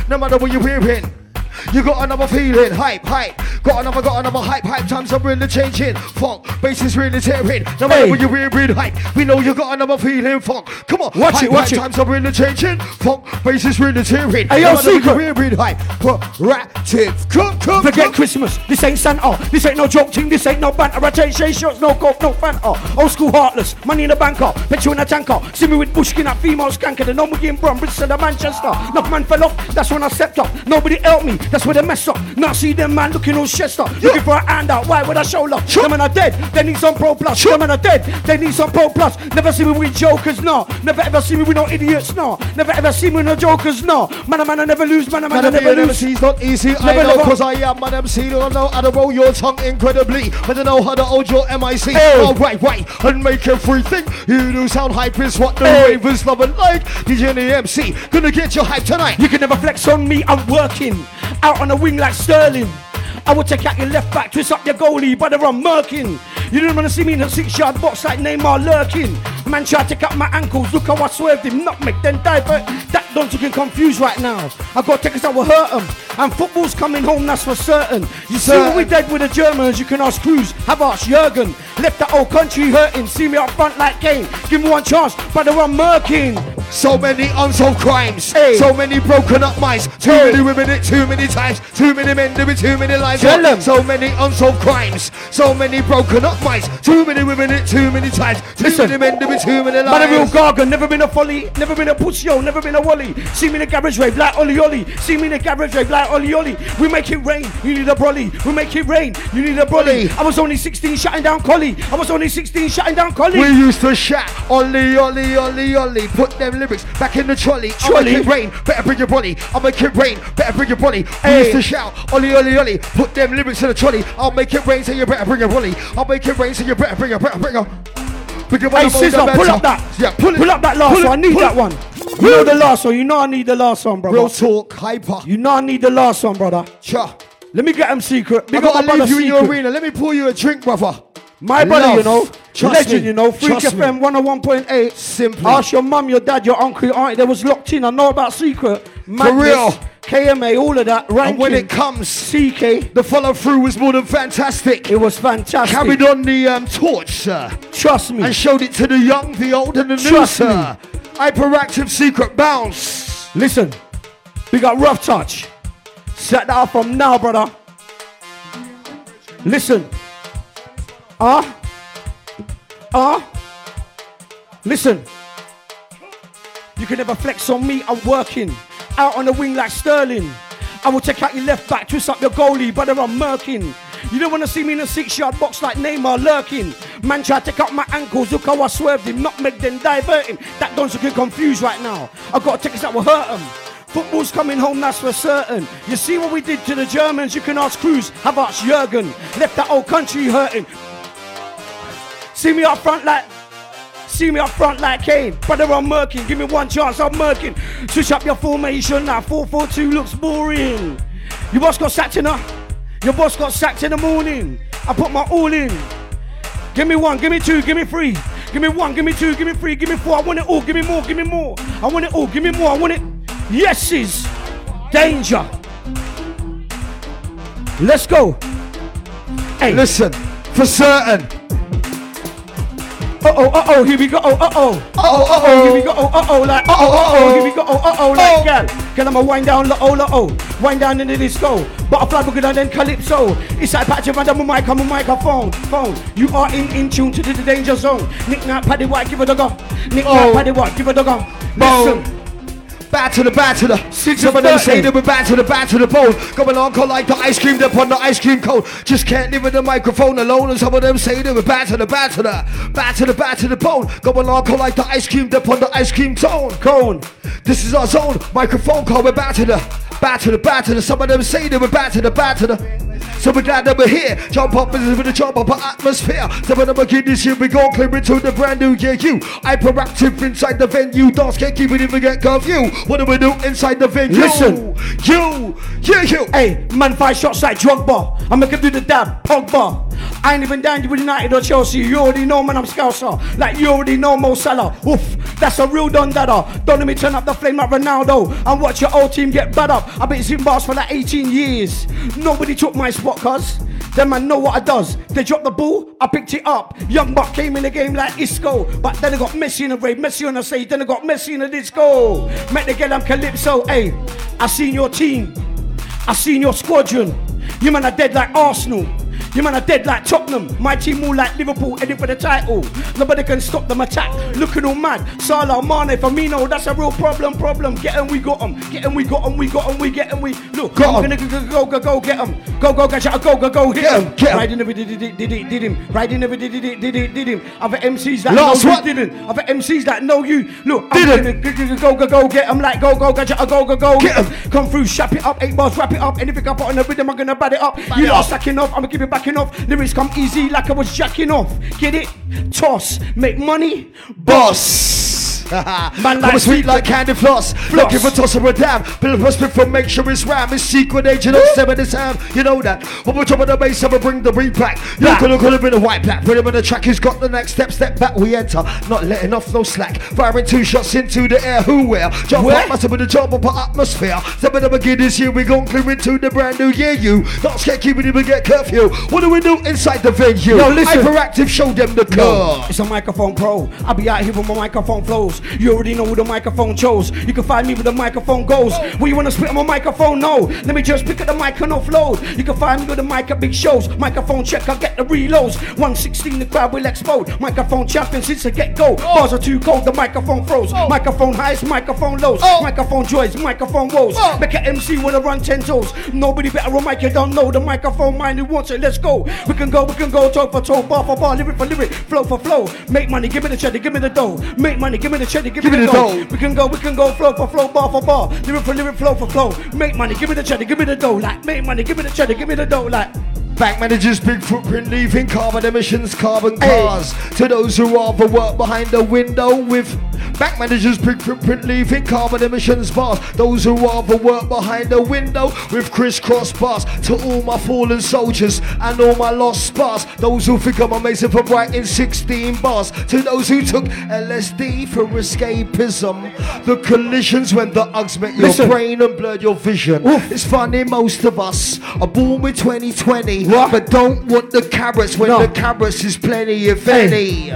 No matter what you're hearing. You got another feeling, hype, hype. Got another, got another hype, hype. Times are really changing. Funk, bass is really tearing. No matter Hey. what you're hearing, hype. We know you got another feeling, funk. Come on, Watch hype, it, watch hype. it. Times are really changing. Funk, bass is really tearing. Hey, yo, no Secret. you're hearing, hype. Proactive. Come, Forget. Christmas. This ain't Santa. This ain't no joke thing. This ain't no banter. I take shade shots, no coke, no Fanta. Old school heartless. Money in the bank, banker. Petrol in a tanker. See me with bushkin at female skanker. The number game from Bristol to Manchester. Enough man fell off. That's when I stepped up. Nobody helped me. That's where they mess up. Now see them man looking all stressed up. Looking for a handout. Why would I show love? Them man are dead. They need some pro plus. Them man are dead. They need some pro plus. Never see me with jokers, no. Never ever see me with no idiots, no. Never ever see me with no jokers, no. Man, a man, I never lose. Man, a man, I Man, never lose. MC's not easy. I Never, know, never. cause I am an MC. Don't know how to roll your tongue incredibly. I don't know how to hold your MIC. Hey. All right, right. And make everything you do sound hype is what the Hey. ravers love and like. DJ and the MC, gonna get your hype tonight. You can never flex on me, I'm working. Out on the wing like Sterling. I will take out your left back, twist up your goalie, but I'm murking. You didn't want to see me in a six yard box like Neymar lurking. Man, try to take out my ankles, look how I swerved him, nutmeg, then divert. That don't looking confused right now. I got tickets that will hurt him. And football's coming home, that's for certain. You see what we did with the Germans, you can ask Kroos, have asked Jurgen. Left the whole country hurting, see me up front like Kane. Give me one chance, but I'm murking. So many unsolved crimes, Hey. so many broken up minds, too Hey. many women it too many times, too many men doing too many lies. Tell 'em. So many unsolved crimes, so many broken up minds, too many women it too many times, too Listen. many men doing too many lies. Man, a real gargan, never been a folly, never been a pussy, yo, never been a wally. See me in the garage rave like Ollie Ollie. See me in the garage rave like Ollie Ollie. We make it rain, you need a brolly. We make it rain, you need a brolly. I was only 16 shutting down Collie. I was only 16 shutting down Collie. We used to shout, Ollie, Ollie, Ollie, Ollie. Put them lyrics back in the trolley. I'll Trolley? make it rain, better bring your body. I'll make it rain, better bring your body. We Hey. used to shout, Ollie, Ollie, Ollie. Put them lyrics in the trolley. I'll make it rain, so you better bring your body. I'll make it rain, so you better bring your, better bring your. Bring your Hey, Sizzla, pull better. up that. Yeah, pull it. Pull up that last it, one. I need that one. You know the last one. You know I need the last one, brother. Real talk, hyper. You know I need the last one, brother. Cha. Let me get him secret. I Big my gotta leave you in your arena. Let me pour you a drink, brother. My brother, Love. you know, Trust legend, me. you know, Freak Trust me. FM 101.8. Simply. Ask your mum, your dad, your uncle, your auntie. They was locked in. I know about Secret. Madness, real. KMA, all of that. Ranking. And when it comes, CK, the follow through was more than fantastic. it was fantastic. Carried on the um, torch, sir. Trust me. and showed it to the young, the old, and the new, Trust sir. Hyperactive secret bounce. Listen, we got rough touch. Set that up from now, brother. Listen. Ah. Ah. Listen. You can never flex on me, I'm working. Out on the wing like Sterling. I will take out your left back, twist up your goalie, but I'm murking. You don't want to see me in a six yard box like Neymar lurking. Man try to take out my ankles, look how I swerved him, nutmeg then divert him. That don't looking confused right now. I've got tickets that will hurt him. Football's coming home, that's for certain. You see what we did to the Germans? You can ask Kroos, have asked Jurgen. Left that old country hurting. See me up front like See me up front like Kane, brother I'm murking. Give me one chance, I'm murking. Switch up your formation now. 4-4-2 looks boring. Your boss got sacked in the, your boss got sacked in the morning. I put my all in. Give me one, give me two, give me three. Give me one, give me two, give me three, give me four. I want it all, give me more, give me more. I want it all, give me more. I want it. Yes, is danger. Let's go. Hey, Listen, for certain. Uh oh, uh oh, here we go. Oh, uh oh. Uh oh, uh Oh, here we oh. go. Oh, uh oh, like. Uh oh, uh oh. Here we go. Oh, uh oh, like. Girl, girl, I'ma wind down. Oh, la oh. Wind down into this go. Butterfly boogie and then calypso. It's like Patrick Van Damme, mic, I'm a microphone. Phone. You are in, in tune to the, the danger zone. Nick Nat, Paddy White, give it a go. Nick Oh. Nat, Paddy White, give it a go. Listen. Back to the back to the Six Some of them say they were back to the back to the bone. Going on call like the ice cream dip on the ice cream cone. Just can't live with the microphone alone. And some of them say they were back to the back to the back to the back to the bone. Going on call like the ice cream dip on the ice cream tone. Cone. This is our zone. Microphone call. We're back to the back to the back to the. Some of them say they were back to the back to the. So we're glad that we're here. Jump up and with the jump up atmosphere. So when I'm this year, we gon' clear into the brand new year. You hyperactive inside the venue. Dance can't keep it even get curfew. What do we do inside the venue? Listen. you, yeah, you. Hey, man, five shots like Drogba. I make him do the dab, Pogba. I ain't even down with United or Chelsea. You already know, man, I'm Scouser. Like you already know Mo Salah. Oof, that's a real Don Dada. Don't let me turn up the flame like Ronaldo and watch your old team get bad up. I've been bars for like 18 years. Nobody took my spot, cuz. Them man know what I does. They dropped the ball, I picked it up. Young Buck came in the game like Isco. But then I got Messi in the rave, Messi on the stage, then I got Messi in the disco. Met the girl, I'm Calypso, hey. I seen your team. I seen your squadron. You man are dead like Arsenal. You man are dead like Tottenham. My team all like Liverpool, heading for the title. Nobody can stop them attack. Looking all mad. Salah, Mane, Firmino, that's a real problem. Problem. Get 'em, we got 'em. Get 'em, we got 'em. We got 'em. We get 'em. We look. Got I'm 'em. gonna go, go, go, go, get 'em. Go, go, get 'em. Go, go, go, hit Get 'em, get 'em. Riding every did it, did it, did him. Riding every did it, did it, did him. Other MCs that Last know one. you didn't. Other MCs that know you. Look, I'm Didn't. gonna go, go, go, go, get 'em. Like go, go, 'em. Go, go, go, Get 'em. Come through, shap it up, eight bars, wrap it up. Anything I put on the rhythm, I'm gonna bad it up. you lot stacking off, I'ma give it off. Lyrics come easy like I was jacking off. Get it? Toss, make money, Boss. Man like sweet like candy floss. Looking for toss of a dam. A spit for make sure it's ram. It's secret agent of seven this time. You know that. When we top of the bass, I'ma bring the beat back. You could have could have been a white black. Rhythm in the track, he's got the next step. Step back, we enter. Not letting off no slack. Firing two shots into the air. Who where? Jump Where? up, must have been a jump up atmosphere. In the beginning this year, we gon' clear into the brand new year. You not scared, keep it even get curfew. What do we do inside the venue? Yo, listen. Hyperactive, show them the Yo, curve. it's a microphone pro. I'll be out here with my microphone flows. You already know who the microphone chose. You can find me where the microphone goes. Where you wanna spit on my microphone? No. Let me just pick up the mic and offload. You can find me with the mic at big shows. Microphone check, I get the reloads. 116, the crowd will explode. Microphone champion since the get go. Bars are too cold, the microphone froze. Oh. Microphone highs, microphone lows. Oh. Microphone joys, microphone woes. Oh. Make an MC wanna run 10 toes. Nobody better on mic, you don't know. The microphone mind who wants it, let's go. We can go, we can go, toe for toe, bar for bar, lyric for lyric, flow for flow. Make money, give me the cheddar, give me the dough. Make money, give me the cheddar, give, me the, dough. We can go, we can go, flow for flow, bar for bar, lyric for lyric, flow for flow. Make money, give me the cheddar, give me the dough. Like, make money, give me the cheddar, give me the dough. Like, Bank managers, big footprint, leaving carbon emissions, carbon Hey. cars. To those who rather work behind the window with bank managers, big footprint, leaving carbon emissions bars. Those who rather work behind the window with crisscross bars. To all my fallen soldiers and all my lost spars. Those who think I'm amazing for writing 16 bars. To those who took LSD for escapism. The collisions when the Uggs met your Listen. brain and blurred your vision. It's funny, most of us are born with 2020, What? but don't want the carrots when No. the carrots is plenty, if Hey. any.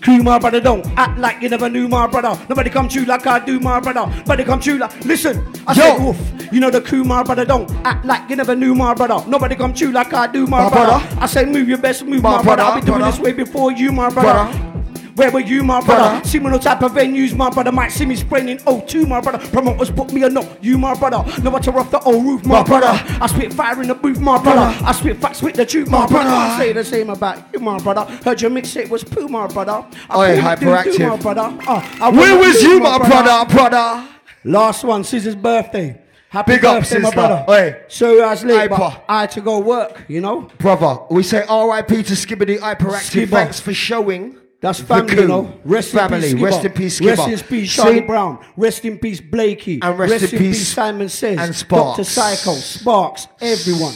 Crew, my brother, don't act like you never knew my brother. Nobody come true like I do, my brother. Nobody come true like, listen, I Yo. said, woof. You know the crew, my brother, don't act like you never knew my brother. Nobody come true like I do, my, My brother. brother. I say, move your best, move, My my, brother. brother, I've been doing brother. this way before you, my brother. Brother. Where were you, my brother? Brother. See me no type of venues, my brother. Might see me spraying O2, my brother. Promoters book me or not, you, my brother. No matter off the old roof, my, My brother. brother. I spit fire in the booth, my brother. Brother. I spit facts with the truth, my, My brother. brother. I say the same about you, my brother. Heard your mixtape was poo, my brother. I Oi, it do, my brother. Uh, I Where was do, you, my brother, brother? Last one, Sizzla's birthday. Happy Big up, birthday, my brother. Oi. So I was late, but I had to go work, you know? Brother, we say RIP to Skibadee Hyperactive. Skibber. Thanks for showing. That's family, you know. Rest family. in peace, Rest in peace, Rest in peace, Charlie Brown. Rest in peace, Blakey. And rest in peace, Simon Says. and Sparks. Dr. Psycho, Sparks, everyone.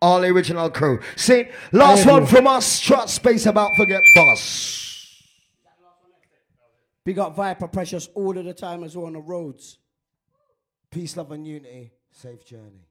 All the original crew. See, last Everyone. one from us. Trust space about forget boss. Big up Viper Preshus all of the time as well on the roads. Peace, love, and unity. Safe journey.